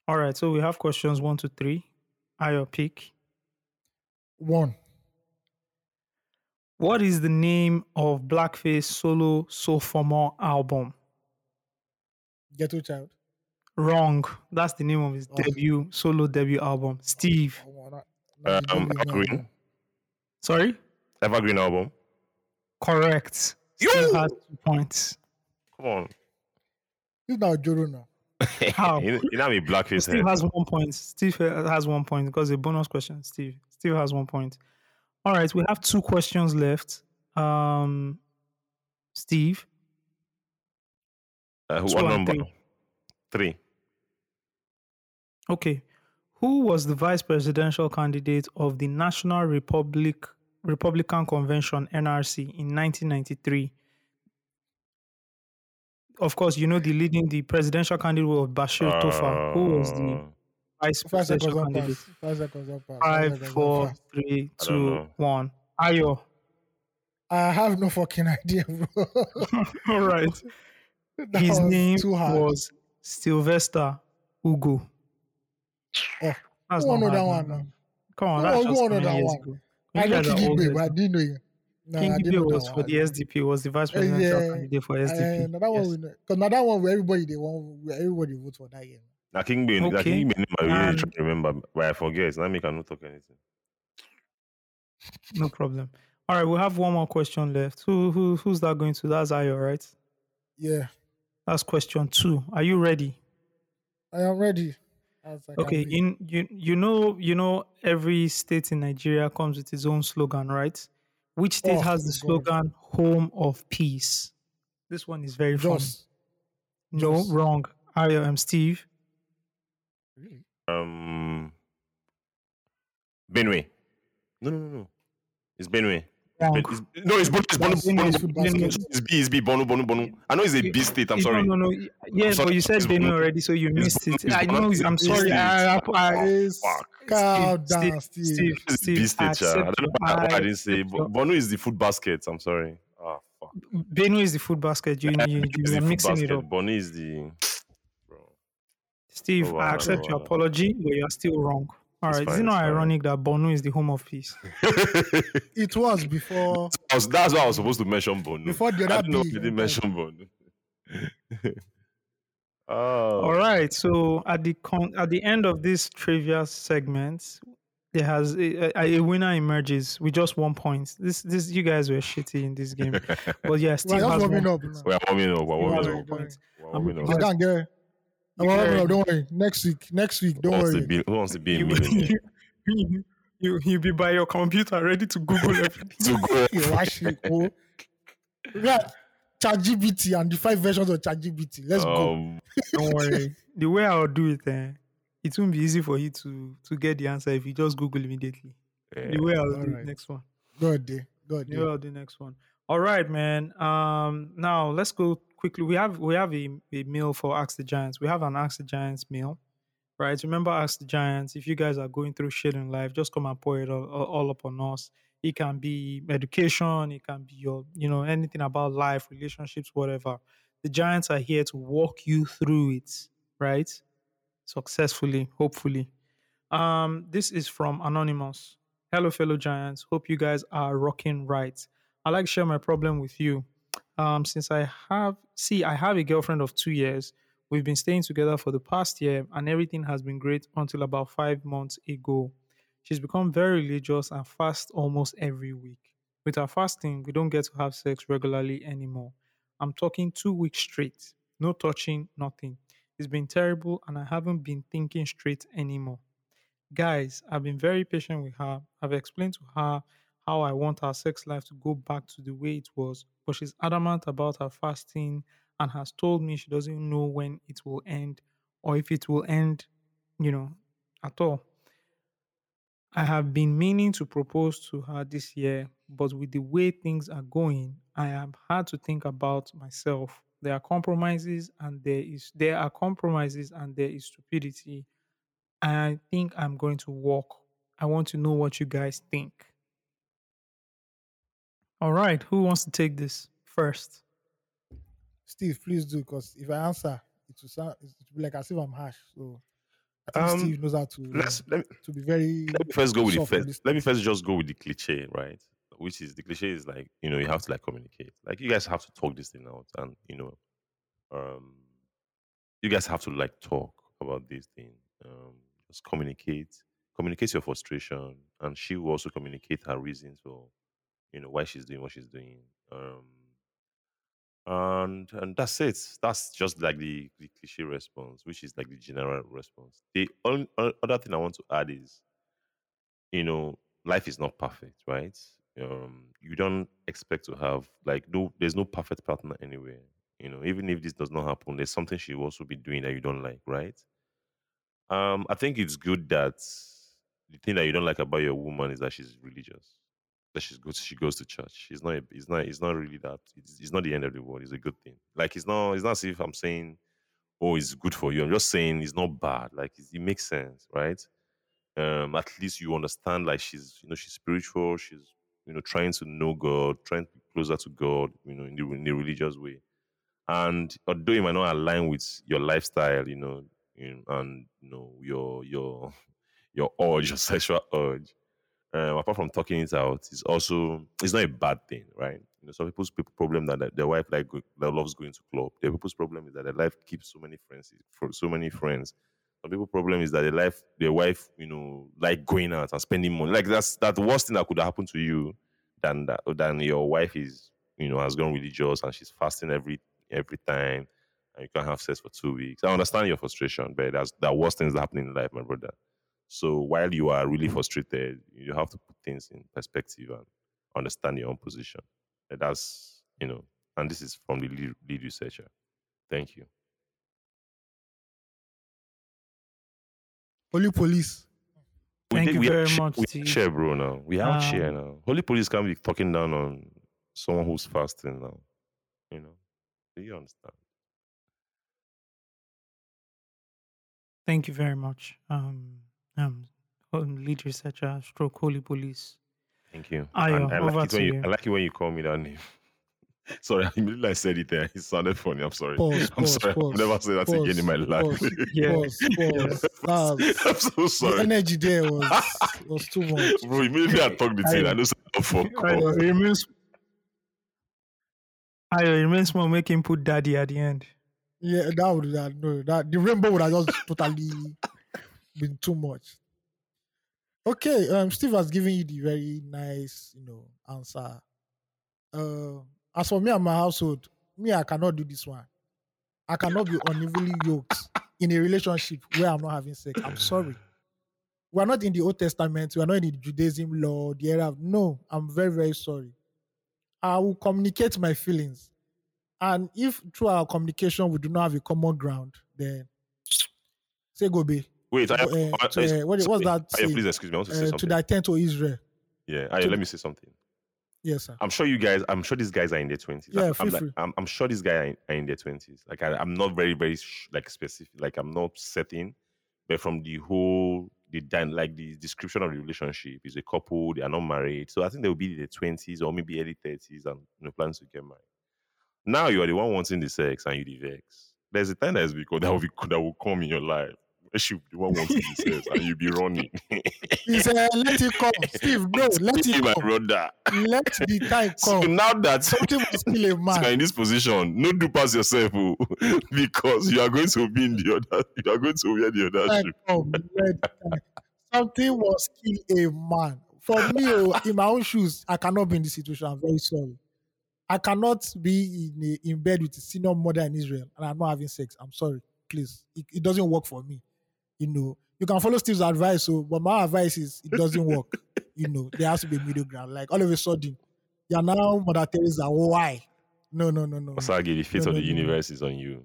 All right. So we have questions one to three. Ayo, pick. One. What is the name of Blackface solo sophomore album? Ghetto Child. Wrong. That's the name of his Oh. debut solo debut album. Steve. I wanna- no, you don't Um, Evergreen. Sorry. Evergreen album. Correct. Steve has two points. Come on. This now Joro now. How? you, you know me blackface Steve head. has one point. Steve has one point because a bonus question. Steve. Steve has one point. All right, we have two questions left. Um, Steve, Uh, two what number? three. Three. okay. Who was the vice presidential candidate of the National Republic Republican Convention (NRC) in 1993? Of course, you know the leading the presidential candidate was Bashir Tofa. Who was the Uh, vice Five seconds presidential candidate? pass. Five seconds on pass. Five, seconds on four, pass. three, I don't two, know. one. Ayo. I have no fucking idea, bro. All right. That His was name was Sylvester Ugoh. Oh, That's Who not know that one now? Come on, Who- that's who just know that one? ago. I You know guys are King old Igbe, heads. but I didn't know you. No, King didn't Igbe know that was for the SDP, was the vice Uh, presidential yeah. candidate for Uh, SDP. no, that one Yes. we. Because now that one where everybody they want, where everybody vote for that year. Now King Bin, Okay. King Bin, I really And- try to remember, but I forget. Now me cannot talk anything. No problem. All right, we have one more question left. Who, who who's that going to? That's Ayo, right? Yeah, That's question two. Are you ready? I am ready. As I Okay, in you you know you know every state in Nigeria comes with its own slogan, right? Which state Oh, has the God. slogan "Home of Peace"? This one is very funny. Just No, Jos. wrong. I am Steve. really. Um, Benue. No, no, no, no. It's Benue. Wrong. Ben- it's- no, it's Borno. It's Borno. That's Borno, Benue's Borno, food Borno, basket. It's B. It's B. Borno. Borno. Borno. I know it's a B state. I'm sorry. No, no, no. Yes, but you said Benue already, so you missed it. I know. I'm sorry. Fuck. calm Steve, down, Steve, Steve. Steve, It's Steve, B state. I yeah. I accept don't know why, why I didn't say. accept Bo- your- Borno is the food basket. I'm sorry. Ah, fuck. Benue is the food basket. You, you, you, are mixing it up. Borno is the. Steve, I accept your apology, but you are still wrong. All It's. Is fine, it not ironic that Borno is the home of peace? It was before. I was- that's why I was supposed to mention Borno. Before the I didn't know big you didn't mention Borno. oh. All right. So at the con- at the end of this trivia segment, there has a, a, a winner emerges with just one point. This this you guys were shitty in this game, but yeah, We're Steve just has warming one. up. We're warming up. We're Steve warming has up. one point. We're I'm- warming I up. Can't get. I'm warming up. Don't worry. Next week. Next week. Don't Who wants, to worry. be, who wants to be a You, millionaire? you, you, you be by your computer ready to Google everything. to go You it, oh. Yeah. ChatGPT and the five versions of ChatGPT. Let's go. um, Don't worry. The way I'll do it, eh, it won't be easy for you to to get the answer if you just Google immediately. eh, The way I'll do Alright. it next one. God day. God The way I'll do next one. All right, man. Um, now let's go quickly. We have we have a, a meal for Ask the Giants. We have an Ask the Giants meal, right? Remember, Ask the Giants. If you guys are going through shit in life, just come and pour it all, all, up on us. It can be education. It can be your, you know, anything about life, relationships, whatever. The Giants are here to walk you through it, right? Successfully, hopefully. Um, this is from Anonymous. Hello, fellow Giants. Hope you guys are rocking right. I like to share my problem with you. Um, since I have, see, I have a girlfriend of two years. We've been staying together for the past year, and everything has been great until about five months ago. She's become very religious and fasts almost every week. With her fasting, we don't get to have sex regularly anymore. I'm talking two weeks straight. No touching, nothing. It's been terrible, and I haven't been thinking straight anymore. Guys, I've been very patient with her. I've explained to her how I want our sex life to go back to the way it was, but she's adamant about her fasting and has told me she doesn't know when it will end or if it will end, you know, at all. I have been meaning to propose to her this year, but with the way things are going, I have had to think about myself. There are compromises and there is there are compromises and there is stupidity. I think I'm going to walk. I want to know what you guys think. All right, who wants to take this first? Steve, please do, because if I answer, it will sound it will be like as if I'm harsh. So I think Um, Steve knows how to let's let me, to be very let me first go with the first. Let me first just go with the cliche, right? Which is the cliche is like you know you have to like communicate. Like you guys have to talk this thing out, and you know, um, you guys have to like talk about this thing. Um, just communicate, communicate your frustration, and she will also communicate her reasons for you know why she's doing what she's doing. Um, and and that's it. That's just like the, the cliche response, which is like the general response. The only other thing I want to add is, you know, life is not perfect, right? Um, you don't expect to have like no, there's no perfect partner anywhere. You know, even if this does not happen, there's something she will also be doing that you don't like, right? Um, I think it's good that the thing that you don't like about your woman is that she's religious. That she's goes she goes to church. She's not. It's not. It's not really that. It's, it's not the end of the world. It's a good thing. Like it's not. It's not as if I'm saying, oh, it's good for you. I'm just saying it's not bad. Like it's, it makes sense, right? Um, at least you understand. Like she's, you know, she's spiritual. She's, you know, trying to know God, trying to be closer to God. You know, in the, in the religious way. And although it might not align with your lifestyle, you know, you know, and you know your your your urge, your sexual urge. Um, apart from talking it out, it's also it's not a bad thing, right? You know, some people's people problem that, that their wife like go, that loves going to club. Their people's problem is that their life keeps so many friends, for so many friends. Some people problem is that their life, their wife, you know, like going out and spending money. Like that's that the worst thing that could happen to you than that than your wife is, you know, has gone religious and she's fasting every every time and you can't have sex for two weeks. I understand your frustration, but that's the worst things happening in life, my brother. So while you are really frustrated, you have to put things in perspective and understand your own position. And that's you know, and this is from the lead, lead researcher. Thank you. Holy police. We Thank did- you we have very sh- much, We Steve. share, bro. Now we have share Um, now. Holy police can't be talking down on someone who's fasting now. You know, do you understand? Thank you very much. Um, um, um, lead researcher, stroke holy police. Thank you. Ayo, And I over like it to when you, you. I like it when you call me that name. Sorry, I immediately I said it there. It sounded funny. I'm sorry. Pause, I'm pause, sorry. pause, I've never say that pause, again in my life. pause, Yeah. Pause, pause. That's- I'm so the sorry. energy there was was too much. Bro, immediately I talked the thing. I know say fuck Ayo, off. it remains. Ayo, it remains more make him put daddy at the end. Yeah, that would that no that the rainbow would have just totally been too much. Okay, um, Steve has given you the very nice, you know, answer. Uh, as for me and my household, me I cannot do this one. I cannot be unevenly yoked in a relationship where I'm not having sex. I'm sorry. We are not in the Old Testament. We are not in the Judaism law, the era. No, I'm very, very sorry. I will communicate my feelings. And if through our communication we do not have a common ground, then say go be. Wait, I, Uh, uh, to, uh, what- what's that Ayo, please excuse me. I want to say to something. thy tent, O Israel. yeah, Ayo, to- let me say something. Yes, sir. I'm sure you guys. I'm sure these guys are in their twenties. Yeah, I'm, like. I'm, I'm sure these guys are in, are in their twenties. Like I, I'm not very, very sh- like specific. Like I'm not certain, but from the whole, the like the description of the relationship is a couple. They are not married, so I think they will be in their twenties or maybe early thirties and you know plans to get married. Now you are the one wanting the sex and you the vex. There's a time that is because that will be that will come in your life. She be the one the sex and you be running. He said, let it come. Steve, no, let it come. brother. Let the time So come. now that Something was kill a you are in this position, no do pass yourself oh, because you are going to be in the other. You are going to wear the other Time shoe. come. Time. Something was kill a man. For me, oh, in my own shoes, I cannot be in this situation. I'm very sorry. I cannot be in, a, in bed with a senior mother in Israel and I'm not having sex. I'm sorry. Please. It, it doesn't work for me. You know, you can follow Steve's advice, so but my advice is it doesn't work. you know, there has to be a middle ground. Like all of a sudden, you're now Mother Teresa. Why? No, no, no, no. no. Osagie, the fate No, of no, the no, no. universe is on you.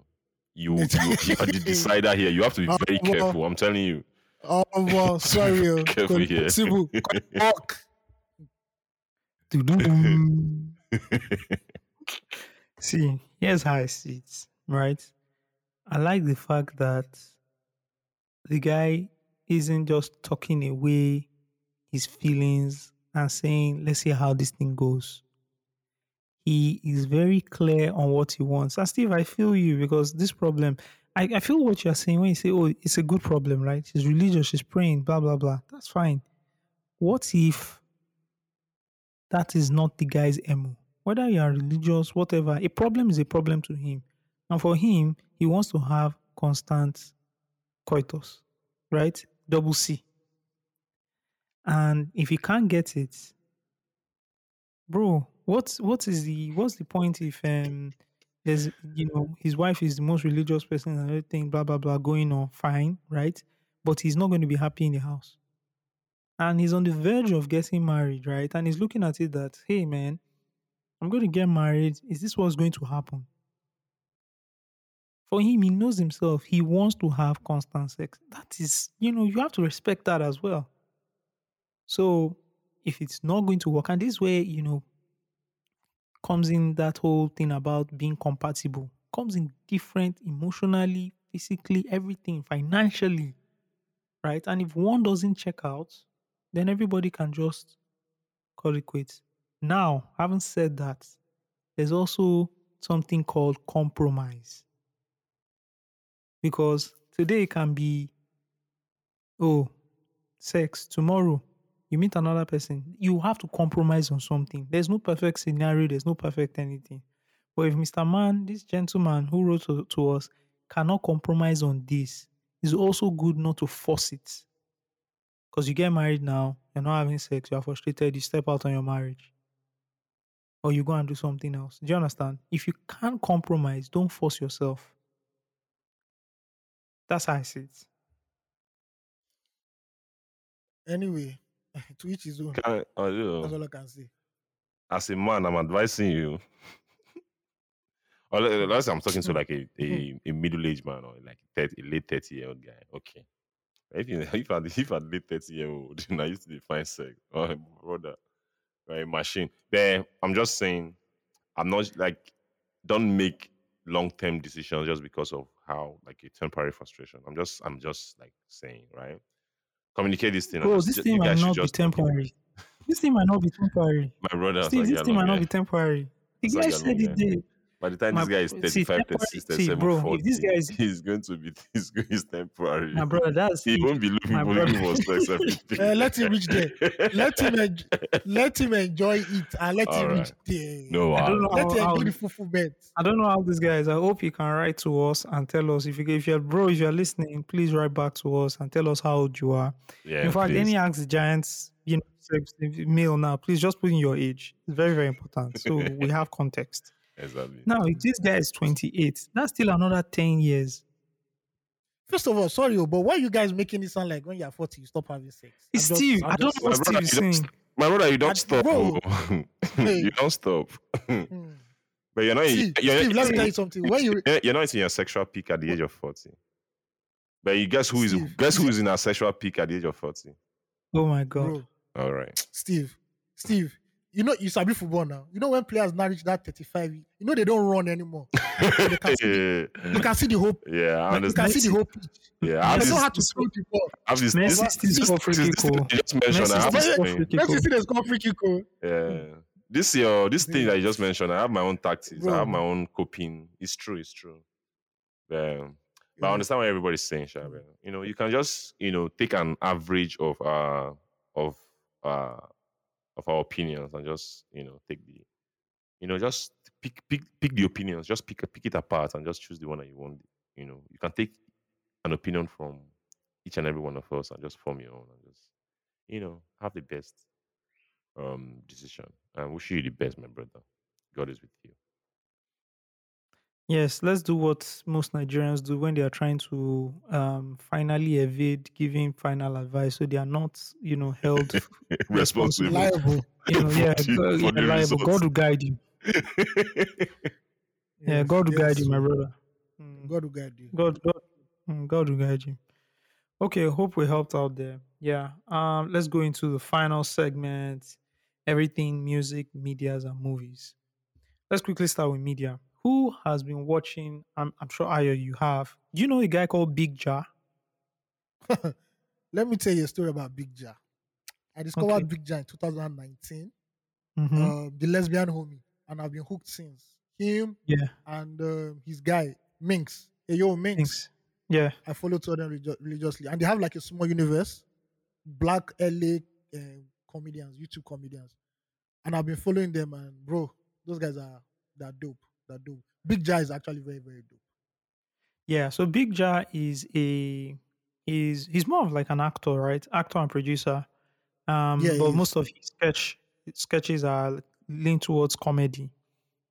You, you, It's- you are the decider here. You have to be Oh, very well. careful. I'm telling you. Oh, well, sorry. oh. Careful here. Possible. Walk. See, here's how I see it, right? I like the fact that the guy isn't just talking away his feelings and saying, let's see how this thing goes. He is very clear on what he wants. And Steve, I feel you because this problem, I, I feel what you're saying when you say, oh, it's a good problem, right? She's religious, she's praying, blah, blah, blah. That's fine. What if that is not the guy's MO? Whether you are religious, whatever, a problem is a problem to him. And for him, he wants to have constant coitus, right? Double C. And if he can't get it, bro, what's what is the what's the point if um there's you know his wife is the most religious person and everything, blah blah blah going on, fine, right? But he's not going to be happy in the house. And he's on the verge of getting married, right? And he's looking at it that, hey man, I'm going to get married. Is this what's going to happen? For him, he knows himself. He wants to have constant sex. That is, you know, you have to respect that as well. So if it's not going to work, and this way, you know, comes in that whole thing about being compatible, comes in different emotionally, physically, everything, financially, right? And if one doesn't check out, then everybody can just call it quits. Now, having said that, there's also something called compromise. Because today can be, oh, sex. Tomorrow, you meet another person. You have to compromise on something. There's no perfect scenario, there's no perfect anything. But if Mr. Man, this gentleman who wrote to, to us, cannot compromise on this, it's also good not to force it. Because you get married now, you're not having sex, you're frustrated, you step out on your marriage. Or you go and do something else. Do you understand? If you can't compromise, don't force yourself. That's how I see it. Anyway, to each his own. Can I- I know. That's all I can say. as a man, I'm advising you. Or let- let's say I'm talking to like a, a, a middle aged man or like 30, a late 30 year old guy. Okay. If you if I if I late 30 year old, then I used to define sex. Oh brother. Right, machine. Then I'm just saying, I'm not like don't make long term decisions just because of how like a temporary frustration. I'm just I'm just like saying, right? Communicate this thing. Bro, this ju- thing might not be just temporary. This thing might not be temporary. My brother, Steve, this thing might not be temporary. The guy said it there. By the time My this guy is see, 35, temporary- 36, 37, bro, 40, if this guy is he's going to be he's, going- he's temporary. my brother, that's he it. won't be looking my for brother- looking for sex every Eh, let him reach there. Let him en- let him enjoy it and let him reach there. No, I don't know Let how, him how enjoy the fufu bed. I don't know how this guy is. I hope you can write to us and tell us if you if you're bro, if you're listening, please write back to us and tell us how old you are. Yeah, in fact, please. any Ask the Giants, you know, sex- male now, please just put in your age. It's very, very important. So we have context. Exactly. Now, if this guy is 28, that's still another 10 years. First of all, sorry, oh, but why are you guys making it sound like when you're 40, you stop having sex? It's I'm Steve. I'm I don't just- know what My Steve brother, is you don't saying. My brother, you don't I- stop. bro. oh. Hey. you don't stop. Hmm. but you're not. Steve, you're, Steve, let me tell you something. When you you're, you're not in your sexual peak at the age of 40. But you guess who is Steve, guess who is in a sexual peak at the age of 40? Oh my God. bro, All right. Steve, Steve, you know you sabi football now. You know when players now reach that 35, you know they don't run anymore. can see You can see the hope. yeah, I understand. You can see the whole pitch. Yeah, I have They this, know how to this- throw the ball. I have this, Messi this, still score free kick, this thing oh. you just mentioned. Messi I have still this score thing. free kick, Let's oh. see the score free kick. oh. Yeah. This your this thing that you just mentioned, I have my own tactics. I have my own coping. It's true, it's true. Um, but I understand what everybody's saying, Shabe. You know, you can just, you know, take an average of uh of uh of our opinions and just, you know, take the you know, just pick pick pick the opinions, just pick pick it apart and just choose the one that you want. You know, you can take an opinion from each and every one of us and just form your own and just, you know, have the best um decision. And wish you the best, my brother. God is with you. Yes, let's do what most Nigerians do when they are trying to um, finally evade giving final advice, so they are not, you know, held, Responsible. Liable. you know, yeah, For the- go- for yeah, liable. God will guide you. Yeah, Yes, God will guide you, my brother. Mm. God will guide you. God, God, mm, God will guide you. Okay, hope we helped out there. Yeah. Um, let's go into the final segment. Everything music, medias, and movies. Let's quickly start with media. Who has been watching? I'm, I'm sure Ayo, you have. Do you know a guy called Big Jahh? Let me tell you a story about Big Jahh. I discovered Okay. Big Jahh in 2019, Mhm. uh, the lesbian homie, and I've been hooked since. Him yeah. and uh, his guy, Minx. Hey, yo, Minx. Thanks. Yeah. I follow two of them religi- religiously. And they have like a small universe, black LA uh, comedians, YouTube comedians. And I've been following them, and bro, those guys are they're dope. They're dope. Big Jahh is actually very, very dope. Yeah, so Big Jahh is a is he's more of like an actor, right? Actor and producer. Um, Yeah, but most of his sketch sketches are lean towards comedy.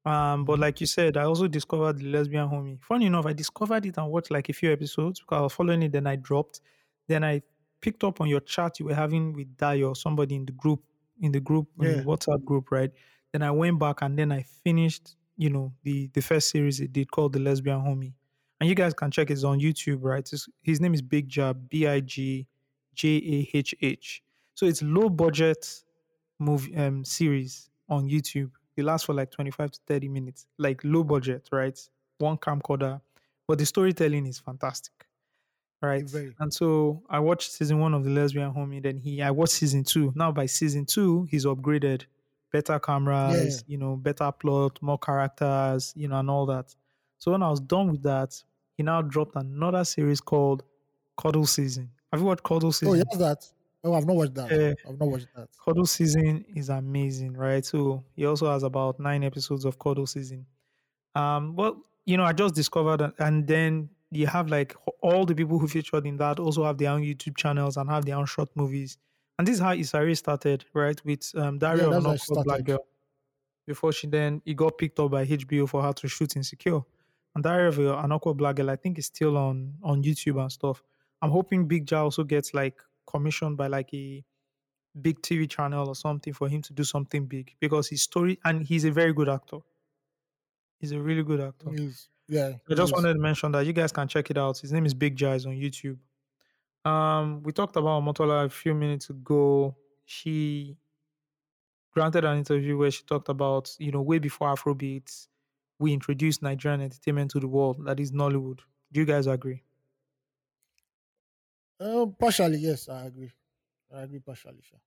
Um, but Mhm. like you said, I also discovered the lesbian homie. Funny enough, I discovered it and watched like a few episodes because I was following it, then I dropped. Then I picked up on your chat you were having with Dio, somebody in the group, in the group, in Yeah. the WhatsApp group, right? Then I went back and then I finished, you know, the the first series it did called The Lesbian Homie. And you guys can check it. It's on YouTube, right? It's- his name is Big Jahh, B I G J A H H. So it's low budget movie um series on YouTube. It lasts for like 25 to 30 minutes, like low budget, right? One camcorder, but the storytelling is fantastic, right? Very. And so I watched season one of the Lesbian Homie. Then he, I watched season two. Now by season two, he's upgraded, better cameras, you know, better plot, more characters, you know, and all that. So when I was done with that, he now dropped another series called Cuddle Season. Have you watched Cuddle Season? Oh, yes, that. Oh, I've not watched that. Yeah. I've not watched that. Cuddle season is amazing, right? So he also has about nine episodes of Cuddle season. Um, well, you know, I just discovered, that- and then you have like all the people who featured in that also have their own YouTube channels and have their own short movies. And this is how Issa Rae started, right? With um, Dario it Black. Girl. Before she then, he got picked up by HBO for her to shoot Insecure. And Dario Anoko Black Girl, I think, is still on on YouTube and stuff. I'm hoping Big Jahh also gets like commissioned by like a big TV channel or something for him to do something big because his story and he's a very good actor. He's a really good actor. He's- yeah. I just he's- wanted to mention that you guys can check it out. His name is Big Jahh on YouTube. Um, we talked about Motola a few minutes ago. She granted an interview where she talked about, you know, way before Afrobeats, we introduced Nigerian entertainment to the world, that is Nollywood. Do you guys agree? Uh, partially, yes, I agree. I agree partially, sure.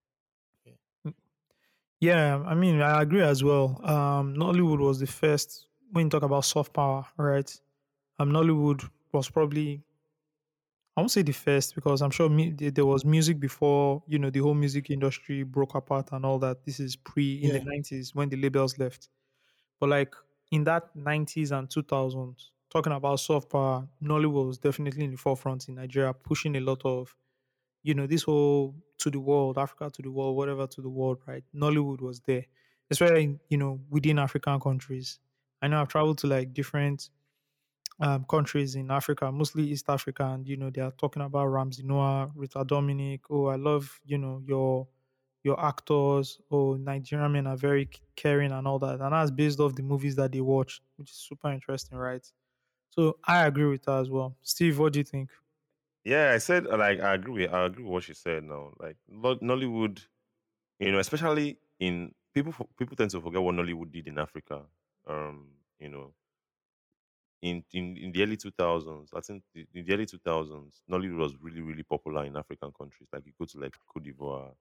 Yeah, I mean, I agree as well. Um, Nollywood was the first when you talk about soft power, right? Um, Nollywood was probably I won't say the first because I'm sure mu- there was music before you know the whole music industry broke apart and all that. This is pre in the 90s when the labels left. But like in that 90s and 2000s, talking about soft power, Nollywood was definitely in the forefront in Nigeria, pushing a lot of you know, this whole to the world, Africa to the world, whatever to the world, right? Nollywood was there, especially, you know, within African countries. I know I've traveled to like different um, countries in Africa, mostly East Africa, and, you know, they are talking about Ramsey Nouah, Rita Dominic. Oh, I love, you know, your your actors. Oh, Nigerian men are very caring and all that. And that's based off the movies that they watch, which is super interesting, right? So I agree with her as well. Steve, what do you think? Yeah, I said uh, like I agree. With, I agree with what she said. Now, like Nollywood, you know, especially in people, people tend to forget what Nollywood did in Africa. Um, you know, in in, in the early two thousands, I think in the early two thousands, Nollywood was really really popular in African countries. Like you go to like Cote d'Ivoire,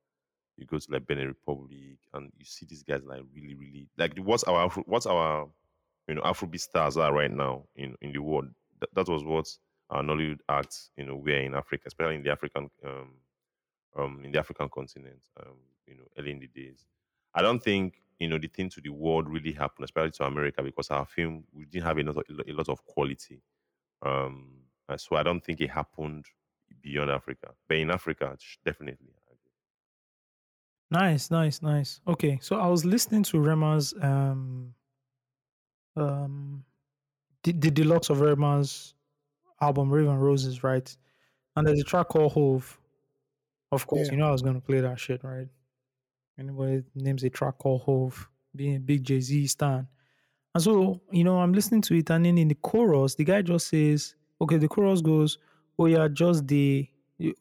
you go to like Benin Republic, and you see these guys like really really like what's our Afro, what's our you know Afrobeat stars are right now in in the world. That, that was what our Nollywood acts you know were in Africa, especially in the African um um in the African continent um you know early in the days. I don't think you know the thing to the world really happened, especially to America, because our film we didn't have a lot of, a lot of quality. Um, so I don't think it happened beyond Africa, but in Africa, sh- definitely. Nice, nice, nice. Okay, so I was listening to Rema's um um the, the deluxe of Rema's album Rave & Roses, right? And there's a track called HOV. Of course, Yeah. you know I was gonna play that shit, right? Anybody names a track called HOV, being a big Jay Z stan. And so, you know, I'm listening to it, and then in the chorus, the guy just says, okay, the chorus goes, Oh, yeah, just the,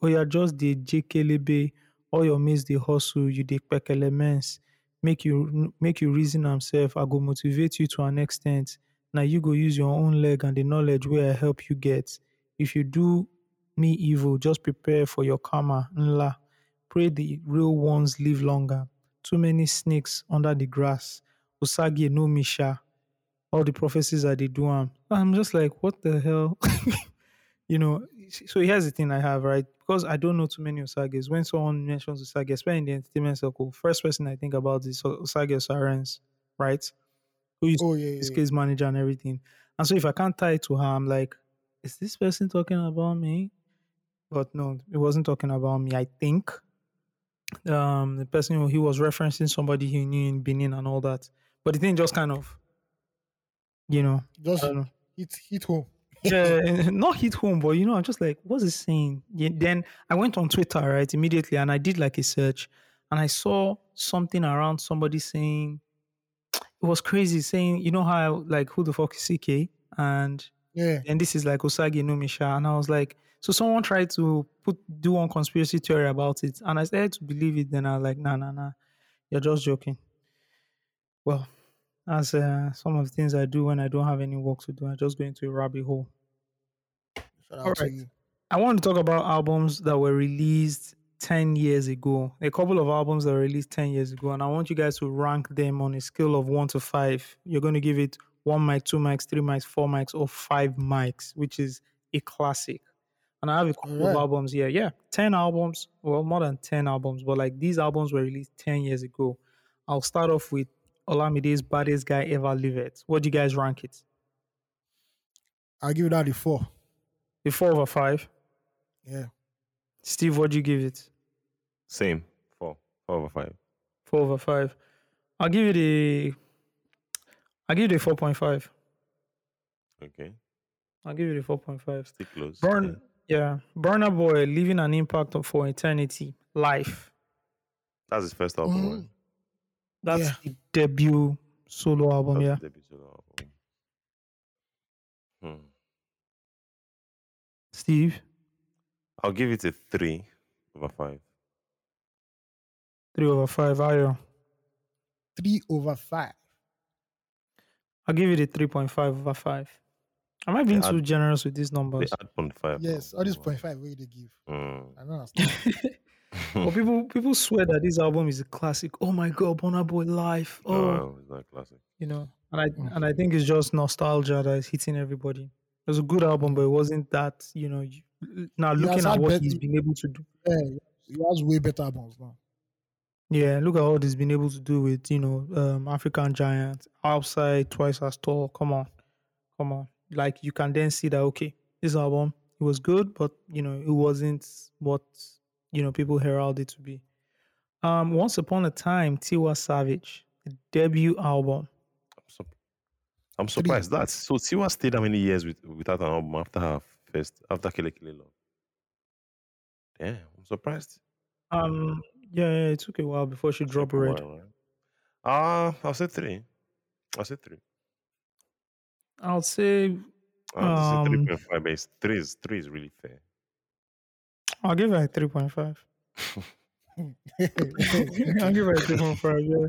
oh, yeah, just the JKLB, all your mates, the hustle, you the elements, make you, make you reason himself. I go motivate you to an extent. Now you go use your own leg and the knowledge where I help you get. If you do me evil, just prepare for your karma. Nla. Pray the real ones live longer. Too many snakes under the grass. Osagie no Misha all the prophecies that they do am. I'm just like, what the hell? you know, so here's the thing I have, right? Because I don't know too many Osagies. When someone mentions Osagie, especially in the entertainment circle, first person I think about is Osagie Osarens, right? Who used Oh yeah, his yeah. case manager and everything. And so if I can't tie it to her, I'm like, is this person talking about me? But no, it wasn't talking about me. I think um the person who he was referencing somebody he knew in Benin and all that. But the thing just kind of, you know, Just know hit hit home. yeah, not hit home, but you know, I'm just like, what's it saying? Yeah, then I went on Twitter, right, immediately, and I did like a search, and I saw something around somebody saying it was crazy, saying, you know how like who the fuck is CK, and Yeah. and this is like Osagie no Misha, and I was like, so someone tried to put do one conspiracy theory about it, and I started to believe it. Then I was like, nah, nah, nah, you're just joking. Well, as uh, some of the things I do when I don't have any work to do. I just go into a rabbit hole. Shout out All you. I want to talk about albums that were released 10 years ago. A couple of albums that were released 10 years ago, and I want you guys to rank them on a scale of one to five. You're going to give it one mic, two mics, three mics, four mics, or five mics, which is a classic. And I have a couple of albums here. Yeah, 10 albums. Well, more than 10 albums, but like these albums were released 10 years ago. I'll start off with Olamide's Baddest Guy Ever Liveth. What do you guys rank it? I'll give it out a four. A four over five. Yeah. Steve, what do you give it? Same four, four over five. Four over five. I'll give it a. I'll give it a four point five. Okay, I'll give it a four point five. stick close. Burn, yeah, Burna Boy leaving an impact for eternity. Life. That's his first album. Right? That's Yeah. the debut solo album. That's Yeah. his debut solo album. Hmm. Steve, I'll give it a three over five. three over five. Ayo. Three over five. I'll give it a three point five over five. Am I being Yeah, too I'd- generous with these They numbers? add point five. Yes, now. all this point five where they give. Mm. I don't understand. But people people swear that this album is a classic. Oh my god, Burna Boy life. Oh, No, it's not classic. you know. And I Mm. and I think it's just nostalgia that is hitting everybody. It was a good album, but it wasn't that, you know, you, now He looking at what bet- he's been able to do. Yeah, he has way better albums now. Yeah, look at what he's been able to do with, you know, um, African Giant, outside twice as tall. Come on. Come on. Like you can then see that okay, this album it was good, but you know, it wasn't what you know people heralded it to be. Um, Once Upon a Time, Tiwa Savage, the debut album. I'm, surprised. that so. Tiwa stayed how many years with, without an album after her first after Kele Kele Love? Damn, I'm surprised. Um, yeah, yeah, it took a while before she dropped Red. while, right? Ah, I'll say three. I'll say three. I'll say I'll say Um, three point five. But it's three is three is really fair. I'll give it a three point five. I'll give it a three point five. Yeah.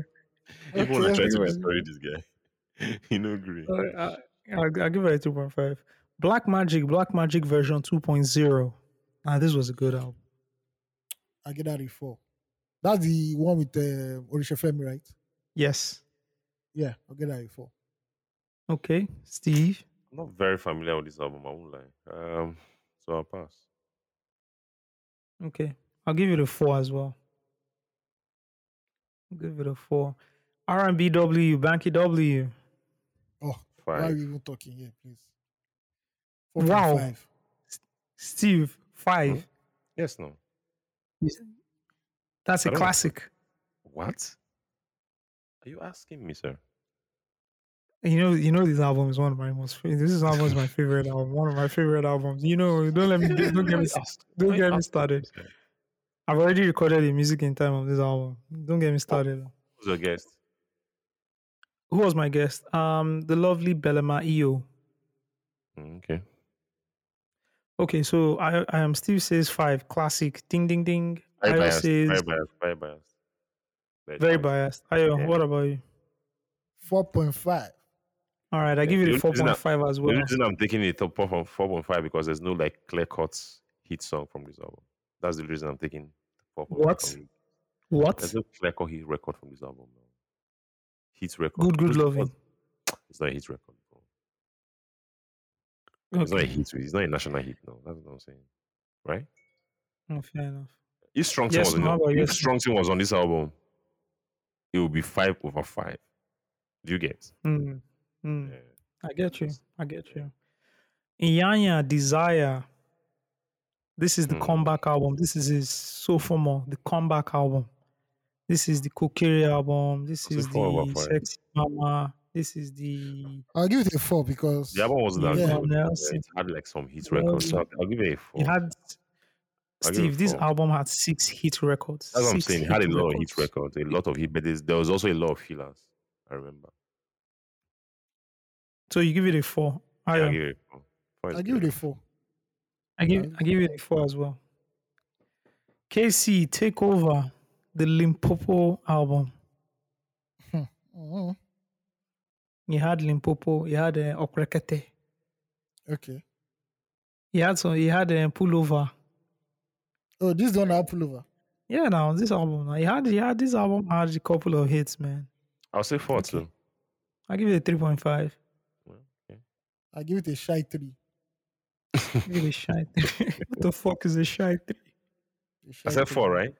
Even when I Okay. try to Okay. destroy this guy, he no agree. Uh, I, I'll, I'll give it a 2.5. Black Magic, Black Magic version 2.0. Ah, this was a good album. I get that a four. That's the one with uh, Orisha Femi, right? Yes. Yeah, I'll get that a four. Okay. Steve. I'm not very familiar with this album. I won't lie. Um, so I'll pass. Okay. I'll give it a 4 as well. I'll give it a 4. R&BW, Banky W. Oh, why are Five. we even talking here, please? Wow. 4.5. Steve, 5. Yes, no. That's a don't- classic. What? Are you asking me, sir? You know, you know, this album is one of my most. Favorite. This is album is my favorite album. One of my favorite albums. You know, don't let me don't get me don't get me started. I've already recorded the music in time of this album. Don't get me started. Who's your guest? Who was my guest? Um, the lovely Belema EO. Mm, Okay. Okay, so I I am Steve says five classic. Ding ding ding. Very Ayo biased. says Very biased. Very biased. very biased. Ayo, Yeah. what about you? 4.5. All right, I give you the the four point five as The well. reason I'm taking it top from four point five because there's no like clear cut hit song from this album. That's the reason I'm taking four point five. What? What? There's no clear cut hit record from this album. No. Hit record. Good, good loving. It's not a hit record. Bro. It's not a Okay, hit. It's not a national hit. No, that's what I'm saying. Right? oh, fair enough. If Strong Team Yes, was on, no, but yes. Strong Team was on this album, it would be five over five. Do you get? Mm, mm. Yeah. I get you. I get you. Iyanya Desire. This is the Hmm. comeback album. This is his sophomore, the comeback album. This is the Kukere album. This is the five. Sexy Mama. This is the I'll give it a 4 because The album wasn't that Yeah, good. Nelson. It had like some hit Yeah, records. So I'll, I'll give it a four. it had I'll give it Steve. This four. album had six hit records. That's what I'm saying. It had a hit lot of hit records. records, a lot of hit, but there was also a lot of fillers. I remember. So you give it a four. Yeah, I, I'll uh, give it a four. Four I'll give it a 4. I give Yeah. I give it a four as well. KCee take over the Limpopo album. Mhm. He had Limpopo. He had uh, Okrekete. Okay. He had some. He had uh, Pullover. Oh, this is the one I pull over. Yeah, now this album. Now he had. He had this album had a couple of hits, man. I'll say four Okay. too. I give it a three point five. Well, okay. I give it a shy 3. Give it a shy. what the fuck is a shy three? A shy I said three. four, right?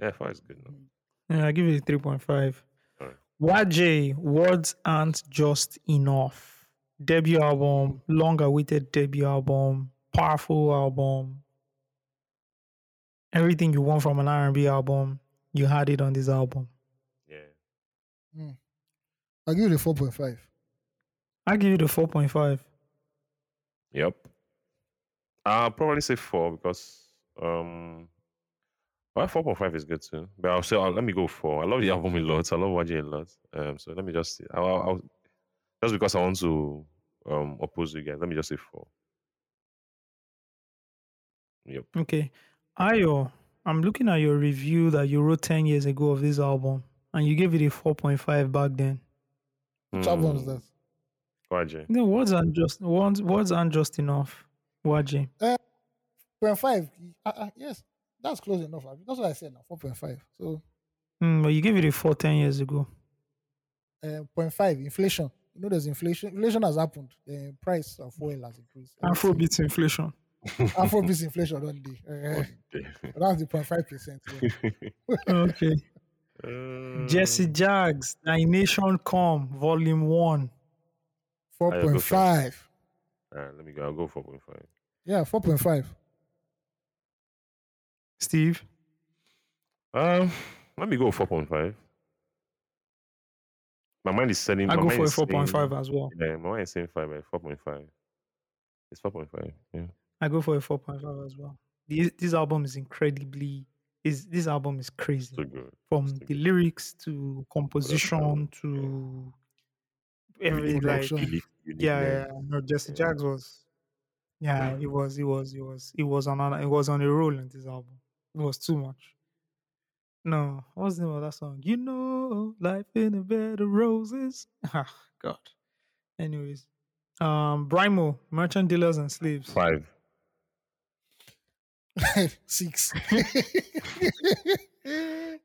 Yeah, four is good. No? Mm. Yeah, I give it a three point five. Alright. YJ, words aren't just enough. Debut album, long-awaited debut album, powerful album. Everything you want from an R&B album, you had it on this album. Yeah. I'll give it a 4.5. I give it a four point five. Yep. I'll probably say four because um well, four point five is good too. But I'll say uh, let me go four. I love the album a lot. I love YG a lot. Um so let me just I'll, I'll, I'll just because I want to um oppose you guys, let me just say four. Yep. Okay. Ayo, I'm looking at your review that you wrote 10 years ago of this album, and you gave it a 4.5 back then. Which album is that? YG. No, words aren't just words, words aren't just enough. YG. 0.5. Uh, uh, yes. That's close enough. abi? That's what I said now. Four point five. So Mm, but you gave it a four ten years ago. uh, 0.5 inflation. You know, there's inflation. Inflation has happened. The price of oil has increased. Afrobeat inflation. Afrobeat inflation on the. Uh, that's the 0.5 percent. Okay. Uh, Jesse Jagz, Thy Nation Come, Volume One. Four I go point five. Alright, let me go. I'll go 4.5. Yeah, four point five. Steve. Um, let me go 4.5. My mind is setting. I my go mind for a four point five as well. Yeah, my mind is saying 5 by 4.5. It's 4.5. Yeah. I go for a four point five as well. This, this album is incredibly is this album is crazy. So good. From so the good. lyrics to composition to every like. Unique- yeah, yeah, yeah. no Jesse Yeah. Jagz was yeah, it was it was it was it was on it was on a roll in this album. It was too much. No, what's the name of that song? You know, life in a bed of roses. Ah, God. Anyways, um, Brymo, Merchant Dealers and Slaves. Five. Six.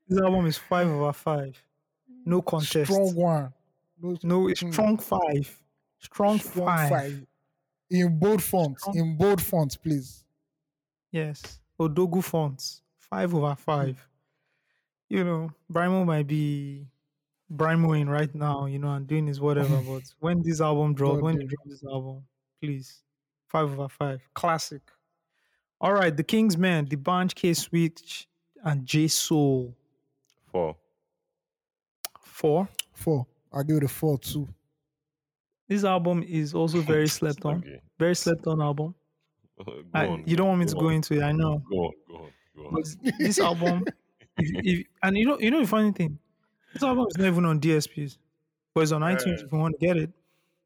This album is five over five. No contest. Strong one. No, No, it's Mm. strong five. Strong, strong five. five. In bold fonts. Strong- In bold fonts, please. Yes. Odogu fonts. Five over five. You know, Brymo might be Brymoing right now, you know, and doing his whatever. but when this album drops, when you damn. drop this album, please. Five over five. Classic. All right, The King's Men, The Bunch, K Switch, and J Soul. Four. Four. Four. I'll give it a four too. This album is also very slept on. Okay. Very slept on album. Go I, on, you don't want me to go go on, into it, I know. Go on, go on, go on. But this album, if, if, and you know, you know the funny thing, this album is not even on DSPs, but it's on iTunes if you want to get it.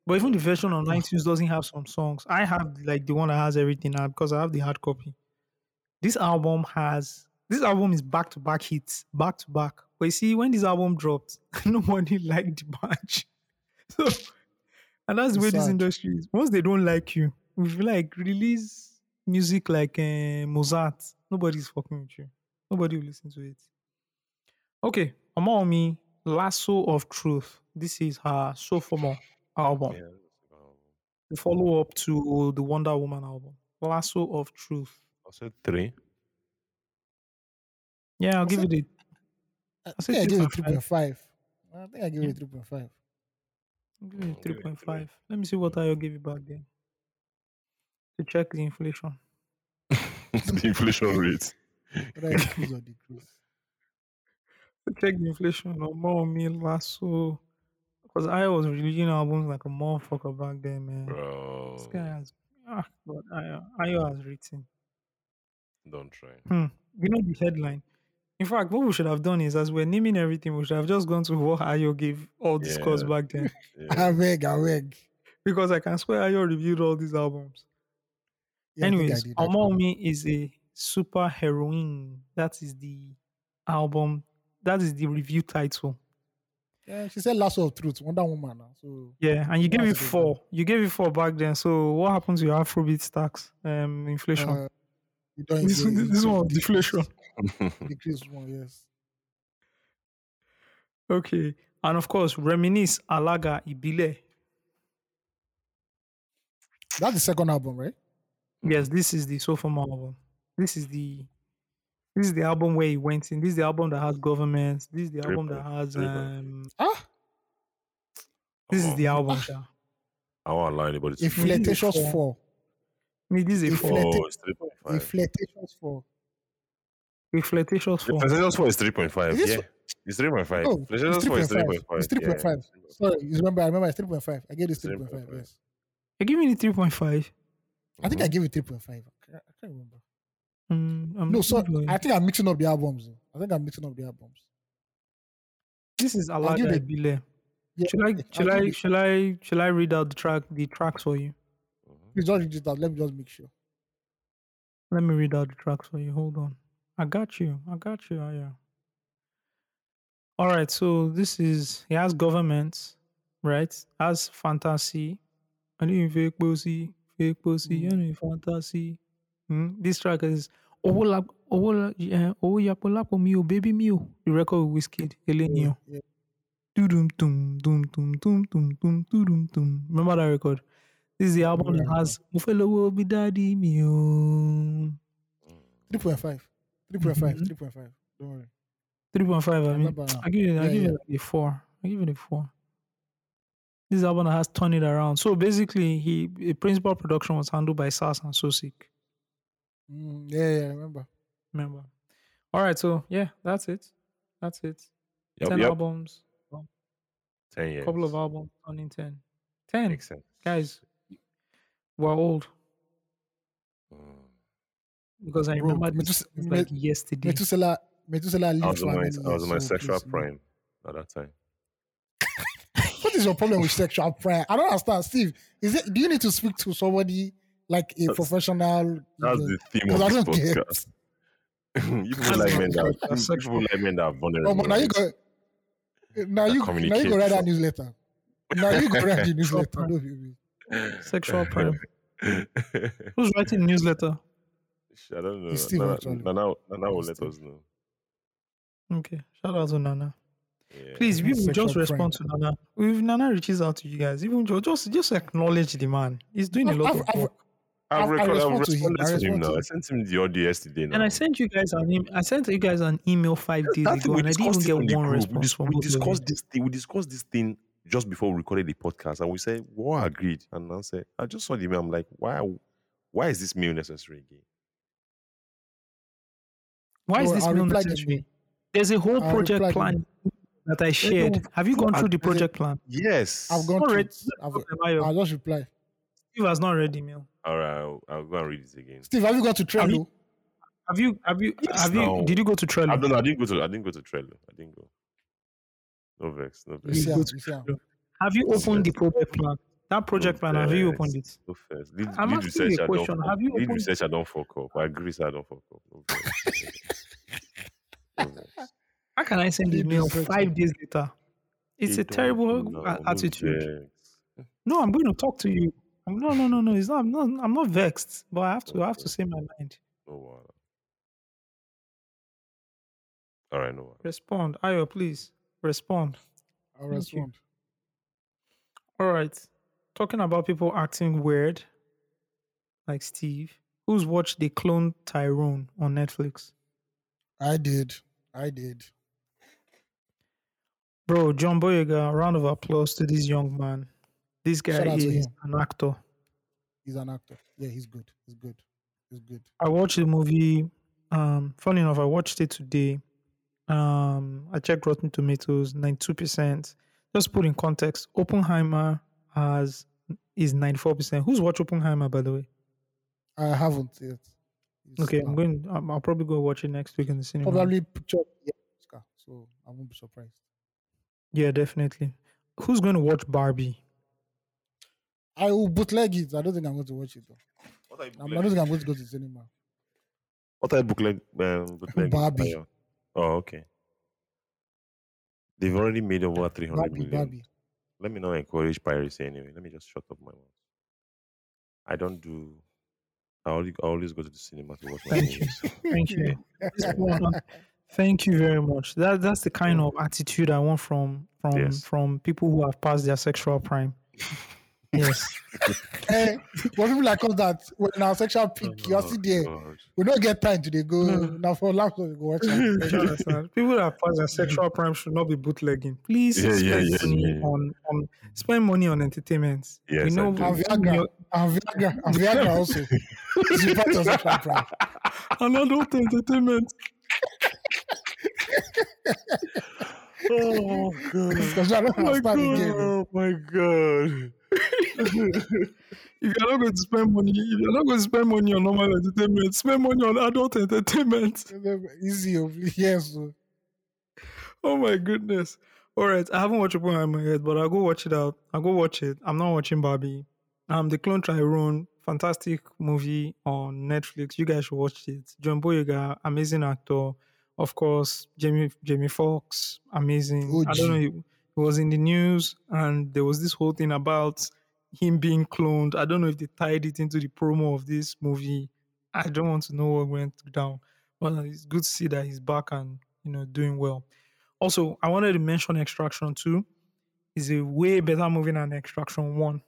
But even the version on iTunes doesn't have some songs. I have like the one that has everything now because I have the hard copy. This album has this album is back to back hits, back to back. But you see, when this album dropped, nobody liked the bunch. So, and that's the way It's this industry is. Once they don't like you, if you like release music like uh, Mozart, nobody's fucking with you. Nobody will listen to it. Okay, Omawumi, Lasso of Truth. This is her sophomore album. Yeah, The follow up to the Wonder Woman album. Lasso of Truth. I said three. Yeah, I'll give said- it I said think I give it 3.5. 3.5. I think I give it 3.5. a I'll give it I'll give it 3.5. Let me see what I'll give you back then. To check the inflation. the inflation rate. Whether it increase or decrease. To check the inflation. Omawumi, Lasso. Because I was releasing albums like a motherfucker back then, man. Bro, This guy has. Ah, God, Ayo, Ayo has written. don't try. Hmm. You know the headline. In fact, what we should have done is, as we're naming everything, we should have just gone to what Ayo gave all the scores back then, Yeah. I beg, I beg. because I can swear Ayo reviewed all these albums. Yeah, I think I Anyways, did, actually. Omawumi is a super heroine. That is the album. That is the review title. Yeah, she said Lasso of Truth, Wonder Woman. So Yeah, and you gave That's it a good four. You gave it four back then. So what happened to your Afrobeat stacks? Um, inflation. uh, you don't this, this one deflation. Decrease one, yes. Okay, and of course, reminisce Alaga Ibile. That's the second album, right? Yes, this is the sophomore album. This is the this is the album where he went in. This is the album that has governments. This is the Three album that has um. Ah, This is the album. sha. I won't allow anybody to. a Infl- Maybe flirtatious four. four. Me, this is a Infl- four. Flirta- Oh, it's three point A five. flirtatious four. A flirtatious The four. Flirtatious four is three point five. Is this Yeah, it's three point five. Oh, it's Flirtatious four is 3.5. point five. It's 3.5. Sorry, you remember? I remember it's 3.5. I gave it 3.5. 3.5. Yes. You give me the three point five. I think I gave it 3.5. I can't remember. Mm, I'm No, so Googling. I think I'm mixing up the albums. I think I'm mixing up the albums. this is give Alaga it- Ibile. Yeah, Should I I'll should give I it- should I should I read out the track the tracks for you? Please just read it out. Let me just make sure. Let me read out the tracks for you. Hold on. I got you. I got you. Oh, yeah. All right. So this is he has government, right? Has fantasy. I need fake pussy, fake pussy. I need fantasy. Hmm? This track is Owola Owola eh, Owoyapolapo Mio Baby Mio. The record with Whiskey Elenio. doom, doom. Remember that record? This is the album that has Mufelo will be daddy me. Mm. 3.5. 3.5. Mhm. 3.5. Don't worry. Three point five. I I mean. I give it. I Yeah, give yeah. it like a four. I give it a four. This album has turned it around. So basically, he the principal production was handled by Sas and Sosik. Mm, yeah, yeah, I remember. Remember? All right. So yeah, that's it. That's it. Yep, ten yep. albums. Ten years. couple of albums turning 10. 10. Makes sense. Guys, we're old. Because I Bro, remember this Metus- was Me- like yesterday. Methuselah, Methuselah I was for on how my I was years? on my So sexual prime at that time. What is your problem with sexual prime? I don't understand, Steve. Is it? Do you need to speak to somebody like a That's- professional? That's you know? the theme of I this don't get. podcast. you people like men that sexual, that's like men that are vulnerable. Oh, but now you go. Now you, now you go read that newsletter. Now you go read the newsletter. Sexual prime. Who's writing newsletter? I don't know. It's Steve, Nana, actually. Nana, Nana will let Steve. us know. Okay. Shout out to Nana. Yeah. Please, people Sexual just respond to Nana. If Nana reaches out to you guys, even jo- just just acknowledge the man. He's doing a I've- lot I've- of work. I've, I- I record, I've respond to him. responded to him respond now. to I sent him the audio yesterday. Now. And I sent you guys an email. I sent you guys an email five days That ago, we and I didn't even discussed get one group. We, response dis- from we both of you. discussed this thing. We discussed this thing just before we recorded the podcast, and we said we agreed. And I said, I just saw the email. I'm like, why? Why is this mail necessary again? Why is this I'll mail reply them. There's a whole I'll project reply plan that I shared. don't- Have you gone I- through the there's a- project plan? Yes. I've gone through it. I've, Ayo, I'll just reply. Steve has not read the email. All right, I'll, I'll go and read it again. Steve, have you got to Have you- Trello? Have you? Have you? Yes, have you? Did you go to Trello? I don't know. I didn't go to. I didn't go to Trello. I didn't go. No vex. No vex. see go am, to you see. Have you Yes, opened the yes. project plan? That project plan. Have you opened it? No vex. Lead, I'm lead asking you a research. I don't question. Have you lead opened- research. I don't fuck up. I agree. Say I don't fuck up. No vex. No vex. How can I send the mail five days later? It's Hey, a terrible no, attitude. No, I'm going to talk to you. I'm- No, no, no, no. It's not. I'm not. I'm not vexed, but I have to. I have to say my mind. No wahala. All right, no wahala. Respond, Ayo, please respond. I'll Thank you. respond. All right. Talking about people acting weird, like Steve, who's watched the clone Tyrone on Netflix. I did. I did. Bro, John Boyega, round of applause to this young man. This guy Shout out to is an actor. He's an actor. Yeah, he's good. He's good. He's good. I watched the movie. Um, funny enough, I watched it today. Um, I checked Rotten Tomatoes, ninety-two percent. Just put in context, Oppenheimer has is ninety-four percent. Who's watched Oppenheimer, by the way? I haven't yet. It's Okay, I'm going. I'm, I'll probably go watch it next week in the cinema. Probably picture yeah, Oscar, so I won't be surprised. Yeah, definitely. Who's going to watch Barbie? I will bootleg it. I don't think I'm going to watch it though. What are you I'm- I don't think I'm going to go to the cinema. What type bookleg? Um, bootleg Barbie. Ayo? Oh, okay. They've already made over three hundred Barbie, million. Barbie. Let me not encourage piracy anyway. Let me just shut up my mouth. I don't do. I always, I always go to the cinema to watch my Thank you. movies. Thank you. Thank you very much. That that's the kind of attitude I want from from Yes. from people who have passed their sexual prime. Yes. Eh, but people like us that when our sexual peak, you're Oh, still there. God. We don't get time to they go Mm. now for laptop we go watch You am. understand? People that have passed their sexual prime should not be bootlegging. Please Yeah, yeah, spend yeah, money yeah, yeah. on, on spend money on entertainment. Yes, we I know do. And we- Viagra, and Viagra, and Viagra also. It's part of sexual prime. and adult entertainment. Oh God! Because I don't Oh my. God. Oh my God! If you're not going to spend money, if you're not going to spend money on normal entertainment, spend money on adult entertainment. Easy, yes. oh. Oh my goodness. All right, I haven't watched Oppenheimer yet, but I'll go watch it out. I'll go watch it. I'm not watching Barbie. Um, The Clone Tyrone, fantastic movie on Netflix. You guys should watch it. John Boyega, amazing actor. Of course, Jamie Jamie Foxx, amazing. I don't know. OG. He, he was in the news, and there was this whole thing about him being cloned. I don't know if they tied it into the promo of this movie. I don't want to know what went down. But it's good to see that he's back and you know doing well. Also, I wanted to mention Extraction 2. It's a way better movie than Extraction 1.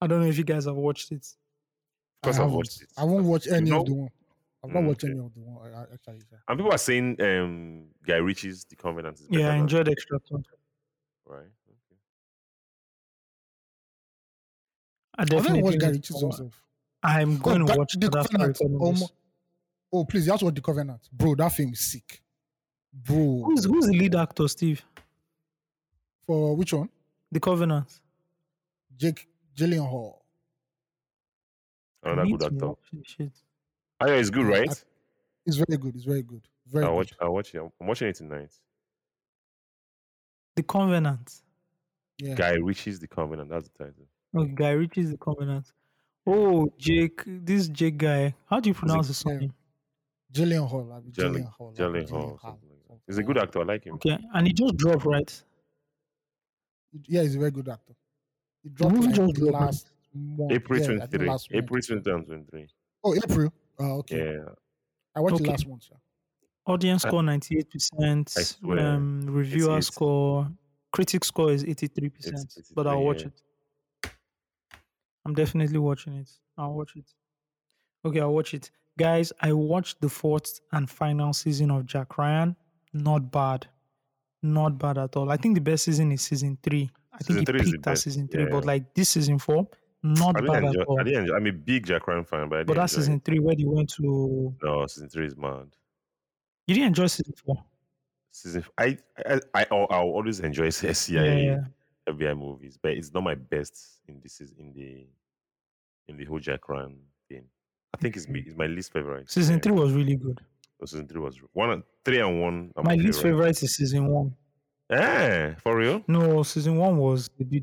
I don't know if you guys have watched it. Because I I've watched it. I won't watch any No. of the one. I've not Mm, watched okay. any of the one. I- I- Actually, yeah. And people are saying um, Guy Ritchie's The Covenant is better Yeah, I than- enjoyed Extraction. Right. Okay. I I haven't definitely watched Guy need Ritchie's to- himself. I'm going that- to watch The that Covenant. recording Oh, oh, please, you have to watch The Covenant. Bro, that film is sick. Bro. Who's who's the lead actor, Steve? For which one? The Covenant. Jake Gyllenhaal. Another I good actor. shit. Oh, yeah, it's good, right? It's very good. It's very good. Very I'll good. watch. I'll watch it. I'm watching it tonight. The Covenant. Yeah. Guy Ritchie's The Covenant. That's the title. Oh, Guy Ritchie's The Covenant. Oh, Jake, this Jake guy. How do you pronounce his yeah. name? Gyllenhaal. I mean, Jelly, Gyllenhaal. I Jelly mean, Hall. Gyllenhaal, Something like that. something He's a good actor. I like him. Okay, and he just dropped, right? Yeah, he's a very good actor. He The movie like just dropped. last month. April yeah, I 23. last. April 2023. Oh, April. Oh, okay. Yeah. I watched Okay. it last one, Yeah. Audience score 98%. Um, reviewer 88. score, critic score is 83%. It's but I'll watch yeah. it. I'm definitely watching it. I'll watch it. Okay, I'll watch it. Guys, I watched the fourth and final season of Jack Ryan. Not bad. Not bad at all. I think the best season is season three. I Season think three the peaked at season three, but like this season four, not I bad didn't at enjoy. all. I didn't enjoy. I'm a big Jack Ryan fan, but I didn't But that's season it. three where they went to. No, season three is mad. You didn't enjoy season four. Season. I I I I'll, I'll always enjoy CIA Yeah. FBI movies, but it's not my best in this is in the in the whole Jack Ryan thing. I think it's, me, it's my least favorite. Season three was really good. So season three was one, three and one. are My least favorite is season one. Eh, for real? No, season one was the.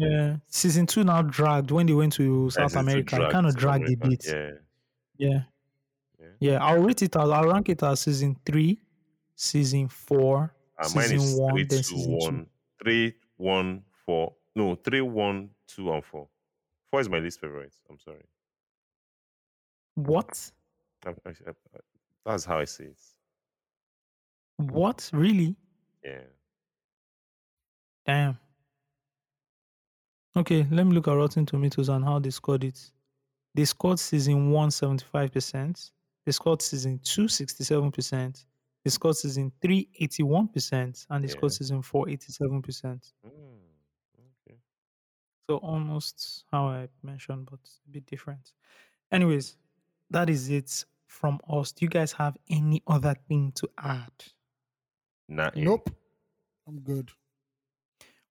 Yeah, season two now dragged when they went to South season America. Dragged kind of dragged a bit. Yeah. Yeah. Yeah. yeah, I'll rate it as I'll rank it as season three, season four, Uh, mine season one, three, then two, season two. one, three, one, four. No, three, one, two, and four. Four is my least favorite. I'm sorry. What? I, I, I- that's how I see it. What? Really? Yeah. Damn. Okay, let me look at Rotten Tomatoes and how they scored it. They scored season one 75%. They scored season two 67%. They scored season three 81%. And they scored Yeah. season four 87%. Mm, okay. So almost how I mentioned, but a bit different. Anyways, that is it from us. Do you guys have any other thing to add? Not eh. Nope. I'm good.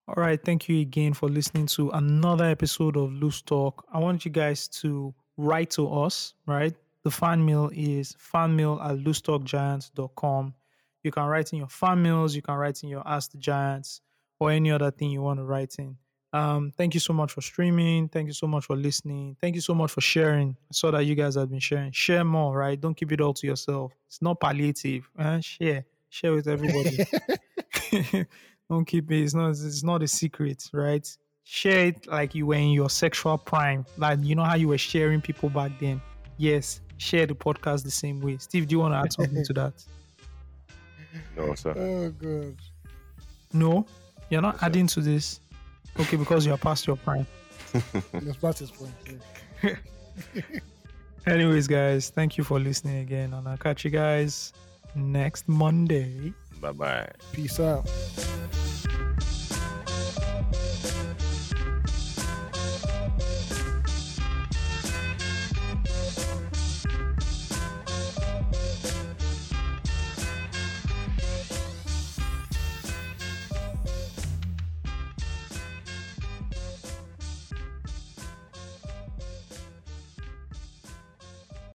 All right, thank you again for listening to another episode of Loose Talk. I want you guys to write to us, right? The fan mail is fanmail at loosetalkgiants.com. You can write in your fan mails, you can write in your Ask the Giants, or any other thing you want to write in. Um, thank you so much for streaming. Thank you so much for listening. Thank you so much for sharing. I saw that you guys have been sharing. Share more, right? Don't keep it all to yourself. It's not palliative. eh? Share. Share with everybody. Don't keep it. It's not. It's not a secret, right? Share it like you were in your sexual prime. Like you know how you were sharing people back then. Yes, share the podcast the same way. Steve, do you want to add something to that? No, sir. Oh, good. No, you're not Yes, sir. adding to this. Okay, because you're past your prime. Let's pass this point. yeah. Anyways, guys, thank you for listening again, and I'll catch you guys next Monday. bye bye. Peace out.